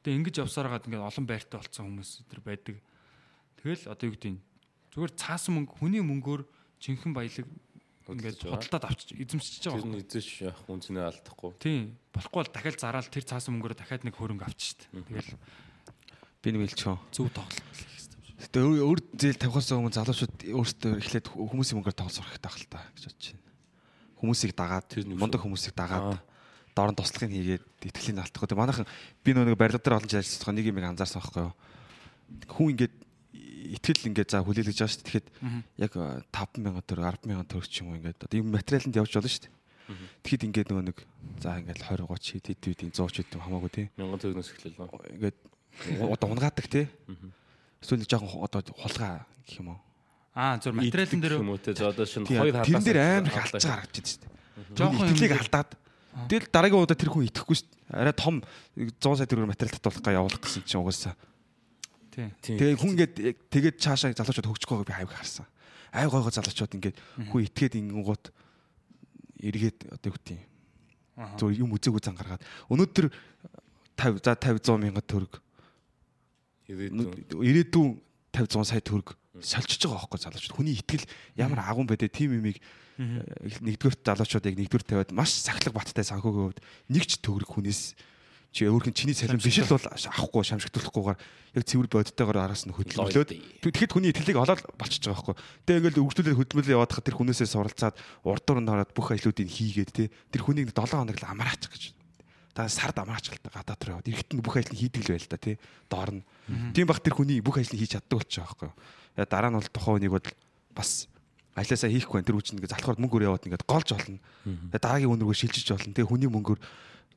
Гэтэ ингэж явсараад ингээд олон байртай болцсон хүмүүс тэр байдаг. Тэгэл одоо юу гэдэг нь зүгээр цаасан мөнгө хүний мөнгөөр жинхэнэ баялаг ингээд худалдаад авч эзэмшиж байгаа. Тэр нь эзэж явах үнцнээ алдахгүй. Тийм. Болохгүй бол дахиад зараал тэр цаасан мөнгөөр дахиад нэг хөрөнгө авчих шүү дээ. Тэгэл Би нэг хэлчихв. зөв тоглолт хийх хэрэгтэй юм шиг. Гэтэ өөр зээл тавихаас өмнө залуучууд өөрсдөө эхлээд хүмүүсийн мөнгөөр тоглох хэрэгтэй байх л та гэж бодож байна. Хүмүүсийг дагаад Тэр мундаг хүмүүсийг дагаад доор нь туслахыг хийгээд итгэлийн алдах. Тэгээ манайхан би нөгөө нэг барилга дээр олон жил ажиллаж байгаа нэг юм анзаарсан байхгүй юу. Хүн ингээд итгэл ингээд за хүлээлгэж байгаа шүү дээ. Тэгэхэд яг 5000 төгрөг 10000 төгрөг ч юм уу ингээд одоо юм материаланд явж болно шүү дээ. Тэгэхэд ингээд нөгөө нэг за ингээд 20 30 хэд хэд хэд 100 ч хэд хамаагүй тий. Мянган төгнөөс эхлэл нөө. Ингээд одоо унгаадаг тий. Эсвэл жоохон одоо хулгай гэх юм уу. Аа зөв материалын дээр юм уу те. За одоо шинэ хоёр тэрэн дээр хадаас амар их байгаа харагдаж байна шүү дээ. Жоохон юм- алдаад тэгэл дараагийн удаа тэр хүн итгэхгүй шүү дээ. Арай том 100 сая төгрөг материал татуулах га явуулах гэсэн чинь угаасаа. Тэгээ хүн ингээд тэгээд цаашаа залуучууд хөгжих байгааг би хайг харсан. Ай гой гой залуучууд ингээд хүн итгээд ингэнгуут эргээд одоо юу гэдэг юм. Зүгээр юм үзээгүй зан гаргаад. Өнөөдөр 50 за 50 100 мянган төгрөг. Ирээдүйн. ирээдүйн 50 100 сая төгрөг сольчиж байгаа байхгүй залуучууд. Хүний итгэл ямар агуун байдэ юмыг э, нэгдүгээр залуучууд яг нэгдүгээр тавиад маш сахилга баттай санхүүгийн хувьд нэг ч төгрөг хүнээс чи өөрхөн чиний цалин биш л бол авахгүй шамшигдуулахгүйгээр яг цэвэр бодиттойгоор араас нь хөдөлмөрлөөд тэгэхэд хүний итгэлийг олоод болчихж байгаа байхгүй. Тэгээ ингээл өргөжлүүлээд хөдөлмөрлөө яваад хад тэр хүнээсээ суралцаад урд дуранд хараад бүх ажлуудыг хийгээд те тэр хүнийг 7 хоног л амраач гэж. Та сард амраач гал гадаад руу яваад нь бүх ажлыг хийдэг л байл та тий. Доор нь. Тийм бах тэр хүний бүх ажлыг хийж чаддаг болчих байхгүй. Яа дараа нь бол тухайн хүнийг бол бас ажлаасаа хийхгүй байх тэр үуч нэг залхаар мөнгөөр яваад ингээд голж. Тэгээ дараагийн үнэргөө шилжиж болно. Тэгээ хүний мөнгөөр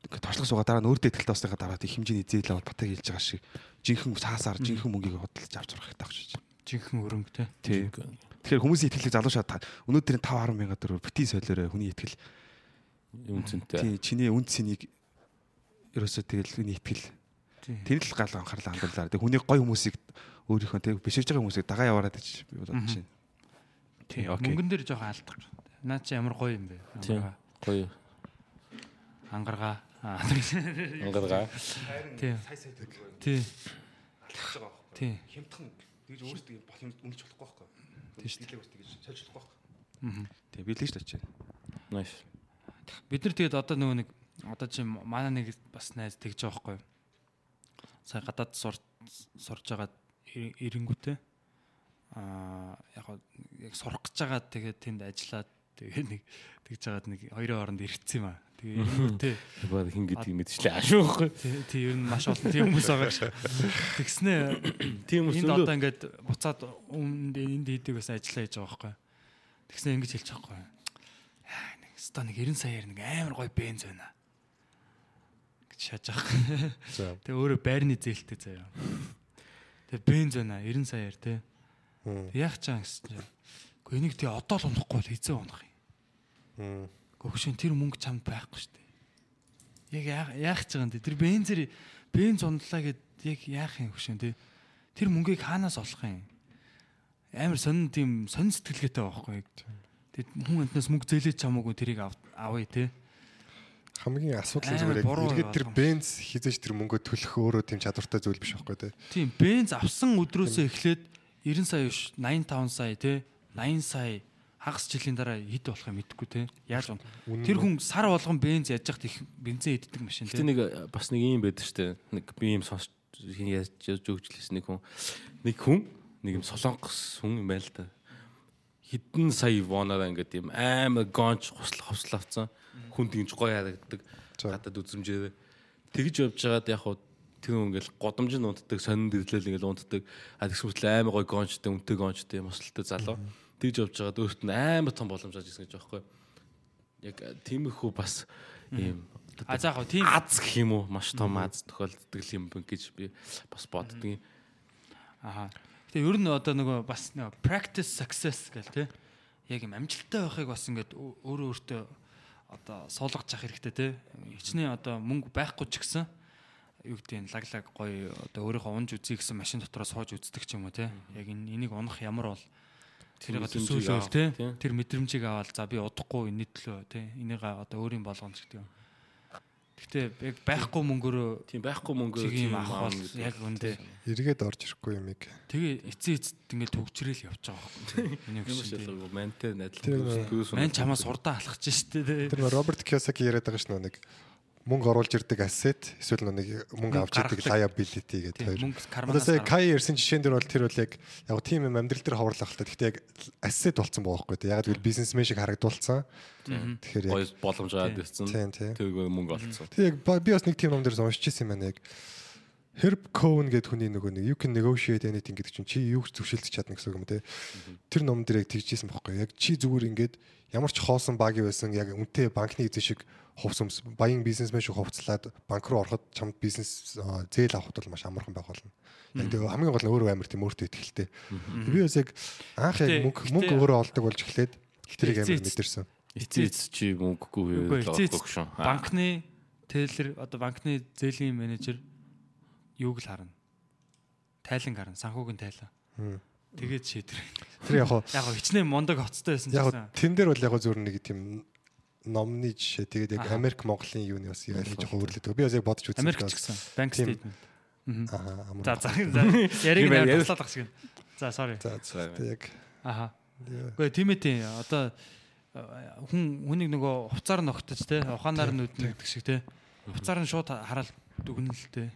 ингээд torчлох суугаа дараа нь өөр дэдгэлтэй болсныхаа дараа их хэмжээний зээл аваад батаг хэлж байгаа шиг жинхэнэ саасаар жинхэнэ мөнгийг хөдөлж авч сурах хэрэгтэй гэж байна. Жинхэнэ хөрөнгө тий. Тий. Тэгэхээр хүмүүсийн итгэлийг залуушаад та өнөөдрийн 5 10 мянган төгрөг бити солиорой хүний итгэл Юм цэнтэй. тий чиний үн цэнийг ерөөсөө тэгэл хүний итгэл Тэр л гал анхаарлаа хандууллаа. Тэг хүний гой хүмүүсийг өөрийнхөө тэг биширж байгаа хүмүүсийг дагаа яваарай гэж би бодож байна. Тий. окей. Мөнгөн дээр жоохон алдах. Наа чи ямар гоё юм бэ? Тийм. Гоё. Ангаргаа. Аа. Ангаргаа. Тий. Тий. Тий. Хямдхан тэгж өөрсдөө бол юм үнэлж болохгүй байхгүй. Тий шүү Билээ өөрсдөө гэж сольж болохгүй байхгүй. Тэг билээ шүү дээ. Nice. Бид нар тэгээд одоо нөгөө нэг одоо чи манай нэг бас найз тэгж байгаа байхгүй? Сая гадаад сур сурж байгаа ирэнгүүтээ аа яг яг сурах гэж байгаа тэгээд тэнд ажиллаад тэгээд нэг тэгж байгаад нэг хоёрын хооронд иргэцсэн юм аа. Тэгээ ирэнгүүтээ Баа хин гэдгийг мэдчихлээ ашуухгүй. тий- тий ер нь маш олон тийм хүмүүс байгаа гэж. Тэгснээ Тийм хүмүүс өлөө. одоо ингээд буцаад өмнөд энд хийдэг бас ажиллаа хийж байгаа байхгүй юу? Тэгснээ ингэж байхгүй юу? Аа нэг ста нэг 90 саяар нэг амар гоё бенз байна гэж шааж байгаа. Тэгээ өөрөө байрны зээлтэй заяа. Тэгээ бенз байна 90 саяар те. Яах чам гэсэн чинь. Гэхдээ энийг тэгээ одоо л унахгүй бол хизээ унах юм. Мм. Гөгшин тэр мөнгө чамд байхгүй шүү дээ. Яг яах ч байгаа юм те. Тэр бензэр бенз ундлаа гэд яг яах юм гөгшин те. Тэр мөнгийг хаанаас олох юм? Амар сонин тийм сонин сэтгэлгээтэй байхгүй. Тэгэд хүн амтнаас мөнгө зээлэж чамаагүй тэрийг ав- авъя те. Хамгийн асуудал зүгээр яг эргээд тэр бенз хизээж тэр мөнгөө төлөх өөрөө тийм чадвартай зүйл биш байхгүй тий. Тийм бенз авсан өдрөөсөө эхлээд 90 сая биш 85 сая те 80 сая хагас жилийн дараа хэд болох юм мэдэхгүй те яаж Үнэн тэр хүн сар болгон бенз яаж яхад их бензин иддэг машин те нэг э, бас нэг юм байдаг штэ. Нэг би юм сонсч яаж жөөгчлээс нэг хүн нэг хүн нэг юм солонгос хүн юм байл та. Хідэн сая воноор ингээд юм амар гонч хуслах хувцал авцсан. Хүн тэгж гоё харагддаг. Гадаад үзмжээр тэгж явж байгаад яг хуу тэр хүн ингээл годомж нь унтдаг, сонин дэрлэл ингээл унтдаг. А тэгс мэтэл амар гоё гончтой, үнэтэй гончтой, мосолтой залуу. Тэгж явж байгаад өөрт нь амар том боломж авч ирсэн гэж байхгүй. Яг э, тиймэрхүү бас ийм а заах уу тийм аз гэх юм уу? Маш том аз тохиолддог юм бэ гэж би бас боддог юм. аха. Тэгээ ер нь одоо нөгөө бас нөгөө practice success гэл те яг юм амжилттай байхыг бас ингээд өө- өөрөө өөртөө одоо суулгаж явах хэрэгтэй те хичнээн одоо мөнгө байхгүй ч гэсэн юу гэдэг нь лаглаг гоё одоо өөрийнхөө унж үзье гэсэн машин дотроо сууж үздэг ч юм уу те яг энэ энийг унах ямар бол төсөөлөл авах, те тий. тэр мэдрэмжийг аваад за би удахгүй энэний төлөө те энийг одоо өөрийн болгоно гэдэг юм. Гэхдээ яг байхгүй мөнгөөрөө Тийм байхгүй мөнгө чиг юм авах бол яг үндэ эргээд орж ирэхгүй юм ийм. тэгээ эцээ эцэд ингээд төгжрэл явж байгаа байхгүй. Энийг юм шиг шиг мантай Тэр плюс Мэн чамаа сурдаа алхаж штэ те. Тэр Роберт Кiyosaki яриад байгаа ш нь нэг мөнгө оруулж ирдэг asset эсвэл нэг мөнгө авч ирдэг liability гэдэг хоёр. Одоо сая. Kai ярьсан жишээн дээр бол тэр бол яг яг тийм юм амьдрал дээр ховрлах хэрэгтэй. Гэхдээ яг asset болцсон байгаа байхгүй. Яг гэвэл бизнесмен шиг харагдуулсан. Тэгэхээр яг гоё боломж аваад ирсэн. Тэр мөнгө олцсон. Тэг яг би бас нэг тийм ном дээр уншиж ирсэн юм байна яг. Herb Cohen гэдэг хүний нөгөө нэг you can negotiate anything гэдэг чинь чи юу ч зөвшөлдөж чадна гэсэн үг юм те. Тэр ном дээр яг тэгжсэн байхгүй. Яг чи зүгээр ингээд ямар ч хоосон багийн байсан яг үнэтэй банкны эзэн шиг хувцсамс баян бизнесмен шиг хувцлаад банк руу ороход чамд бизнес зээл авахд бол маш амархан байх болно. Яг тэгээ хамгийн гол нь өөрөө амар тийм өөртөө ихтэй. Би бас яг анх яг мөнгө мөнгө өөрөө олдог болж эхлээд тэрийг амар мэдэрсэн. Эцээ эц чи мөнгөгүй авахгүй шүү. банкны тейлер одоо банкны зээлийн менежер юуг л харна. Тайлан харна, санхүүгийн тайлан. Тэгээд шийдэр. Тэр яг хоо Яг хичнээн мундаг хоцтой байсан Яг тэн дээр бол яг зөвөр нэг тийм номны жишээ тэгээд яг. Америк Монголын юуны бас яг жоохон өөрлөдөг. Би бас яг бодож үзсэн. Америк ч гэсэн банк стейтмент. Аа. За за. Яриг гах шиг. За sorry. За за яг Аха. Гэхдээ тийм ээ тийм. Одоо э, хүн хүнийг нөгөө хувцаар ногтож те ухаанаар нь үднэ гэдэг шиг те. Хувцаар нь шууд хараад дүгнэн л те.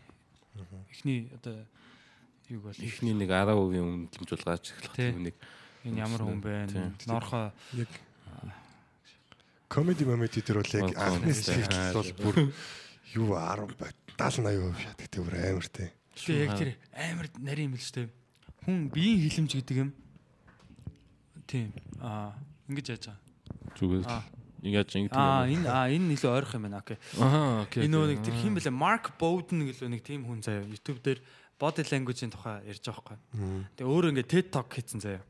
Эхний одоо юг бол Эхний нэг 10% үнэлэмжүүлгаач эхлэх Тий. тийм нэг энэ ямар хүн бэ? Тийм. Норхоо яг комеди момеди дээр бол яг анхны комеди. сэтгэл бол бүр юу 10 бай 70 80% шатдаг тийм бүр амар тий. Тэгээ яг тэр амар нарийн юм л шүү дээ. Хүн биеийн хилэмж гэдэг юм. Тийм. Аа ингэж яаж байгаа. зүгээр Аа. ингэж ингэж Аа энэ аа энэ илүү ойрох юм байна. Окей. Аа окей. Энэ нэг тэр хин бэлээ Марк Боуден гэлөө нэг тийм хүн заяа YouTube дээр body language-ийн тухай ярьж байгаа байхгүй. Тэгээ өөрөө ингээ TED Talk хийсэн заяа.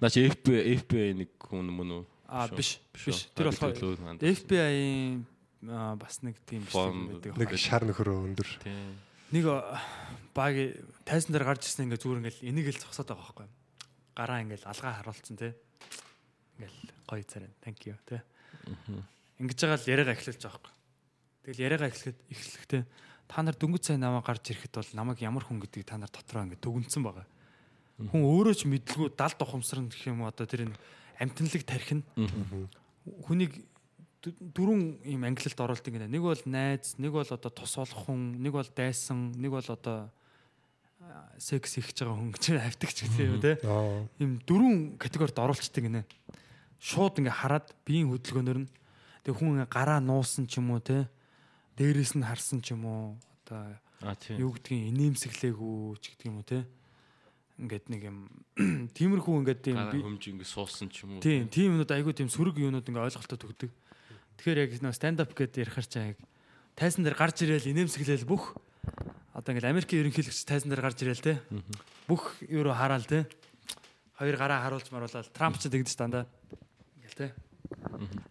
Наач FBI FBI нэг хүн мөн үү? Шүү. биш биш. Тэр манд. FBI-ийн бас нэг тийм Form- байдаг. Нэг шар нөхрөө өндөр. Нэг баг тайсан дээр гарч ирсэн ингээ зүгээр ингээл энийг л зогсоод байгаа байхгүй. Гараа ингээл алгаа харуулсан те. Ингээл гоё царай. Thank you те. Ингэж байгаа л яриагаа эхлүүлж байгаа байхгүй. Тэгэл яриагаа эхлэхэд эхлэхдээ та нар дөнгөж сайн намаа гарч ирэхэд бол намайг ямар хүн гэдгийг та нар дотроо ингээ дүгнсэн байгаа. Хүн өөрөө ч мэдлгүй далд ухамсар гэх юм уу одоо тэр энэ амтналыг тархина. Хүнийг дөрвөн ийм ангилалд оруулдаг гинэ. Нэг бол найз, нэг бол одоо тус олох хүн, нэг бол дайсан, нэг бол одоо секс хийж байгаа хүн гэж хавтагч гэдэг юм те. Аа. Ийм дөрвөн категорид оруулцдаг гинэ. Шууд ингээ хараад биеийн хөдөлгөөнөр нь тэг хүн гараа нуусан ч юм уу те. Дээрээс нь харсан ч юм уу одоо юу гэдгийг инээмсэглээгүү ч гэдэг юм уу те. Ингээд нэг юм тиймэрхүү ингээд тийм хөмж ингэ суусан ч юм уу. Тийм, тийм юмнууд айгүй тийм сөрөг юмнууд ингээ ойлголтод өгдөг. Тэгэхээр яг нөө stand up гэдэг ярихаар чаа яг тайсан дээр гарч ирээл инээмсэглээл бүх одоо ингээл Америкийн ерөнхийлөгч тайсан дээр гарч ирээл те. Бүх юуруу хараал те. Хоёр гараа харуулж маруулаад Трамп ч тэгдэж дандаа. Ингээл те.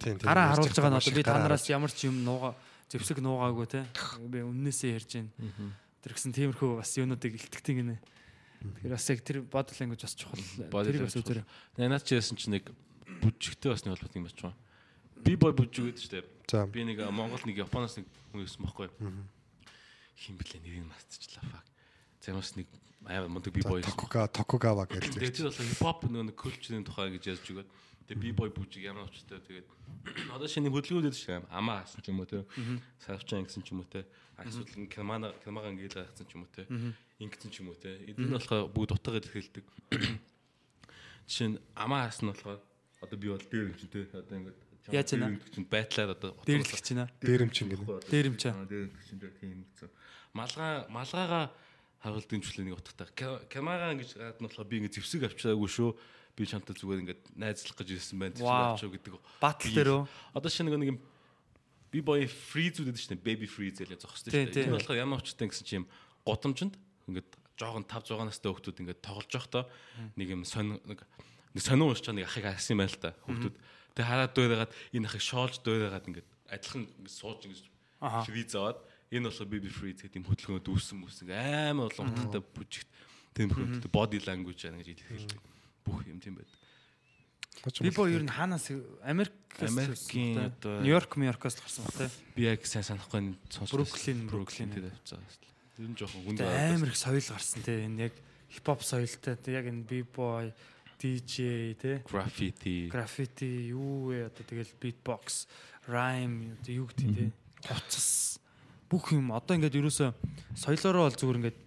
Тийм тийм. Гараа харуулж байгаа нь одоо би танараас ямар ч юм нууга зэвсэг нуугаагүй те. Би үннээсээ ярьж байна. Тэр гэсэн тиймэрхүү бас юунуудыг илтгэдэг гинэ. Тэгэхээр бас яг тэр body language бас чухал. Тэрийг бас үзээрэй. Нанаач яасан ч нэг бүжигтэй бас нэг холбоотой юм байна. Би бой бүжиг гэдэг штеп. За. Би нэг Монгол нэг Японоос нэг хүн ирсэн байхгүй. Хин блэ нэрийг мастчихлаа фак. Замаас нэг аа мундаг би бой. Токуга Токугава гэж Тэгээд тэр бол хипхоп нэг культурын тухай гэж ярьж өгöd. Тэгээд би бой бүжиг ямар очтой тэгээд одоо шинэ хөдөлгөөнүүд шүү дээ. Амаа хасан ч юм уу те. Сарвчан гэсэн ч юм уу те. Эсвэл кемана кемага ингээд хасан ч юм уу те. Ингэсэн ч юм уу те. Эдгээр нь болохоор бүгд утгагаар хэлдэг. Жишээ нь амаа хасан нь болохоор одоо би бол дээр юм чинь те. Одоо ингээд Яаж байна? чинь байтлаад одоо Дээрлэх чинь аа. Дээрэмчин гэнэ. Дээрэмч аа. Дээрэмч чинь дээр тийм гэсэн. Малгай малгайгаа харуулдаг чөлөө нэг утгатай. Камераа ингэж гад нь болохоор би ингэ зевсэг авчираагүй шүү. Би чамтай зүгээр ингэ найзлах гэж ирсэн байна. Зевсэг Вау. авчаа гэдэг. Батл дээр үү? Одоо шинэ нэг юм би бой фриз үүдэж штэ baby freeze гэж зогсдог Тийм, штэ. тийм. Болохоор ямар очтой гэсэн чи юм гудамжинд ингээд жоохон 5 6 настай хүмүүс ингээд тоглож явахдаа нэг юм сонь нэг сонин уушч нэг ахыг харсан юм байна л та хүмүүс. Тэгээ хараад дөөрэгаад энэ ахыг шоолж дөөрэгаад ингээд адилхан ингээд сууж ингэж Аха. фриз аваад энэ болохоор baby freeze гэдэг юм хөдөлгөөнөд үүссэн мүсэн амар олон утгатай бүжигт тийм хөрөмтэй body language гэж хэлдэг. Бүх юм тийм байдаг. Би боо ер нь хаанаас Америк Америкийн одоо- Нью-Йорк, Нью-Йоркоос л гарсан ба тэ. Би яг сайн санахгүй сонсож Бруклин, Бруклин Бруклин. дээр авцаа. Ер нь жоохон хүнд их соёл гарсан те. Энэ яг хипхоп соёлтой те. Яг энэ би-бой, DJ те. граффити. Граффити юу вэ? Одоо тэгэл beatbox, rhyme юу гэдэг те. Гоцс бүх юм одоо ингээд ерөөсө соёлоороо бол зүгээр ингээд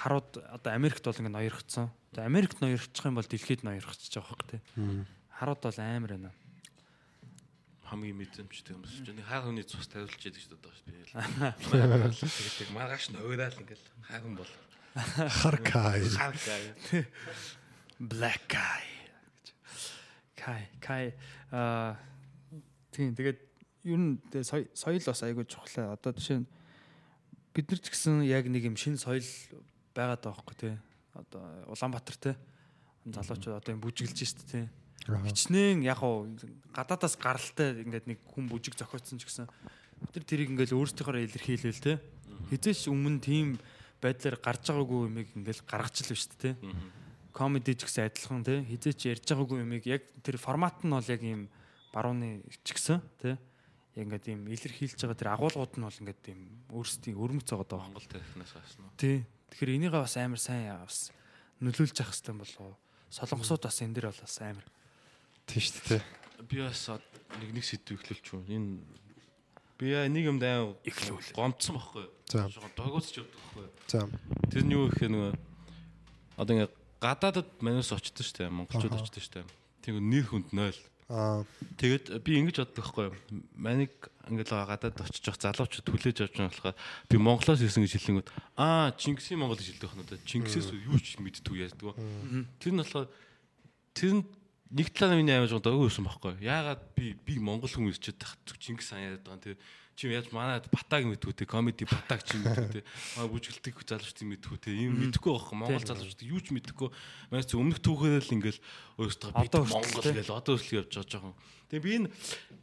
харууд одоо Америкт бол ингээд ноёрхцсан. Одоо Америкт ноёрхчих юм бол дэлхийд ноёрхчих жоох хөх те. Харууд бол амар байна. хамгийн мэдрэмжтэй юм шиг. Нэг хайр хүний цус тавиулж яадаг шүү дээ. Тэгээд маргааш нь ойраал ингээл хайрын бол. Харкай. Харгай. Black guy. Kai, Kai аа тийм тэгээд ер нь соёл бас айгүй чухлаа. Одоо жишээ нь бид нар ч гэсэн яг нэг юм шин соёл байгаад байгаа байхгүй тий. Одоо Улаанбаатар тий. Залуучууд одоо юм бүжиглж штэ тий. Хичнээн яг уу гадаадаас гаралтай ингээд нэг хүн бүжиг зохиоцсон ч гэсэн нар тэрийг ингээд өөрсдийнхөө илэрхийлвэл тий. Хизээч өмнө тийм байдлаар гарч байгаагүй юмыг ингээд гаргаж л дээ тий комеди ч гэсэн адилхан тий хизээч ярьж байгаагүй юмыг яг тэр формат нь бол яг ийм барууны ч гэсэн тий яг ингээд ийм илэрхийлж байгаа тэр агуулгууд нь бол ингээд ийм өөрсдийн өрмөц байгаа даа Монгол тарихнаас гарсан уу? тий тэгэхээр энийг бас амар сайн бас нөлөөлж явах хэрэгтэй болов уу солонгосууд бас энэ дэр бол бас амар Тийм шүү дээ. Би бас нэг нэг сэдв эхлүүлч юу. Энэ би яа нэг юм дай Эхлүүл. гомцсон байхгүй юу? За. Догоосч явдаг байхгүй юу? За. Тэр нь юу гэх нэг одоо ингээ гадаадад манус очдог штэ монголчууд Аха. очдог штэ. Тэг нэр хүнд 0. Аа Тэгээд би ингэж боддог байхгүй юу? Маник ингээл гадаад очиж явах залуучууд хүлээж авч байгаа болохоор би Монголоос ирсэн гэж хэлэнгүүт аа Чингисийн Монгол гэж хэлдэг байна. Чингисээс юу ч мэддэггүй яадаг. Тэр нь болохоор тэр нь нэг талаа миний аймаг жоо өгөөсөн байхгүй юу? Яагаад би би Монгол хүн ирчээд тах Чингис хаан яриад байгаа юм. Тэр чи яаж манайд батаг мэдгүй те комеди батаг чи мэдгүй те аа бүжгэлдэг залуучдын мэдгүй те. Юм мэдгүй байхгүй Монгол залуучд юу ч мэдгүй манай чи өмнөх түүхээр л ингээл өөрсдөө би Одоо Монгол гэж одоо хүртэл явж байгаа жоохон. Тэгээ би энэ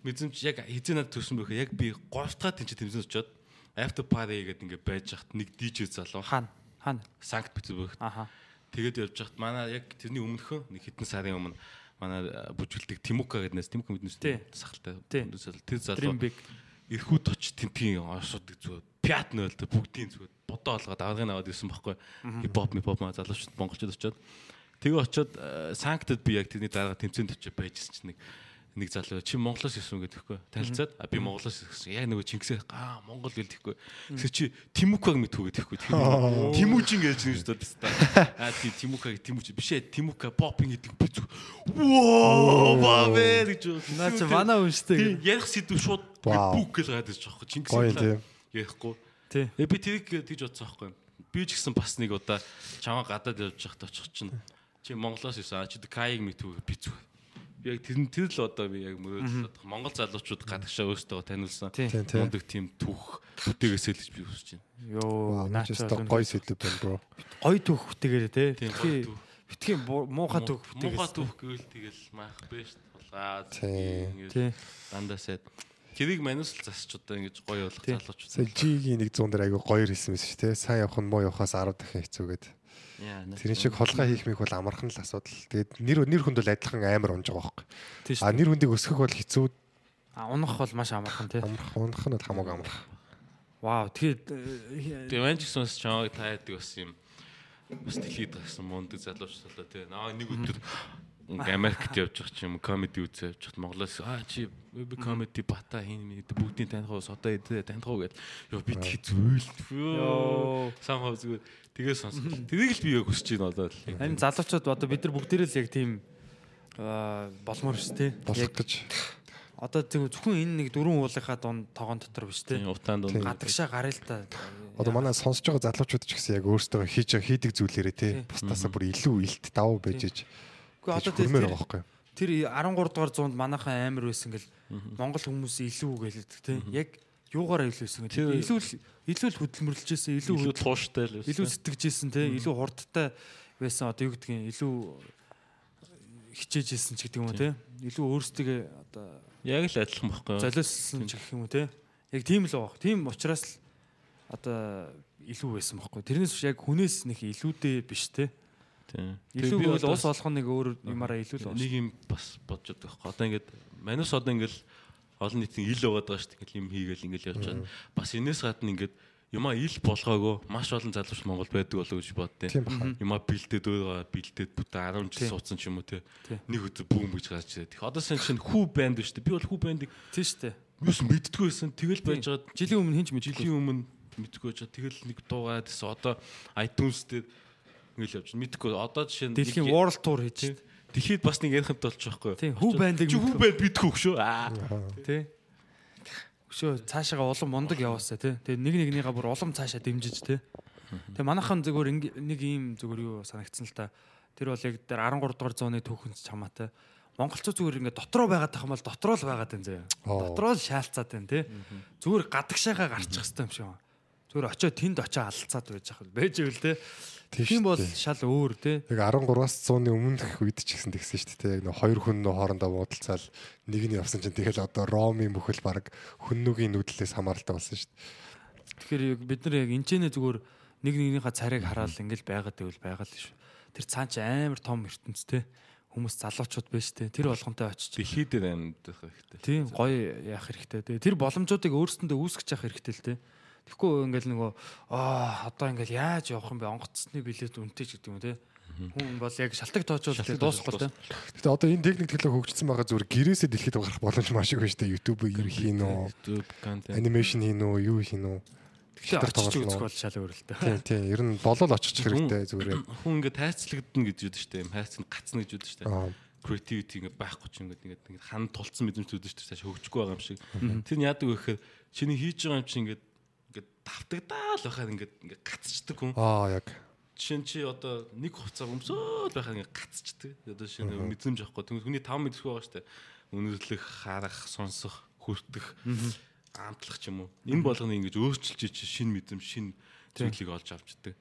мэдрэмж яг хизээ надад төрсөн бөхөө яг би говьтгаа тэнцээ тэмцэн очиод after party гэдэг ингээд байж хат нэг DJ залуу. Хаана? Хаана? Санкт Петербург Аха. тэгээд явж хат манай яг тэрний өмнөхөө нэг хэдэн сарын өмнө манай бүжгэлдэг Тимука гэдэг нэс Тимука мэднэс Тий. сахалтай тэр залуу Dream Big. эрхүү точ тентгийн оршуудаг зүгээр пиатно л бүгдийн зүгээр бодоо олгоод аврагын аваад ирсэн байхгүй хипхоп мипхоп маа залуучууд монголчууд очиод тэгээ очиод санктад би яг тэрний дараа тэмцээнд очиж байжсэн чинь нэг нэг залуу чи Монголоос ирсэн үү гэдэхгүй танилцаад би Монголоос ирсэн. Яг нөгөө Чингисээ аа Монгол гэлдэхгүй гэсэн чи Тимукаг мэдхүү гэдэхгүй Тимүжин гэж нэг шүү дээ а тий Тимукаг Тимүж биш ээ Тимука попинг гэдэг би зүг воо бавэ гэж Наа чи манай үнштэй. тий ярих сэдв шууд бүк гэж гадаж байгаа. Чингисээ ярихгүй. Тий. Э би тэрийг тэгж бодсон байхгүй. Би ч гэсэн бас нэг удаа чамаа гадаад явж байхдаа очих чинь чи Монголоос ирсэн чи каиг мэдвүү би зүг. Би яг тэр тэр л одоо би яг мөрөөдөж бодох. Монгол залуучууд гадагшаа. Тийм тийм. Мундаг тийм түүх бүтээгээсэй л гэж би хүсэж байна. Йоо, Наач наача өстө гоё сэдв байна бро. Гой түүх хүтээгээрээ те. Тийм, Битгий битгий муухай түүх Муухай хүтээгээс. түүх гэвэл тэгэл маах биш тулгаад Тий. Тий. дандаа сайд. Тэрийг манус л засч одоо ингэж гоё болох залуучууд. Сая G-ийн 100 дээр айгу гоё хэлсэн мэт шүү те. Сайн явах нь муу явахаас 10 дахин хэцүүгээд. Тэрний шиг холгоо хийх мэх бол амархан л асуудал. Тэгээд нэр нэр хүнд бол адилхан амар унж байгаа байхгүй. Тий А нэр хүндийг өсгөх бол хэцүү. А унах бол маш амархан те. Амарх унах нь бол хамаагүй амарх. Вау, тэгээд э, Тэгээ манч гэсэн чамайг таадаг бас юм бас дэлхийд гарсан мундаг залуучсалаа тий. Аа нэг өдөр Америкт явж байгаа ч юм комеди үзээ явж хат Монголоос аа чи би комеди бата хин мэд бүгдийн таних уу содоо идэ таних уу гэд ёо би тэг зөөл Йоо. самхав зүгээр тэгээ сонсох. Тэрийг л би яг хүсэж байна одоо л. энэ залуучууд одоо бид нар бүгдээрээ л яг тийм аа, болмоор шүү Яг гэж. одоо зөв- зөвхөн энэ нэг дөрвөн уулынхаа дунд тогоон дотор биш. Тийм утаан дунд. Гадагшаа гараа л та. Одоо манай сонсож байгаа залуучууд ч гэсэн яг өөрсдөө хийж байгаа хийдэг зүйлээрээ те. Тий. Бусдаасаа бүр илүү илт давуу байж иж. Гэхдээ одоо хөрмөр тэр байгаа байхгүй. тэр 13 дугаар зуунд манайхан амар байсан гэл Монгол хүмүүс илүү гэлдэг те. Яг байсан Тэр- гэл илүү л илүү л хөдөлмөрлөжсэн, илүү илүү тууштай л байсан. илүү сэтгэжсэн те. Илүү хурдтай байсан одоо юу гэдгийг илүү хичээжсэн ч гэдэг юм уу те. Илүү өөрсдөө одоо Яг л адилхан байхгүй юу? золиослсон ч гэх юм уу те. Яг тийм л байгаа. Тийм учраас л одоо илүү байсан байхгүй. Тэрнээс биш яг хүнээс нэг илүүдээ биш те. Тийм. Илүү одоо ус олгох нэг өөр юмараа илүү л нэг юм бас бодож байгаа байхгүй. Одоо ингээд манус одоо ингээд олон нийтийн ил байгаад байгаа шүү дээ. Ингээд юм хийгээл ингээд явж байгаа. Бас энэс гадна ингээд юмаа ил болгоогүй маш олон залууч Монгол байдаг болов гэж боддیں۔ Юмаа бэлдээд байгаа бэлдээд бүтэн 10 жил суудсан ч юм уу те. Нэг өдөр бүүм гэж гарч ирээд. Одоо сайн чинь хүү банд шүү дээ. Би бол хүү бандыг тийм шүү дээ. юус мэддггүй байсан. Тэгэл байж байгаа Жилийн өмнө хинч мэдгүй. жилийн өмнө мэдгүй байж байгаа. Тэгэл нэг дуугаад гэсэн. Одоо iTunes дээр ингээл явж байна. Мэдгүй. Одоо жишээ нь Дэлхийн World Tour хийж Дэлхийд бас нэг ярихад болж байгаа байхгүй юу? Тийм, хүү бандыг Чи хүү банд битгүү шүү. Аа. Тэ. Өшөө цаашаага улам мундаг яваасаа тий. Тэгээ нэг нэгнийгаа бүр улам цаашаа дэмжиж тий. Тэгээ манайхан зүгээр инг- нэг ийм зүгээр юу санагдсан л та. Тэр бол яг дээр 13 дугаар зууны түүхэнд ч хамаатай. Монголчууд зүгээр ингээд дотроо байгаад тах юм бол дотроо л байгаад байна заяа. Оо. Дотроо л шаалцаад байна тий. Зүгээр гадагшаага гарчих хэвээр юм шиг байна. Зүгээр очиод тэнд очиод алцаад байж ах байж ивэл тий. Тийм бол шал өөр тий. Яг 13-аас 100-ны өмнөх үед ч гэсэн тэгсэн шүү дээ. Яг нэг хоёр хүн нөө хоорондоо муудалцаал нэг нь явсан чинь тэгэл одоо Роми мөхөл баг хүннүгийн нүүдлээс хамааралтай болсон шүү дээ. Тэгэхээр яг бид нар яг энэчнээ зүгээр нэг нэгнийхээ царайг хараад ингээл байгаад байвал байгаад шүү. Тэр цаан чи амар том ертөнцтэй хүмүүс залуучууд байж тээ. Тэр болгонтой очиж Дэлхий дээр амьдах хэрэгтэй. тийм гоё яах хэрэгтэй тээ. Тэр боломжуудыг өөрсөндөө үүсгэж явах хэрэгтэй л тээ. Тэгэхгүй ингээл нөгөө аа одоо ингээл яаж явах юм бэ? Онгоцсны билет үнэтэй ч гэдэг юм те. Хүн бол яг шалтгаан тоочвол Шалтгаан дуусахгүй те. Гэтэ одоо энэ техник технологи хөгжсөн байгаа зүгээр гэрээсээ дэлхийд гарах боломж маш их байна шүү дээ. YouTube юу хийн үү? YouTube контент. Анимашн хийн үү? Юу хийн үү? Тэгэхээр очиж үзэх бол шал өөр л те. Тийм тийм. Ер нь болол очих хэрэгтэй зүгээр. Хүн ингээд хайцлагдана гэж юуд штэ. Юм хайц нь гацна гэж юуд штэ. Аа. creativity ингээд байхгүй ч ингээд ингээд хан тулцсан мэдрэмж үүдэж штэ. Цааш хөгжихгүй байгаа юм шиг. Тэр нь яадаг вэ гэхээр чиний хийж байгаа юм чи ингээд ингээд давтагдаал байхад ингээд ингээд гацчдаг хүн. Аа яг. Жишээ нь чи одоо нэг хувцас өмсөөл байхад ингээд гацчдаг. Одоо шинэ мэдрэмж авахгүй. Тэгвэл хүний тав мэдрэх байгаа штэ. Үнэрлэх, харах, сонсох, хүртэх, амтлах ч юм уу. Энэ болгоны ингэж өөрчилж чи шинэ мэдрэмж, шинэ зүйлийг олж авчдаг.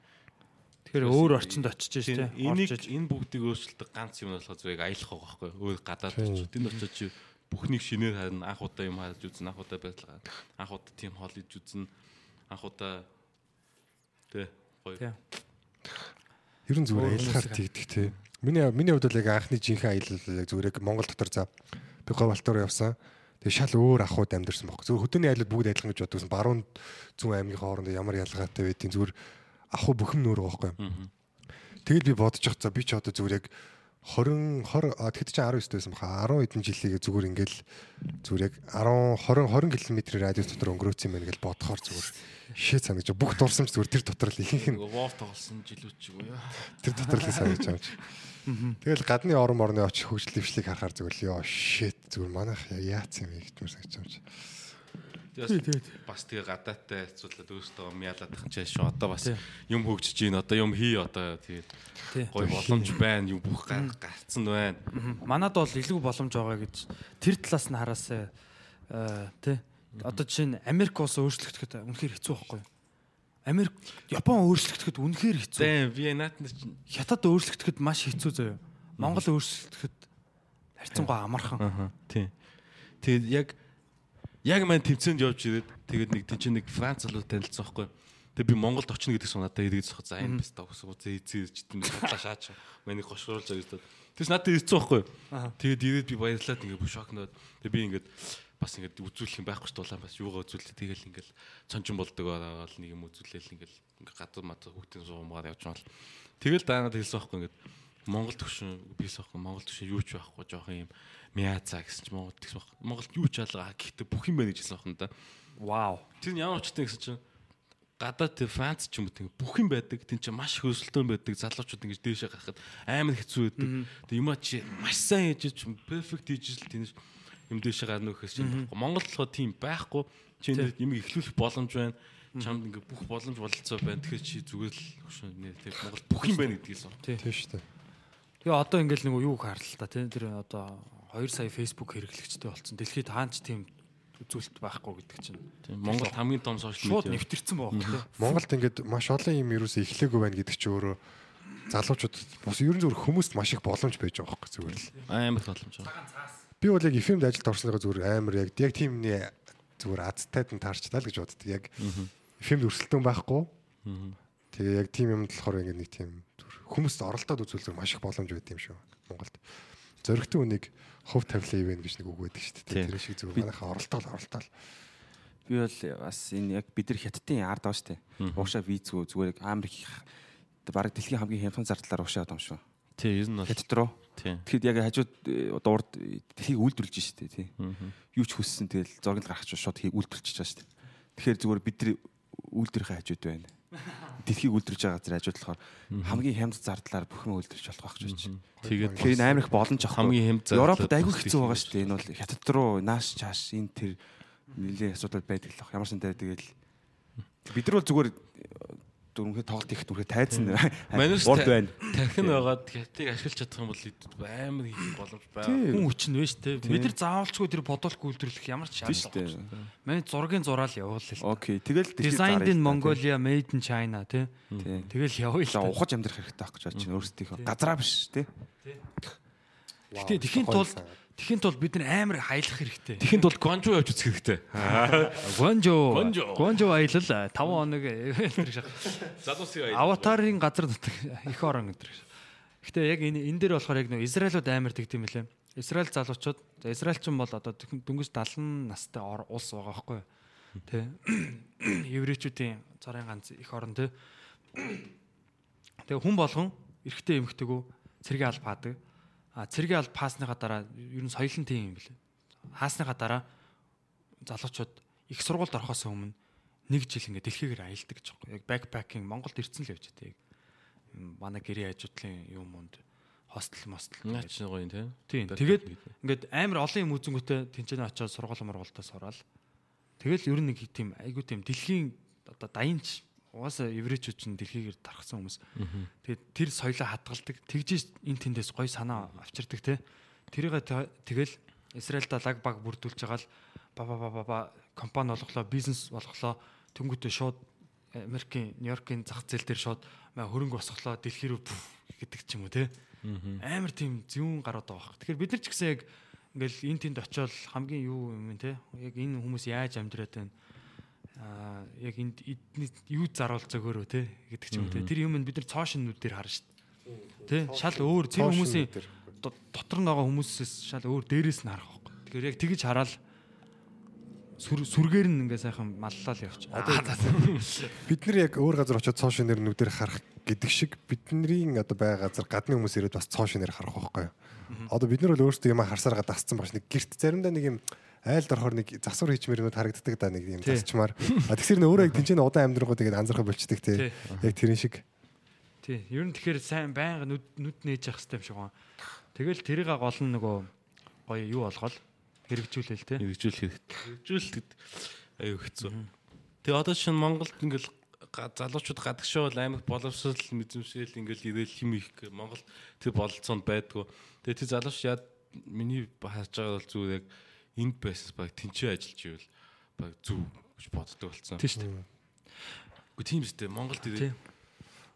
Тэгэхээр өөр орчинд очиж штэ. Энийг энэ бүгдийг өөрчлөлтөг ганц юм болохоо зүгийг аялах байгаа байхгүй юу? өөр гадаад очиж. Тэнд очиж чи бүхнийг шинээр харна, анх удаа юм харж үзэн, анх удаа байдлаа. Анх удаа тийм хоол иж үзэн. Анх удаа тэ гоё. Тий. Ер нь зүгээр аялахаар тэгдэг тий. Миний миний хувьд бол яг анхны жинхэнэ аялал яг зүгээр яг Монгол дотор за би говалтор явсан. Тэгээ шал өөр ахуйд амьдэрсэн байхгүй. Зүгээр хөдөөний аялал бүгд адилхан гэж боддогсон. Баруун зүүн аймгийн хооронд ямар ялгаатай байдгийг зүгээр ахуй бүхэм нөр байхгүй. Тэгэл би бодож явах за би ч одоо зүгээр яг 20 20 а тэгэхэд чи 19 байсан баха 10 хэдэн жилийг зүгээр ингээл зүгээр яг 10 20 20 км радиус дотор өнгөрөөцсөн юм байна гэж бодохоор зүгээр шээ санагч бүх дурсамж зүгээр тэр дотор л ихэнх нь Вов тоглосон жилүүд ч үгүй тэр дотор л санагч юм чи. Тэгэл гадны орон морны очи хөгжил дэвшлиг харахаар зүгээр ёо shit зүгээр манайх яац юм гэдгээр санагч. Тэгээд бас тэгээ гадаатай хэцүүлээд өөртөө мяалаад тах чинь шүү. Одоо бас юм хөгжиж гин одоо юм хий одоо тэгээд гоё боломж байна. Юм бүх гар- гарцсан байна. Манад бол илүү боломж байгаа гэж тэр талаас нь хараасаа э, тий. Одоо жишээ нь Америк улс өөрчлөгдөхэд үнэхээр хэцүү байхгүй юу? Америк Япон өөрчлөгдөхэд үнэхээр хэцүү. Зэн би наатны чинь Хятад өөрчлөгдөхэд маш хэцүү заяа. Монгол өөрчлөгдөхэд харьцангуй амархан. Аа тий. Тэгээд яг яг маань тэмцээнд явж ирээд тэгээд нэг тийч нэг Франц залуу танилцсан байхгүй. Тэгээд би Монголд очно гэдэг санаа надад ирээд зах. За энэ бис тавс уу зээ зээ читэн хадлаа шаач. Миний гошруулж байгаа юм. Тэс надад ирсэн байхгүй. Тэгээд ирээд би баярлаад ингээд шокноод тэгээд би ингээд бас ингээд үзүүлэх юм байхгүй ч дулаан бас юугаа үзүүлээ тэгэл ингээд цончин болдог байгаа нэг юм үзүүлээл ингээд ингээд гадуур мат хүүхдийн суумгаар явж байгаа. Тэгэл даанаад хэлсэн байхгүй ингээд Монгол төвшин бис байхгүй Монгол төвшин юу ч байхгүй жоохон юм мяазаа гэсэн чи Монгол тэгсэн байхгүй. Монголд юу ч алгаа гэхдээ бүх юм байна гэж хэлсэн байхгүй да. Вау. Тэр ямар учиртай гэсэн чинь гадаад тэр Франц ч юм уу тийм бүх юм байдаг. Тин чи маш хөөсөлтөөн байдаг. Залуучууд ингэж дээшээ гарахад амар хэцүү байдаг. Тэг юмаа чи маш сайн хийж перфект хийж л тийм юм дээшээ гарна гэхээс чинь. Монгол болохоор тийм байхгүй. Чи юм ихлүүлэх боломж байна. Чамд ингээ бүх боломж бололцоо байна. Тэгэхээр чи зүгээр л хөшөө тэр Монгол бүх юм байна гэдгийгсэн. Тийм шүү дээ. Тэгээ одоо ингээл нэг юу хаарлаа та тий тэр одоо 2 сая Facebook хэрэглэгчтэй болсон. Дэлхийд хаанч тийм үзүүлэлт байхгүй гэдэг чинь. Тийм Монгол хамгийн том сошиал Шууд медиа. нэвтэрсэн байгаа юм. Монголд ингээд маш олон юм ерөөсөө эхлээгүй байна гэдэг чи өөрөө залуучууд бас ерөн зөвөр хүмүүст маш их боломж байж байгаа байхгүй зүгээр л. Амар боломж байна. Би бол яг FM-д ажилд орсныгоо зүгээр амар яг яг тиймний зүгээр азтайд нь таарчлаа л гэж боддог. Яг FM-д өрсөлдөөн байхгүй. Тэгээ яг тийм юмд болохоор ингээд нэг тийм хүмүүст оролдоод үзүүл зүгээр маш их боломж байд юм шүү. Монголд. Зөрөгтөн үнийг хувь тавилан ивэн гэж нэг үг байдаг шүү дээ. Тийм. Тэр шиг зүгээр манайхаа оролдоол оролдоол. Би бол бас энэ яг бид нар хятадын ард байгаа штэ. Уушаа визгүй зүгээр их бараг дэлхийн хамгийн хямдхан зардлаар уушаа байгаа юм шүү. Тий, ер нь бол Хятад руу. тий. Тэгэхэд яг хажууд э, дуурд э, дэлхийг үйлдвэрлэж штэ тий. Юу ч хүссэн тэгэл зураг л гаргаж шууд хийг үйлдвэрлэж байгаа штэ. Тэгэхээр зүгээр бид нар үйлдвэрийн хажууд байна. Дэлхийг үйлдвэрж байгаа газар болохоор хамгийн хямд зардлаар бүх юм үйлдвэрж болох байх гэж байна. Тэгээд Тэгэхээр энэ амар их боломж авах. Хамгийн хямд зардлаар Европод айгүй хэцүү байгаа шүү дээ. Энэ бол хятад руу нааш чааш энэ тэр нэлээ асуудал байдаг л баг. Ямар ч энэ тэгэл бид нар бол зүгээр дүрмхээ тоглолт их дүрхээ тайзан Манайс урд байна. Тархин байгаад хятадыг ашиглаж чадах юм бол амар их боломж байна. Хүн хүчин вэ шүү дээ. Бид нар заавалчгүй тэр бодолт үйлдвэрлэх ямар ч шаардлага байхгүй. Манай зургийн зураал явуул л. Окей. Тэгэл Designed in Mongolia, made in China тий. Тэгэл явъя л. ухаж амьдрах хэрэгтэй байх гэж бодож байна өөрсдийнхөө. Газараа биш тий. Гэтэ тэхийн тулд тэхийн тулд бид нар амар хаялах хэрэгтэй. Тэхэнд бол гонжо явж үзэх хэрэгтэй. Гонжо. Гонжо. Аялал 5 хоног тэр шах. Залуусын Аватарын газар нутаг их орон гэдэг. Гэтэ яг энэ энэ дээр болохоор яг нэг Израилууд амар тэгдэм билээ. Израиль залуучууд за Израильчин бол одоо дөнгөж 70 настай улс байгаа байхгүй юу? Тэ. Еврейчүүдийн цорын ганц их орон тэ. Тэгээ хүн болгон эрэгтэй эмэгтэйгөө цэргийн алба хаадаг. А цэргийн алба хаасныхаа дараа ер нь соёлын тийм юм билээ. Хаасныхаа дараа залуучууд их сургуульд орохоос өмнө нэг жил ингээ дэлхийгээр аялдаг гэж байна. Яг бэкпакинг Монголд ирсэн л явж юм манай гэрээ ажуудлын юм монд хостел мостел Наа гэж. чи гоё юм тий. Тийм. Тэгээд ингээд амар олон юм үзэнгүүтээ тэнцэнэ очиод сургууль мургуултаа сураал. Тэгэл ер нь нэг тийм айгуу тийм дэлхийн одоо даянч угаасаа еврейчүүд чинь дэлхийгээр тархсан хүмүүс. Тэгээд тэр соёлоо хадгалдаг. Тэгжээс эн тэндээс гоё санаа авчирдаг те. Тэрийг тэгэл Израильда лаг баг бүрдүүлж байгаа л ба ба ба ба ба компани олголоо, бизнес олголоо. Тэнгүүтээ шууд Америкийн Нью-Йоркийн зах зээл дээр шууд хөрөнгө босголоо дэлхий рүү гэдэг ч юм уу те. Амар тийм зүүн гарууд байгаа. Тэгэхээр бид нар ч гэсэн яг ингээл эн тэнд очиод хамгийн юу юм те. Яг энэ хүмүүс яаж амьдраад байна аа яг энд эдний юу заруулж зөгөөрөө те гэдэг ч юм те. Тэр юм бид нар цоошин нүдээр харна шүү дээ. Тэ шал өөр тэр хүмүүсийн дотор нь байгаа хүмүүсээс шал өөр дээрээс нь харах байхгүй. Тэгэхээр яг тэгж хараад сүр сүргээр нь ингээ сайхан маллал явчих. Бид нар яг өөр газар очиод цоо шинээр нүдээр харах гэдэг шиг бидний одоо байгаа газар гадны хүмүүс ирээд бас цоо шинээр харах байхгүй юу. Одоо бид нар бол өөрсдөө юм харсараа дасцсан багш нэг герт заримдаа нэг юм айл дорхоор нэг засвар хийчмэрнүүд харагддаг да нэг юм Тий. засчмаар. А тэгсэр нэ өөрөө яг тэнцэн удаан амьдрахуу тэгээд анзаарах болчдөг Тий. тий. Яг тэрэн шиг. Тий. Ер нь тэгэхээр сайн байнга нүд нүд нээж явах хэрэгтэй юм шиг байна. Тэгэл тэрийг гол нь нөгөө гоё юу болгоод хэрэгжүүлээл те. Хэрэгжүүлэх хэрэгтэй. Хэрэгжүүлэхэд аюу хэцүү. Тэгээ одоо чинь Монголд ингээл залуучууд гадагшаа бол амар боловсрал мэдрэмшээл ингээл ирээл хим их Монгол тэр бололцоонд байдгүй. Тэгээ тэр залууч яа миний хааж байгаа бол зүгээр яг энд байсаас баг тэнцээ ажиллаж ивэл баг зүв гэж боддог болсон. Тий шүү дээ. Гэхдээ тийм шүү дээ. Монголд Тий. ирээд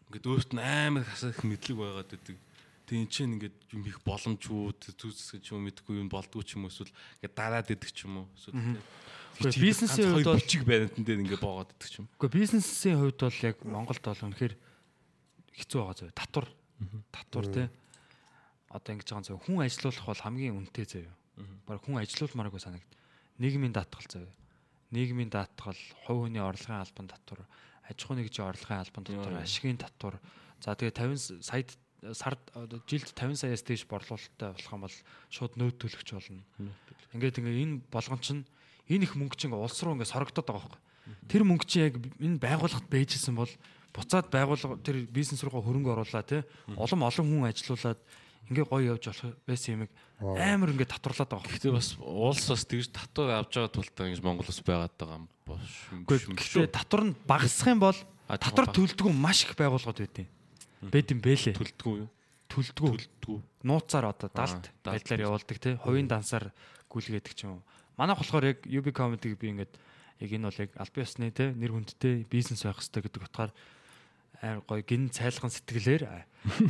ингээд өөрт нь амар хасах мэдлэг байгаад байдаг. Тэгээ эн чинь ингээд юм их боломжгүй зүсгэж юм мэдгүй юм болдгоо ч юм уу эсвэл ингээд дараад идэг ч юм уу. Эсвэл Гэхдээ бизнесийн хувьд бол- бичиг баримтан дээр ингээд боогод идэг ч юм. Гэхдээ бизнесийн хувьд бол яг Монголд бол үнэхээр хэцүү байгаа зөө. Татвар. Татвар те. Одоо ингэж байгаа зөө. Хүн ажилуулах бол хамгийн үнэтэй зөө. Бараг хүн ажилуулмааргүй санагд. Нийгмийн даатгал зөө. Нийгмийн даатгал, хувь хүний орлогын албан татвар, аж ахуй нэгжийн орлогын албан татвар, ашигын татвар. За тэгээ 50 саяд сард жилд 50 саяас дээш борлуулалттай болох юм бол шууд нөөд төлөгч болно. Ингээд ингээ энэ болгон чинь энэ их мөнгө чинь улс руу ингээ сорогдоод байгаа байхгүй. Тэр мөнгө чинь яг энэ байгууллагт байжсэн бол буцаад байгууллага тэр бизнес руугаа хөрөнгө оруулаад те олон олон хүн ажилуулад ингээ гоё явж болох байсан юм амар ингээ татварлаад байгаа. Гэхдээ бас улс бас тэгж татвар авч байгаа тул та ингэж Монгол ус байгаад байгаа юм бош шүү. татвар нь багасах юм бол татвар төлдгөө маш их байгууллагууд байдیں۔ Байд юм бэлээ. Төлдгүү юу? Төлдгөө. Төлдгүү. нууцаар одоо далд байдлаар явуулдаг тий хувийн дансаар гүйлгээдэг ч юм уу. Манайх болохоор яг UB comedy би ингээд яг энэ бол яг албан ёсны тий нэр хүндтэй бизнес байх хэрэгтэй гэдэг утгаар амар гоё гин цайлган сэтгэлээр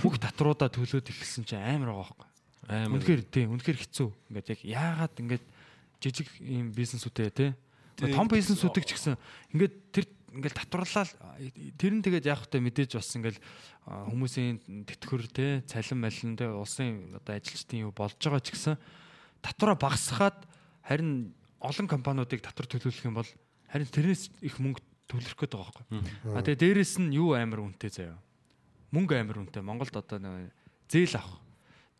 бүх татваруудаа төлөөд эхэлсэн чинь амар байгаа байхгүй. Амар. Үнэхээр тий үнэхээр хэцүү. Ингээд яг яагаад ингээд жижиг ийм бизнесүүдээ тий Тий. том бизнесүүдийг ч гэсэн ингээд тэр ингээд татварлал тэр нь тэгээд яах вэ мэдээж бас ингээд а, хүмүүсийн тэтгэр те цалин малин те улсын одоо ажилчдын юу болж байгаа ч гэсэн татвараа багасгаад харин олон компаниудыг татвар төлөвлөх юм бол харин тэрнээс их мөнгө төлөх гээд байгаа байхгүй. А тэгээ дээрэс нь юу амар үнэтэй заяа. Мөнгө амар үнэтэй. Монголд одоо нэг зээл авах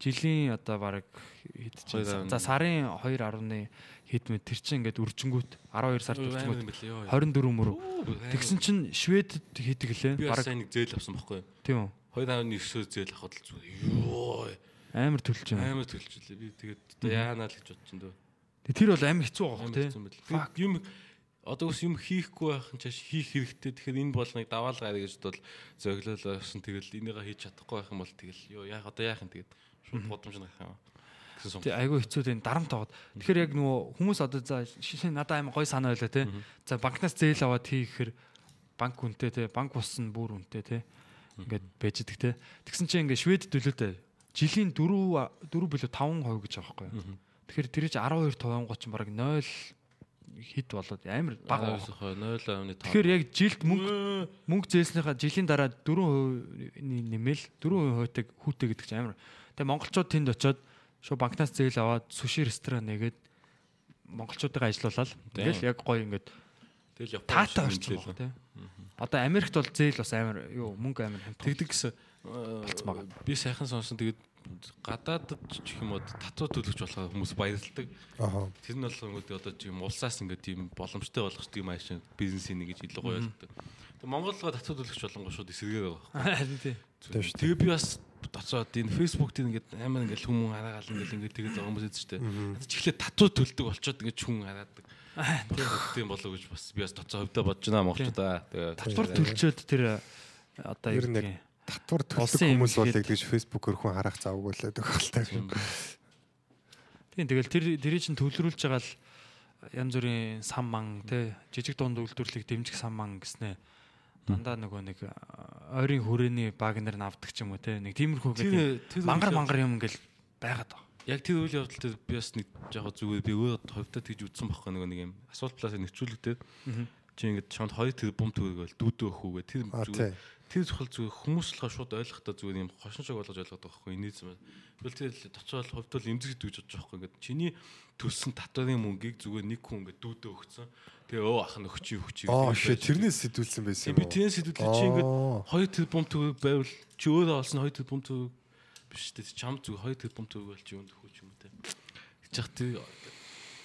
жилийн одоо баг хэд ч за сарын 2.1 хэд мэд тэр чинь ингээд үржингүүт 12 сард үржингүүт юм билээ ёо. 24 мөр. Тэгсэн чинь Шведэд хийдэг лээ. Бараг сайн нэг зээл авсан байхгүй юу? тийм үү. 2.9-өөс зээл авахд л зүгээр. Йоо. Амар төлж байна. Амар төлчихлээ. Би тэгээд одоо яанаа л гэж бодчихсон дөө. Тэр бол амар хэцүү байгаа Амар тий. хэцүү байл. Тэгээд юм одоо ус юм хийхгүй байх нь чааш хийх хэрэгтэй. Тэгэхээр энэ болгоныг даваал гараа гэж бодвол зөглөөлөөсөн тэгэл энийгээ хийж чадахгүй байх юм бол тэгэл ёо яах одоо яах юм тэгээд шууд бодомж нах юм. Тэг айгүй хэцүү дээ дарамт таваад. Тэгэхээр яг нөгөө хүмүүс одоо за шишээ надад амар гой санаа байлаа тий. За банкнаас зээл аваад хийхээр банк үнэтэй тий. Банк бус нь бүр үнэтэй тий. Ингээд байж идэг тий. Тэгсэн чинь ингээд Швед төлөөтэй жилийн 4 4 билүү 5% гэж байгаа байхгүй. Тэгэхээр тэр чинь 12 тавангууд чинь бараг 0 хит болоод амар бага. байгаа. 0.5. Тэгэхээр яг жилд мөнгө мөнгө зээснийхаа жилийн дараа 4% нэмэл 4% хуйтаг хүүтэй гэдэг чинь амар. Тэгээ монголчууд тэнд очиод шууд банкнаас зээл аваад суши ресторан нэгээд монголчуудыг ажилуулаад тэгэл яг гоё ингээд тэгэл Япон таатай орчин байна тий. Одоо Америкт бол зээл бас амар юу мөнгө амар хамт. Тэгдэг гэсэн э, би сайхан сонсон тэгээд гадаадд ч юм уу татвар төлөж болохоор хүмүүс баярлдаг. Тэр нь бол ингээд одоо тийм улсаас ингээд тийм боломжтой болгох тийм аашин бизнесийн нэг гэж илүү гоё ойлгодог. Тэгээ Монголгоо татвар төлөгч болонгоо шууд эсэргээр байгаа. Харин тий. Тийм. Тэгээ би бас доцоод энэ Facebook дээр ингээд амар ингээд хүмүүс хараагаал ингээд ингээд тэгээд байгаа хүмүүс эд ч тээ. Чихлээ татвар төлдөг болчоод ингээд хүн хараадаг. Тийм болов гэж бас би бас доцоо хөвдөө бодож байна монголчуудаа. Тэгээ Татвар төлчөөд тэр одоо Ер нь татвар төлөх хүмүүс бол хийгээд- яг тэгж фэйсбүүкээр хүн харах завгүй л байдаг хэлтэй. Тийм тэгэл тэр тэрийг чинь төвлөрүүлж байгаа л янз бүрийн сан ман тий жижиг дунд үйлдвэрлэлийг дэмжих сан ман гэснээ дандаа нөгөө нэг ойрын хүрээний баг нар нь авдаг ч юм уу тий нэг тиймэрхүү Тэр- гэдэг тэр мангар мангар юм ингээл байгаад байгаа. Яг тэр үйл явдал дээр би бас нэг яг зүгээр би өөрөө ховдоо тэгж үтсэн байхгүй нэг нэг юм асуулт талаас нэвтрүүлэгдээд чи ингээд шонд 2 тэрбум төгрөгөөл дүүдөө өхүүгээ тэр зүгээр. Тэр зөвхөн зүгээр хүмүүс л шууд ойлгохдоо зүгээр юм хошин шиг болгож ойлгоод байгаа байхгүй энэз юм. Тэгвэл тэр точоод хувьдвал эмзэг дүүж бодож байгаа байхгүй ингээд чиний төлсөн татварын мөнгийг зүгээр нэг хүн ингээд дүүдөө өгсөн. Тэгээ өө ах нь өгчий өгчий. Аа shit тэрнээс сэтүүлсэн байсан Тийм би тэрнээс сэдвэлээ чи ингээд 2 тэрбум төгрөг байвал чи өөрөө олсон 2 тэрбум төгрөг биш үү? Чам зүг 2 тэрбум төгрөг бол чи юунд өгөх юм те. Гэж яах тэр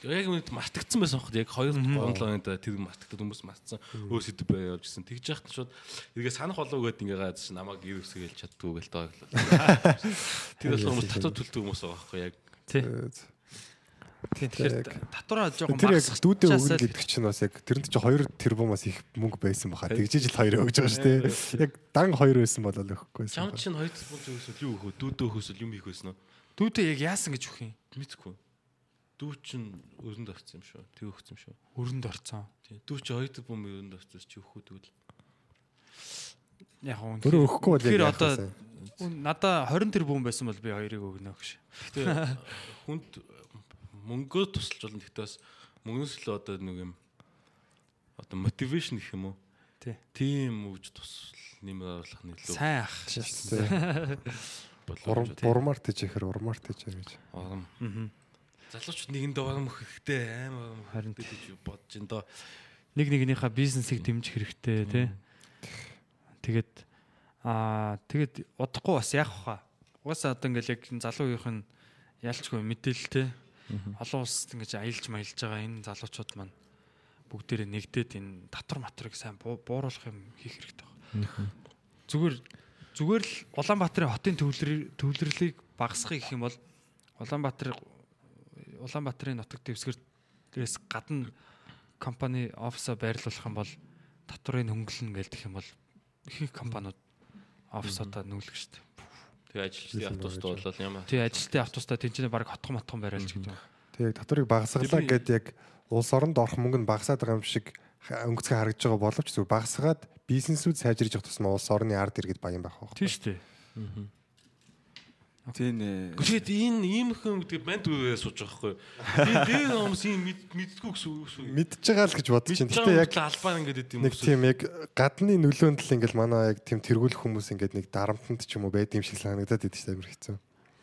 яг үнэд мартагдсан байсан хот яг 2 гонлоонд тэр мартагдсан хүмүүс мартсан өө сэдв бай явж гисэн. Тэгж яхад шууд эргээ санах болов гээд ингээ газ намайг ир үсгээл чаддгүй гэл доо. Тэр бол хүмүүс татвар төлдөг хүмүүс байгаа байхгүй яг Тий. Тийм тэгэхээр татвараа жоохон Тэр яг дүүдээ өгнө л- гэдэг чинь бас яг тэрэнд чи 2 тэрбумаас их мөнгө байсан баха. Тэгжиж л 2 өгж байгаа шүү дээ. Яг дан 2 байсан бол өгөхгүй чам чинь 2 тэрбум төгрөгөөс юу өгөх вэ? Дүүдөө өгөхөөс юм хийх байсан уу? дүүдээ яг яасан гэж өгөх юм. Мэдхгүй. Дүү чинь өрөнд орсон юм шүү. Тэг өгсөн юм шүү. Өрөнд орцсон. Тийм. Дүү чи 2 тэрбум өрөнд орсон чи өгөх үү тэгвэл. Яг уу. Өөрөө өгөхгүй Тэгэхээр яах одоо надаа 20 тэрбум байсан бол би хоёрыг өгнө гэж. Гэтэ хүнд мөнгөө тусалж болно. Гэтэ бас мөнгөөс л одоо нэг юм одоо мотивашн гэх юм уу? Тий. Тийм үж тусал нэмэр оруулах нь илүү Сайн ах. Урам урмаар тийчэхэр урмаар тийчээ гэж. Ором. Аа. Залуучууд нэгэндээ өгөх хэрэгтэй амар Харин гэж бодож ин доо. Нэг нэгнийхээ бизнесийг дэмжих хэрэгтэй тий. Тэгээд аа тэгээд удахгүй бас яах вэ? Угаасаа одоо ингээл яг энэ залуу үеийнх нь ялчгүй мэдээлэлтэй. Олон улсад ингэж аялж маялж байгаа энэ залуучууд маань бүгдээрээ нэгдээд энэ татвар матрыг сайн буу- бууруулах юм хийх хэрэгтэй байна. Зүгээр зүгээр л Улаанбаатарын хотын төвлөр төвлөрлийг багасгах гэх юм бол Улаанбаатар Улаанбаатарын нутаг дэвсгэрээс гадна компани офисоо байрлуулах юм бол татврын хөнгөлнө гэлдэх юм бол ихэнх компаниуд офисуудаа нүүлгэж штэ. Тэгээ ажилчдын автобуст болол ямар Тий ажилтны автобустай тэнцэнэ баг хотхон мотхон бариулж гэдэг. юм. Тэг яг татварыг багасгалаа гэд яг улс оронд орох мөнгө нь багасаад байгаа юм шиг өнгөцгөө харагдаж байгаа боловч зөв багасгаад бизнесүүд сайжирж явах тусмаа улс орны ард иргэд баян байх байх. Тий штэ. Тийм нэ. Гэхдээ энэ ийм хүн гэдэг банд үрээ сууж байгаа байхгүй. Тэгээ дээр хүмүүс ийм мэддгүү гэсэн үг шүү. Мэдж байгаа л гэж бодож. Мэдчихэж Гэтэ яг яг албаа ингээд идэв юм нэг тийм яг гадны нөлөөнд л ингээл манай яг тийм тэргүүлэх хүмүүс ингээд нэг дарамтанд ч юм уу байд юм шиг санагдаад идэв чинь амар хэцүү.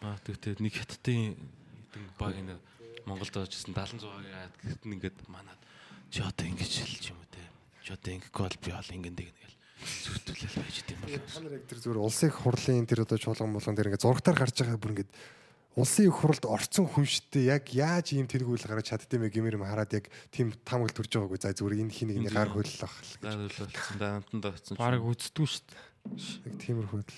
Аа тэгтээ нэг хятадын хэдэн баг энэ Монголд очсон 76-гийн яад гэхэд ингээд манад чи одоо ингэж хэлж юм уу те. Чи одоо ингэхгүй бол би ол ингэн дэгнэ гэл зүтүүлэл байж идэв юм бол. Та нар яг тэр зүгээр улсын их хурлын тэр одоо чуулган болгон тэр ингээд зургатаар гарч байгаа бүр ингээд улсын их хуралд орцсон хүн шттэ яг яаж ийм тэргүүл гараад чаддсан бэ гэмээр юм хараад яг тийм тамгал төрж байгаагүй за зүгээр энэ хин нэг гар хөллөх. Гар хөлөлцсөн даантанд орсон. Бараг үздэггүй штэ. Яг тиймэрхүү л.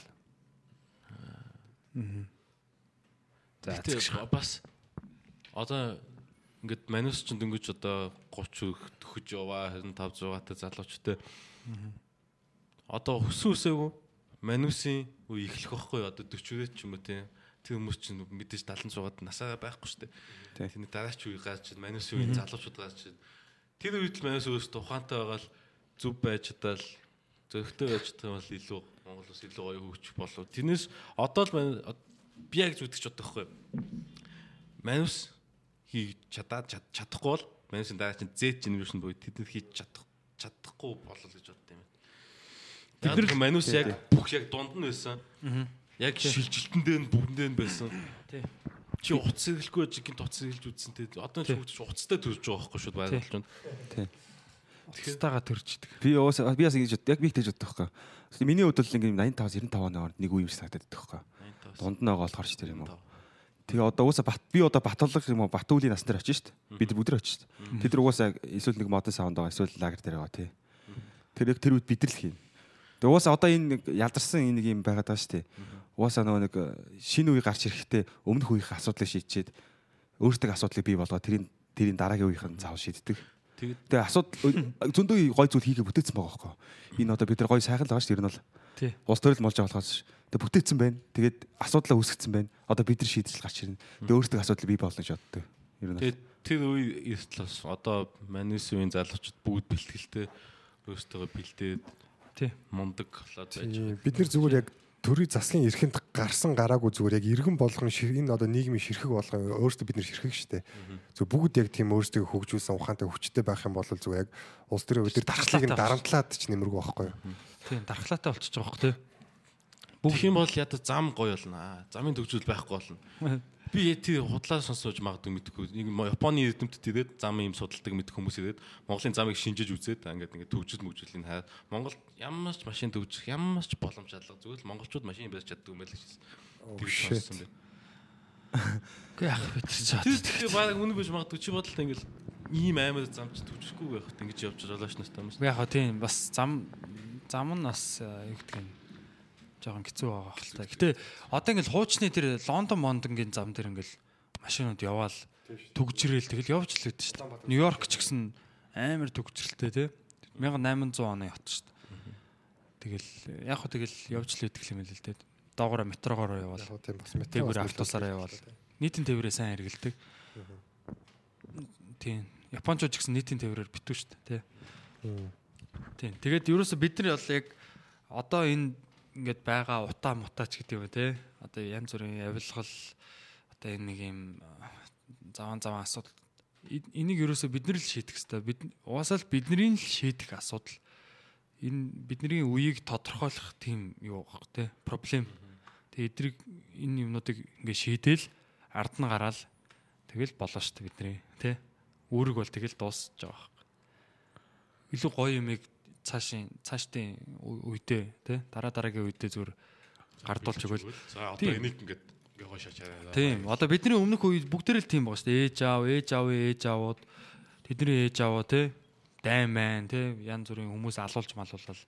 За Гэтэ бас одоо ингээд манус ч дөнгөж одоо 30 төхөж яваа 25 6 та залуучтай. Одоо хөсөн үсээгүй манусын үе эхлэх байхгүй одоо 40-д ч юм уу тийм тэр хүмүүс чинь мэдээж 76-ад насаараа байхгүй шүү дээ. Тэний дараач үе гарч манусын үеийн залуучууд гарч тэр үед л манус өөрөөсөө ухаантай байгаа л зүв байж чадал зөрөгтэй байж чадсан бол илүү Монгол ус илүү гоё хөгжих болов. Тэрнээс одоо л би яг зүтгэж юу? Манус хийж чадаад чад- чадахгүй бол манусын дараа чинь Z generation буюу тэд хийж чадах чадахгүй болол гэж боддог юм. Бид нар манус яг бүх яг дунд нь байсан. Яг шилжилтэн дээр нь бүгдэн нь байсан. Тий. Чи утас хэрэглэхгүй байж гинт утас хэрэглэж үзсэн те. Одоо ч хөгжиж утастай төрж байгаа байхгүй шүү байгаль чинь. Утастайгаа төрждөг. Би уус би бас ингэж бод- яг би тэгж боддог байхгүй. Миний хувьд бол ингэ 85 95 оны хооронд нэг үе юм шиг санагдаад байдаг байхгүй. Дунд нь байгаа болохоор ч тэр юм уу. Тэгээ одоо уусаа бат би одоо Батулга юм уу Батуулийн насны дээр очиж штт. Бид бүгд очиж штт. Тэд нар уусаа эсвэл нэг модон саунд байгаа эсвэл лагер дээр байгаа тий. Тэр яг тэр үед бид л хийн. Уусаа одоо энэ нэг ядарсан энэ нэг юм байгаад байгаа штт. Уусаа нөгөө нэг шинэ үе гарч ирэхдээ өмнөх үеийн асуудлыг шийдчихэд өөртөө асуудлыг бий болгоод тэрийн тэрийн дараагийн үеийнхэн заавал шийддэг. Тэгээ асуудал зөндөө гой зүйл хийгээ бүтээсэн байгаа байхгүй. Энэ одоо бид нар гой сайхан л байгаа шүү дээ. Энэ бол Тий. улс төрөл болж байгаа болохоос тэгээ бүтээсэн байна. Тэгээд асуудлаа үүсгэсэн байна. Одоо бид нар шийдэж гарч ирнэ. Тэгээ өөртөө асуудал бий болно гэж боддог. Ер нь. Тэгээд тэр үе эртэл бас одоо манус үеийн залуучууд бүгд бэлтгэлтэй өөрсдөө бэлдээд Тий. мундаг болоод байж Тийм, Бид нэр зүгээр яг төрийн засгийн эрхэнд гарсан гараагүй зүгээр яг иргэн болгон энэ одоо нийгмийн ширхэг болгон өөрсдөө бид нэр ширхэг штэ. Зөв бүгд яг тийм өөрсдөө хөгжүүлсэн ухаантай хүчтэй байх юм бол зүгээр яг улс төрийн өдөр дархлыг нь дарамтлаад ч нэмэргүй байхгүй юу? Тийм дархлаатай болчихж байгаа хөх тий. Бүх юм бол ядаа зам гоё болно. Замын төгжүүл байхгүй болно. Би яти худлаа сонсож магадгүй мэдхгүй. Нэг Японы эрдэмтэд ирээд замын юм судалдаг мэдэх хүмүүс ирээд Монголын замыг шинжиж үзээд ингээд ингээд төгжил мөгжлийн хаа. Монголд ямар ч машин төгжих ямар ч боломж алга зүгээр л монголчууд машин барьж чаддаг юм байл гэж хэлсэн. Тэр shit. сонссон бэ. Үгүй яах вэ тэр чад. Тэр тэгэхээр баг үнэн байж магадгүй чи бодлоо ингээд ийм амар замч төгжихгүй байхад ингэж явж жолооч настай юм шүү. Яг хоо тийм бас зам зам нь бас э, юу гэдэг юм жоохон хэцүү байгаа хэл та. Гэтэ одоо ингээл хуучны тэр Лондон Мондонгийн зам дээр ингээл машинууд яваал төгжрэл тэгэл явж л өгдөө шүү дээ. Нью-Йорк ч гэсэн амар төгжрэлтэй тий. 1800 оны хот шүү дээ. Тэгэл яг хоо тэгэл явж л өгдөг юм л л дээ. Доогоороо метрогоор яваал. Тийм бас метро Дээгүүр бас автобусаараа яваал. Нийтийн тээврээ сайн хэрэгэлдэг. Тийм. Япончууд ч гэсэн нийтийн тээврээр битүү шүү дээ, тий. Тийм. Тэгээд ерөөсө бид нар яг одоо энэ ингээд байгаа утаа мутаач гэдэг юм те. Одоо янз бүрийн авилгал одоо энэ нэг юм заван заван асуудал энийг ерөөсө бид нар л шийдэх хэрэгтэй. Бид угаасаа л бидний л шийдэх асуудал. Энэ бидний үеийг тодорхойлох тийм юу баг те. Проблем. Тэгээ эдрийг энэ юмнуудыг ингээд шийдээл ард нь гараал тэгэл болоо шүү дээ бидний те. Үүрэг бол тэгэл дуусж байгаа баг. Илүү гоё юмыг цаашийн цаашдын үедээ те дараа дараагийн үедээ зүгээр гардуулж өгөөл. За одоо энийг ингээд ингээ хойшоо чараа. Тийм. Одоо бидний өмнөх үед бүгдээрээ л тийм байгаа шүү дээ. Ээж аав, ээж аавын ээж аавууд тэдний ээж ааваа те дайм мэн те янз бүрийн хүмүүс алуулж малуулал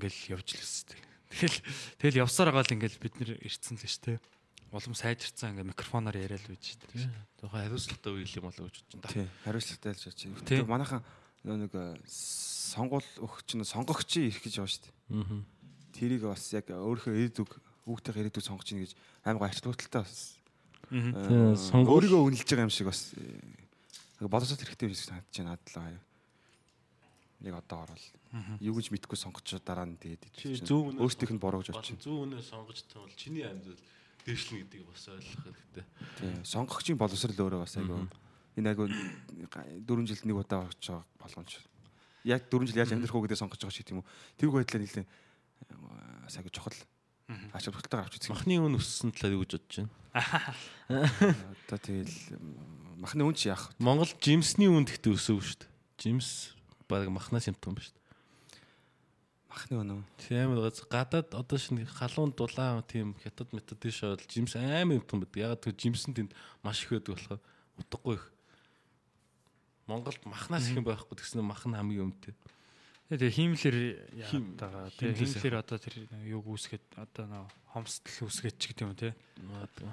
ингээл явж л өстэй. Тэгэл тэгэл явсаар байгаа л ингээл бид нэр ирцэн л шүү дээ. Улам сайжирцсан ингээ микрофоноор яриад л байж шүү дээ. Тухайн хариуцлагатай үйл юм болоо гэж бодож байна. Тий, хариуцлагатай л. Тий. Тэгээ манайхан нөө нэг э, сонгуул өгч нь сонгогчийн ирэх гэж байгаа шүү дээ. Аа. Тэрийг бас яг өөрийнхөө ирээдүг хүүхдийн ирээдүг сонгож ийн гэж амар гоо ачаалттай бас. Аа. э, өөрийгөө үнэлж байгаа юм шиг бас э, боловсрол хэрэгтэй биш санагдаж байна надлаа. Яг одоо орол. Юу гэж мэдгүй сонгоч дараа нь тэгээд өөртөөх нь бороо гэж байна. зөв үнэ сонгож тавал чиний амьдрал дээшлэн гэдгийг бас ойлгох хэрэгтэй. Тий. Сонгогчийн боловсрол өөрөө бас айгүй энэ айгүй 4 жилд нэг удаа болж байгаа болгоомж. Яг 4 жил яаж амьдрах уу гэдээ сонгож байгаа ч тийм үү. Тэр байдлаар нэлээ бас айгүй чухал. Ач холбогдолтой авч үзэх. юм. Махны үн өссөн талаар юу гэж бодож байна? Одоо тэгэл махны үн чи яах вэ? Монгол жимсний үн гэхдээ өсөв шүү дээ. Жимс баг махнаас юмтан ба шүү дээ. Махны үн үү? Тийм амар газ гадаад одоо шинэ халуун дулаан тийм хятад метод тийш бол жимс амар юмтан байдаг. Ягаад гэвэл жимс нь тэнд маш их байдаг болохоор утгагүй их. Монголд махнаас их юм байхгүй тэгсэн мах нь хамгийн өмтэй. Тэгээ хиймлэр яагаад. Тэгээ хиймлэр одоо тэр юг үүсгээд одоо нөө хомсдол үүсгээд ч гэдэг юм те. Магадгүй.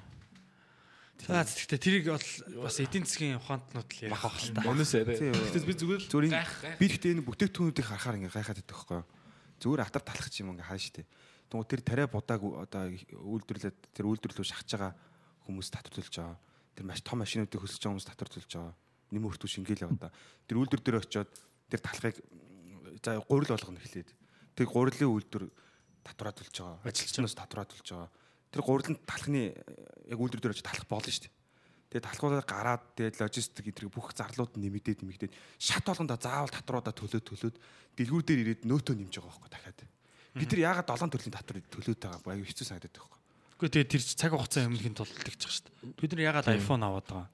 За гэхдээ тэрийг бол бас эдийн засгийн ухаантнууд л ярих байх л та. Өнөөс арай. Тэгтээс би зүгээр л Зүгээр би гэхдээ энэ бүтээгдэхүүнүүдийг харахаар ингээ гайхаад байдаг байхгүй юу? Зүгээр атар талах юм ингээ хаана штэ. Тэгвэл тэр тариа будааг одоо үйлдвэрлээд тэр үйлдвэрлэлөө шахаж байгаа хүмүүс татварлуулж байгаа. Тэр маш том машинуудыг хөсөж байгаа хүмүүс татварлуулж байгаа. Нэм өртөө шингээл яваа да. Тэр үйлдвэр дээр очиод тэр талхыг за гурил болгоно эхлээд. Тэр гурилын үйлдвэр татварлуулж байгаа. Ажилчнаас татварлуулж байгаа. Тэр гурилын талхны яг үйлдвэр дээр очиод талах болно штэ. Тэгээд талхуудаар гараад тэгээд логистик эдрэг бүх зарлууд нэмэгдээд нэмэгдээд шат болгонда заавал татваруудаа төлөөд төлөөд дэлгүүр дээр ирээд нөөтөө нэмж байгаа байхгүй дахиад. Бид нар яагаад долоон төрлийн татвар төлөөд байгаа байхгүй хэцүү санагдаад байхгүй. Үгүй тэгээ тэр цаг хугацаа өмнөхийн тулд байгаа шүү дээ. Бид нар ягаад iPhone аваад байгаа.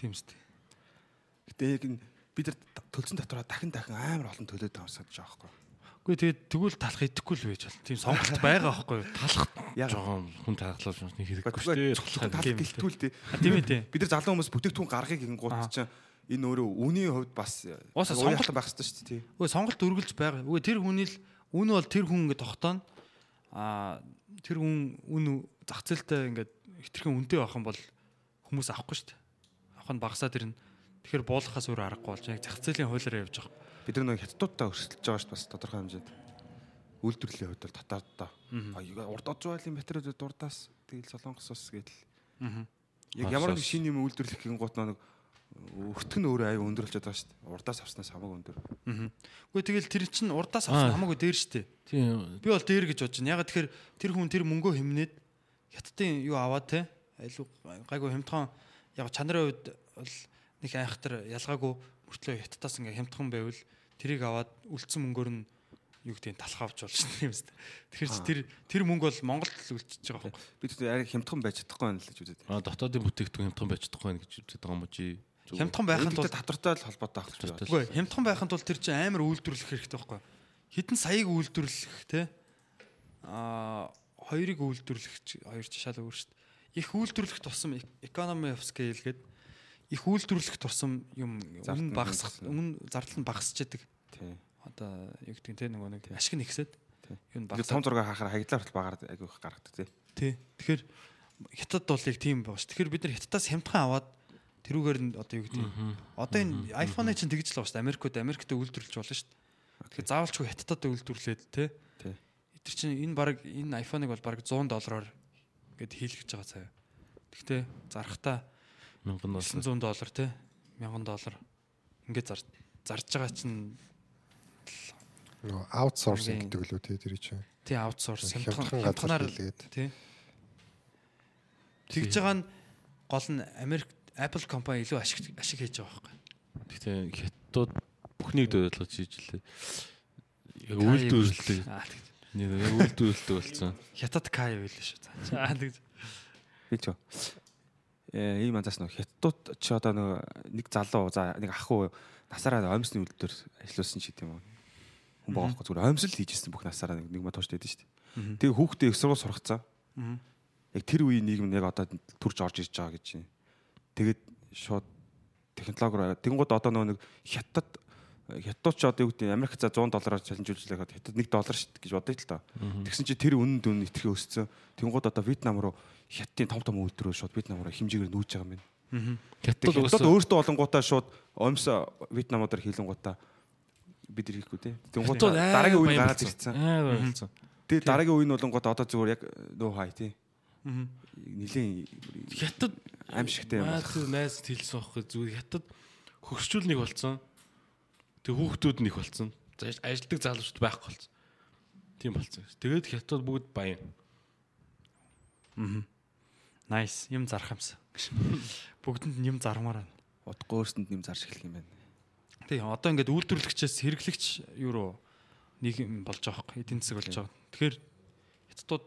Тийм үстэй. Гэтэ яг бид нар төлсөн татвараа дахин дахин амар олон төлөөд байгаа санагдаж байгаа байхгүй. Үгүй тэгээ тэгвэл талах идэхгүй л байж бол. Тийм сонголт байгаа байхгүй юу? Талах жоохон хүн таахлах юм нэг хэрэггүй шүү дээ. цоглох тал тийм гэлтгүүл тээ. Тийм ээ тийм. Бид нар залуу хүмүүс бүтээгдэхүүн гаргахыг гин гут чинь энэ өөрөө үнийн хувьд бас Уусаа сонголт байх хэрэгтэй шүү дээ. Үгүй сонголт үргэлж байгаа. Үгүй тэр хүний л үн бол тэр хүн ингээд тогтооно. Аа тэр хүн үн зах зээлтэй ингээд хитрхэн үнэтэй байх юм бол хүмүүс авахгүй шүү дээ. Авах нь багасаад ирнэ. Тэгэхээр буулгахаас өөр аргагүй болж яг зах зээлийн хуулиараа явж байгаа. Бид нар нэг хятадуудтай өрсөлдөж байгаа шүү дээ бас тодорхой хэмжээнд. Үйлдвэрлэлийн хувьд бол татаадтай. Урд оджвайлын материалууд урдаас тэгэл солонгос ус гэдэл. Аа. Яг ямар нэг шинэ юм үйлдвэрлэх гин гут нэг өртг нь өөрөө аюу өндөр болчиход байгаа шүү дээ. Урдаас авснаас хамаагүй өндөр. Үгүй тэгэл тэр чинь урдаас Аа. авсан хамаагүй дээр штэ. Тийм. Би бол дээр гэж бодож байна. Ягаад тэгэхээр тэр хүн тэр мөнгөө хэмнээд хятадын юу аваад те айлуу гайгүй хямдхан яг чанарын хувьд бол нэг айхтар ялгаагүй мөртлөө хятадаас ингээ хямдхан байвал тэрийг аваад үлдсэн мөнгөөр нь юу гэдэг нь талах авч болж байна юм зү. Тэгэхээр чи тэр тэр мөнгө бол Монголд л үлдчихэж байгаа байхгүй. Би тэр арай хямдхан байж чадахгүй байна л гэж үзээд. А дотоодын бүтээгдэхүүн хямдхан байж чадахгүй байх гэж үздэг байгаа юм уу чи? Хямдхан байхын Тэгвэл тулд татвартай л холбоотой байх гэж байна. Үгүй хямдхан байхын тулд тэр чинь амар үйлдвэрлэх хэрэгтэй байхгүй. Хитэн саяыг үйлдвэрлэх те а хоёрыг үйлдвэрлэх чи- хоёр ч шал өөр шүү дээ. Их үйлдвэрлэх тусам economy of scale гэдэг их үйлдвэрлэх тусам юм өмнө хэмжсэн. өмнө зардал нь багасч яадаг. Тий. Одоо юу гэдэг нь те нөгөө нэг ашиг нь н Тэгээд багасаад том зураг хахаар хаягдлаар хүртэл багаар их гаргадаг тий. тий. Тэгэхээр хятад бол яг тийм байгаа ш. Тэгэхээр бид нар хятадаас хямдхан аваад тэрүүгээр нь одоо юу гэдэг нь одоо энэ iPhone-ыг чинь тэгж л байгаа ш. Америкууд Америкт үйлдвэрлэж болно ш. Тэгэхээр заавалчгүй хятадад үйлдвэрлээд те. Тий. Эдгэр чинь энэ баг энэ iPhone-ыг бол баг 100 доллараар гээд хийлгэж байгаа цаа. Тэгтээ зарахтаа 1000 доллар. 900 доллар те 1000 доллар ингээд зар зарж байгаа чинь Нөгөө аутсорсинг гэдэг лүү тий тэр чинь. тий аутсорс Хямдхан хийлгээд. тий Тэгж байгаа нь гол нь Америк Apple компани илүү ашиг ашиг хийж байгаа байхгүй. Гэхдээ хятадууд бүхнийг дөөлгөж хийж лээ. Яг тэгж. Яг үйлдвэрлэлтэй болсон. Хятад Кай байл шүү. Аа тэгж. Би ч ийм анзаас нөх хятадууд ч одоо нэг залуу за нэг ах уу насаараа оймсны үйлдвэр ажилласан ч гэдэм юм. Хүн байгаа байхгүй зүгээр оймсол хийжсэн бүх насаараа нэг нэг матууштай байдаг шүү дээ. Тэгээ хүүхдээ их сургууль сургацсан. Яг тэр үеийн нийгэм яг одоо төрж орж ирж байгаа гэж. Тэгээд шууд технологиор тэгэнгүүт одоо нөгөө нэг хятад хятад ч одоо юу гэдэг Америк за 100 доллараар чаланжуулж лээ хятад 1 доллар дээ гэж бодъё л та. Тэгсэн чинь тэр үнэн дүн итгэхээ өссөн. Тэгэнгүүт одоо Вьетнам руу хятадын том том үйлдвэрөө шууд Вьетнам руу хэмжээгээр нүүж байгаа юм байна. Хятад өөртөө олонгуудаа шууд омс Вьетнамуудаар хийлэнгуудаа бид хийхгүй тий. Тэгэнгүүт дараагийн үеийг гараад ирсэн. Тэгээ дараагийн үе нь болонгууд одоо зүгээр яг нөө хай тий. Нилийн Хятад аимшигтай юм байна. найз хэлсэн байхгүй зүгээр хятад хөгшчүүл нэг болсон. Тэг хүүхдүүд нэг болсон. За ажилдаг залуучууд байхгүй болсон. Тийм болсон. Тэгээд хятад бүгд баян. Nice. Юм зарах юмсан. Бүгдэнд нь юм зармаар байна. Удахгүй өөрсөнд нэм зарж эхлэх юм байна. Тийм одоо ингээд үйлдвэрлэгчээс хэрэглэгч юу руу нэг юм болж байгаа байхгүй эдийн засаг болж байгаа. Тэгэхээр хятадууд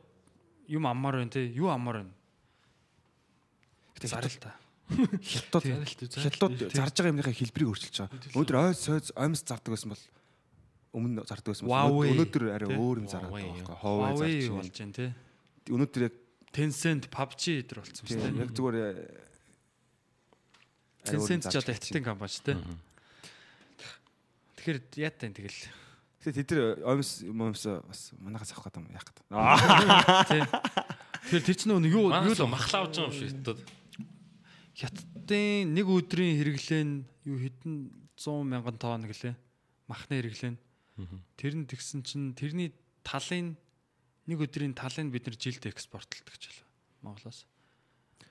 юм аммаар байна те юу аммаар байна. Гэтэ зарал та. Хятад хятад зарж байгаа юмныхаа хэлбэрийг өөрчилж байгаа. Өнөөдөр ой сойз омс зардаг байсан бол өмнө зардаг байсан бол өнөөдөр арай Тий. өөр юм Huawei, байгаа байхгүй. Huawei Huawei зарж болж байна байна. Өнөөдөр яг Tencent, PUBG эдэр болсон тий, шүү яг зүгээр э, Tencent ч одоо хятадын компани шүү дээ. Тэгэхээр яатай юм тэгэл. Тэгээ тэд нар омс омс бас манахаас авах гэдэг юм яах гэдэг. Тий. Тэгэхээр тэр чинь нөгөө юу юу л л махлаа авч байгаа юм шиг хятад. Хятадын нэг өдрийн хэрэглэн юу хэдэн 100 мянган тонн гэлээ. Махны хэрэглэн. Тэр нь тэгсэн чинь тэрний талын нэг өдрийн талыг бид нар жилд экспортлдог гэж байна. Монголоос.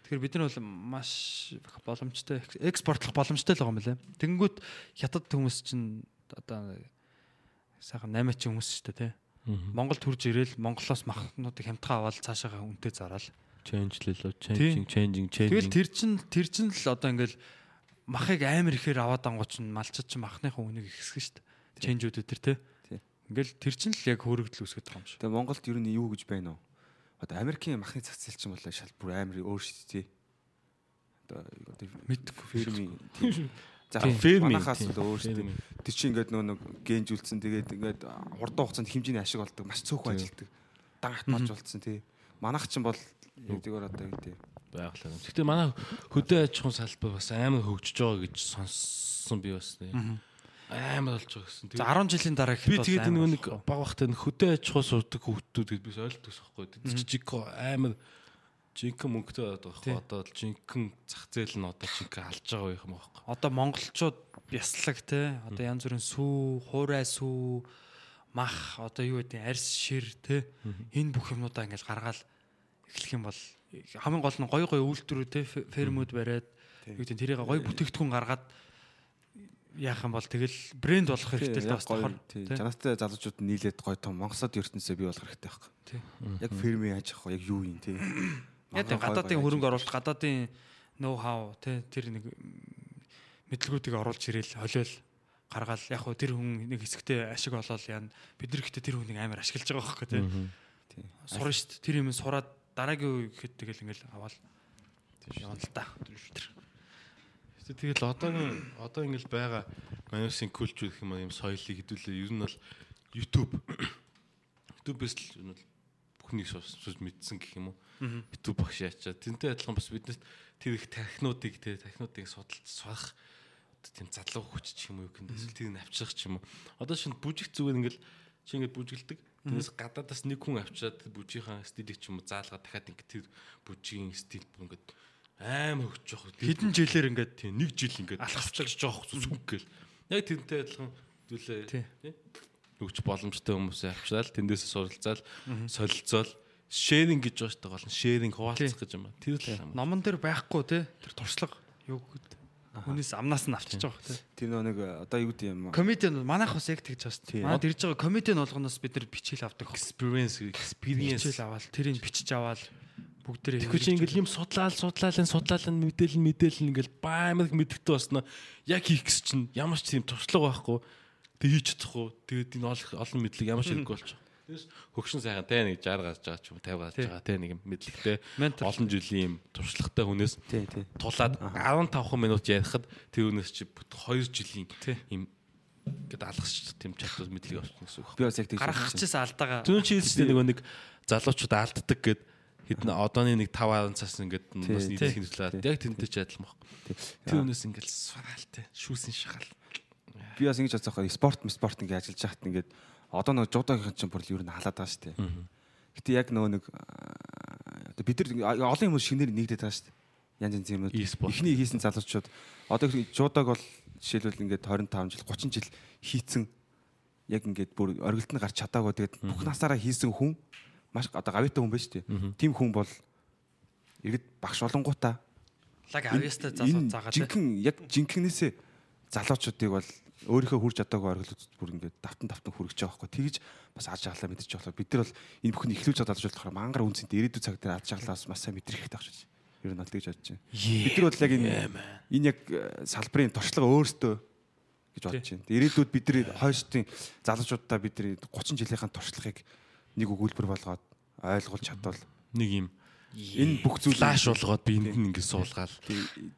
Тэгэхээр бид нар бол маш боломжтой экспортлох боломжтой л байгаа юм лээ. Тэнгүүт хятад хүмүүс чинь одоо сайхан 8 ч хүмүүс шүү дээ тий. Монгол төрж ирээл Монголоос махнуудыг хямдхан аваад цаашаа үнэтэй зараал. Change лээ. Changing, changing, Тэгэл changing. тэр чин тэр чин л одоо ингээл махыг амар ихээр аваад ангууч нь малчад чи махныхаа үнийг ихсгэн дээ. Ченжүүд өдр те. Ингээл тэр чин л яг хөөрөгдөл үүсгэж байгаа юм шиг. Тэгээ Монголд ер нь юу гэж байна вэ? Одоо Америкийн махны цацил чинь бол шал бүр амар өөр шүү дээ. Одоо Мэдгүй ферми. За тийм, л өөр шүү дээ. фермийн. Тэр чинь ингээд нөгөө нэг генжүүлсэн тэгээд ингээд хурдан хугацаанд хэмжээний ашиг болдог маш цөөхөн ажилтдаг. Дан хатмарч болцсон тий. Манах чинь бол тэгвэр одоо юу тий. байгалаа. Гэхдээ манай хөдөө аж ахуйн салбар бас амар хөгжиж байгаа гэж сонссон би бас тийм. Амар болж байгаа гэсэн. За 10 жилийн дараа би тэгээд энэ нэг баг бахтай нэг хөдөө аж ахуй сурдаг хүүхдүүд гэдээ бис ойлт төсөхгүй. Жижиг амар жинхэнэ мөнгөтэй байдаг байхгүй. Одоо л жинхэнэ зах зээл нь одоо жинхэнэ алж байгаа юм байхгүй. одоо монголчууд бяслаг те. Одоо янз бүрийн сүү, хуурай сүү, мах одоо юу гэдэг арьс шир те. Энэ бүх юмнуудаа ингээд гаргаал эхлэх юм бол хамгийн гол нь гой гой үйлдвэрүүд те фермүүд бариад юу гэдэг тэрийг гоё бүтээгдэхүүн гаргаад яах юм бол тэгэл брэнд болох хэрэгтэй л бас гоё тохор. тий. тий. Жанаатай залуучууд нийлээд гоё том Монголд ертөнцөө бий болох хэрэгтэй байхгүй. Тий. Яг фермийн аж ахуй яг юу юм тий. Яг гадаадын хөрөнгө оруулалт, гадаадын ноу хау тий тэр нэг мэдлгүүдийг оруулж ирээл холиол гаргаал яг хөө тэр хүн нэг хэсэгтээ ашиг олоод яана бид нар ихтэй тэр хүнийг амар ашиглаж байгаа байхгүй тий. Тий. Сурна шүү дээ. Тэр юм сураад дараагийн үе гэхэд тэгэл ингээл аваад явна л та. Тэгэл одоогийн одоо ингээл байгаа манусын культур гэх юм юм соёлыг хэдүүлээ ер нь бол YouTube YouTube-с л нь бол бүхнийг сонсож мэдсэн гэх юм уу. YouTube багш яачаа. Тэнтэй адилхан бас биднес тэр их технодыг тэр технодыг судалж сурах тийм задлуу хүч ч юм уу юу гэндээс тэрийг авчрах ч юм уу. Одоо шинэ бүжиг зүгээр ингээл чи ингээд бүжгэлдэг. Тэрнээс гадаадаас нэг хүн авчираад бүжийнхаа стилийг ч юм уу заалгаад дахиад ингээд тэр бүжигийн стил бүр ингээд амар өгч жоох. Хэдэн жилээр ингээд Тийм нэг жил ингээд алхавчлагч жоох зүг гээл. Яг тэрнтэй адилхан зүйлээ Тий. өгч боломжтой хүмүүсээ авчраал тэндээсээ суралцаал солилцоол шеринг гэж байгаа шүү дээ гол нь шеринг хуваалцах гэж юм ба. Тэр л юм. номон дээр байхгүй те тэр туршлага юу гэдэг. Хүнээс амнаас нь авчиж байгаа те. Тэр нэг одоо юу гэдэг юм Комедиан манайх бас яг тэгж. Тийм. Манайд ирж байгаа комедиан болгоноос бид нар бичил авдаг. experience experience Бичил аваад тэрийг бичиж аваад бүгдээрээ Тэгэхгүй чи ингээл юм судлаал судлаалын судлаалын мэдээлэл мэдээлэл ингээл баамаг мэддэгтэй басна яг хийх гэсэн чинь ямар ч тийм туршлага байхгүй тэг хийж чадахгүй тэгээд энэ олон олон мэдлэг ямар ч хэрэггүй болчих. Тэгээс хөгшин сайхан те нэг 60 гарч байгаа ч юм 50 гарч байгаа те нэг мэдлэгтэй олон жилийн юм туршлагатай хүнээс тулаад 15 минут ярихад тэр хүнээс чи 2 жилийн юм гэдэг алгасч тийм чадвар мэдлэг авчихсан гэсэн үг. Би бас яг тэгж гаргах чээс алдаага Түн чи хэлсэн нөгөө нэг залуучууд алддаг гэд хэдэн одооны нэг 5 10 цаас ингээд бас Тий. хэлүүлээд яг тэнтэй ч адилхан баг. Тэр хүнээс ингээд сураалтай шүүсэн шахал. би бас ингэж бодсоохоо спорт спорт ингэ ажиллаж хахад ингээд одоо нэг жуудаагийн чинь бүр л юу н халаад байгаа шүү дээ. Гэтэ яг нөгөө нэг бид нар олон хүмүүс шинээр нэгдээд байгаа шүү дээ. Янз янзын юмнууд. E-спорт. Эхний хийсэн залуучууд одоо жуудааг бол жишээлбэл ингээд 25 жил 30 жил хийцэн яг ингээд бүр оргилд нь гарч чадаагүй тэгээд бүх насаараа хийсэн хүн маш одоо гавьяатай хүн байж тээ. Тим хүн бол иргэд багш болонгуудаа лаг авьяастай залуу заагаа те. жинхэнэ яг жинхэнээсээ залуучуудыг бол өөрийнхөө хүрч чадаагүй оргилууд бүр ингээд давтан давтан хүргэж байгаа байхгүй тэгж бас аж ахлаа мэдэрч болохоор бид нар бол энэ бүхний эхлүүлж чадаад болохоор мангар үнцэнт ирээдүйн цаг дээр аж ахлаас маш сайн мэдрэх хэрэгтэй байна. Ер нь бол тэгж бодож байна. Бид нар бол яг энэ энэ яг э, салбарын туршлага өөртөө гэж бодож байна. Ирээдүйд бид нар хойштын залуучуудаа бид нар 30 жилийнхаа туршлагыг нэг өгүүлбэр болгоод ойлгуулж чадвал Нэг юм энэ бүх зүйл флаш болгоод биэнд нь ингээд суулгаал.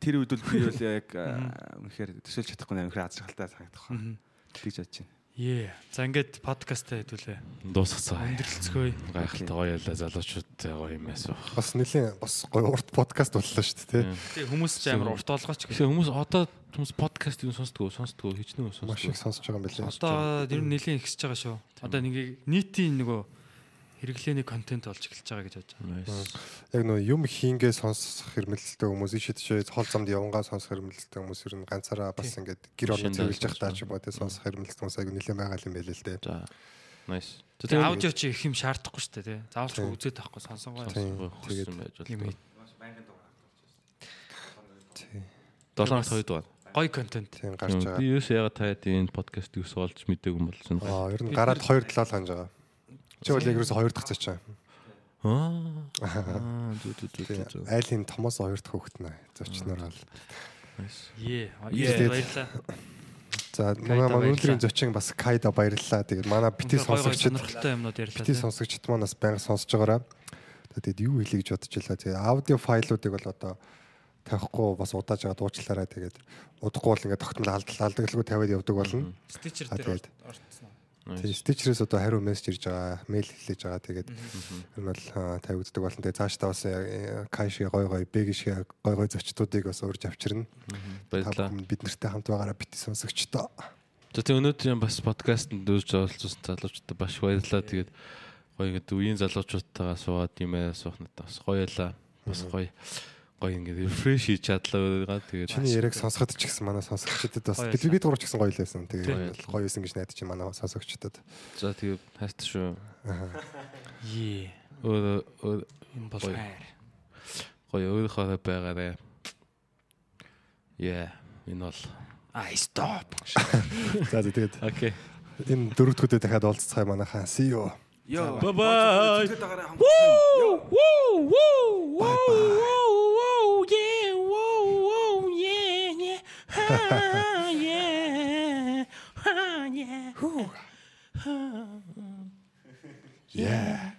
Тэр үед бол би бол яг үнэхээр төсөөлж чадахгүй нээр үнэхээр азаргалтай санагдах байна. Тэгж бодож байна. Ее. За ингээд подкастаа хэдүүлээ. Дуусгацгаа. Өндөрлцгөө. Гайхалтай гоё ялаа залуучуудтай гоё юм яасан. Бас нэлийн бас гоё урт подкаст боллоо шүү дээ тий. Тэгээ хүмүүс ч амар урт олгооч гэх. Хүмүүс одоо хүмүүс подкаст юу сонсдгоо сонсдгоо хичнээн Маш их сонсдгоо. сонсож байгаа юм билээ. Одоо ер нь нэлийн ихсэж байгаа шүү. Одоо нэг нийтийн нөгөө хэрэглээний контент болж эхэлж байгаа гэж бодож байгаа. Яг нөө юм хийнгээ сонсох хэрмэлэлтэй хүмүүс ишидчээ хол замд явангаа сонсох хэрмэлэлтэй хүмүүс ер нь ганцаараа бас ингээд гэр орно Шинэ цэвэрлж явах таа ч юм уу тий сонсох хэрмэлэлтэй хүмүүс айгу нэлээд байгаа юм байл л дээ. За. Nice. Тэгээ аудио чи их юм шаардахгүй шүү дээ тий. Заавалчгүй үзээд авахгүй сонсонгой. Тийм. Тэгээд Тэгээд юм байж ий. тий. 7 хоногт 2 дугаар. Гоё контент. Тийм гарч байгаа. Би юу яагаад таад энэ подкаст юу олж мдээгүй юм бол зэн. Аа ер нь гараад хоёр талаа ханж байгаа. Чи бол яг ерөөсө хоёр дахь цач чаа. Аа. Зү. Айлын томоос хоёр дахь хөвгт нэ. Зочноор бол. Ее. Тэгээд- Баярлаа. За манай манай өнөөдрийн зочин бас Кайда баярлалаа. Тэгээд манай бити сонсогчд сонирхолтой юмнууд ярьлаа. бити сонсогчд манаас байнга сонсож байгаараа. Тэгээд юу хэлье гэж бодож байлаа. Тэгээд аудио файлуудыг бол одоо тавихгүй бас удааж байгаа дуучлаараа тэгээд удахгүй бол ингээд тогтмол алдал алдаглгүй тавиад явдаг болно. Stitcher дээр. Тэгээд стичрээс одоо хариу мессеж ирж байгаа, мэйл хэлж байгаа. Тэгээд ер нь бол тавигддаг болно. Тэгээд цаашдаа бас э, кайши гой гой, бэгши гой гой зочдуудыг бас урьж авчирна. Та Баярлалаа. бид нартай хамт байгаараа бити сонсогчдоо. За тэг өнөөдрийн бас подкастт дүүж оролцсон залуучуудад баш баярлалаа. Тэгээд гоё ингээд үеийн залуучуудтайгаа суугаад юм аа суух надад бас гоё ялаа. Бас гоё гоё ингээд рефреш хийж чадлаа. Тэгээд Чиний яриаг сонсоход ч гэсэн манай сонсогчдод бас бид бид гурав ч гэсэн гоё лээсэн. Тийм. Тэгээд гоё байсан гэж найдаж чинь манай сонсогчдод. За тэгээд хайртай шүү. Ее. Өөр өөр Гоё. хайр. гоё өөрийнхөө байгаарэ. Yeah. Энэ бол I stop. За тэгээд Окей. энэ дөрөвдүгүүдэд дахиад уулзцгаая манайхаа. See you. Йоо. Bye bye. Woo, woo, woo, woo, ah, yeah, ah, yeah, Yeah.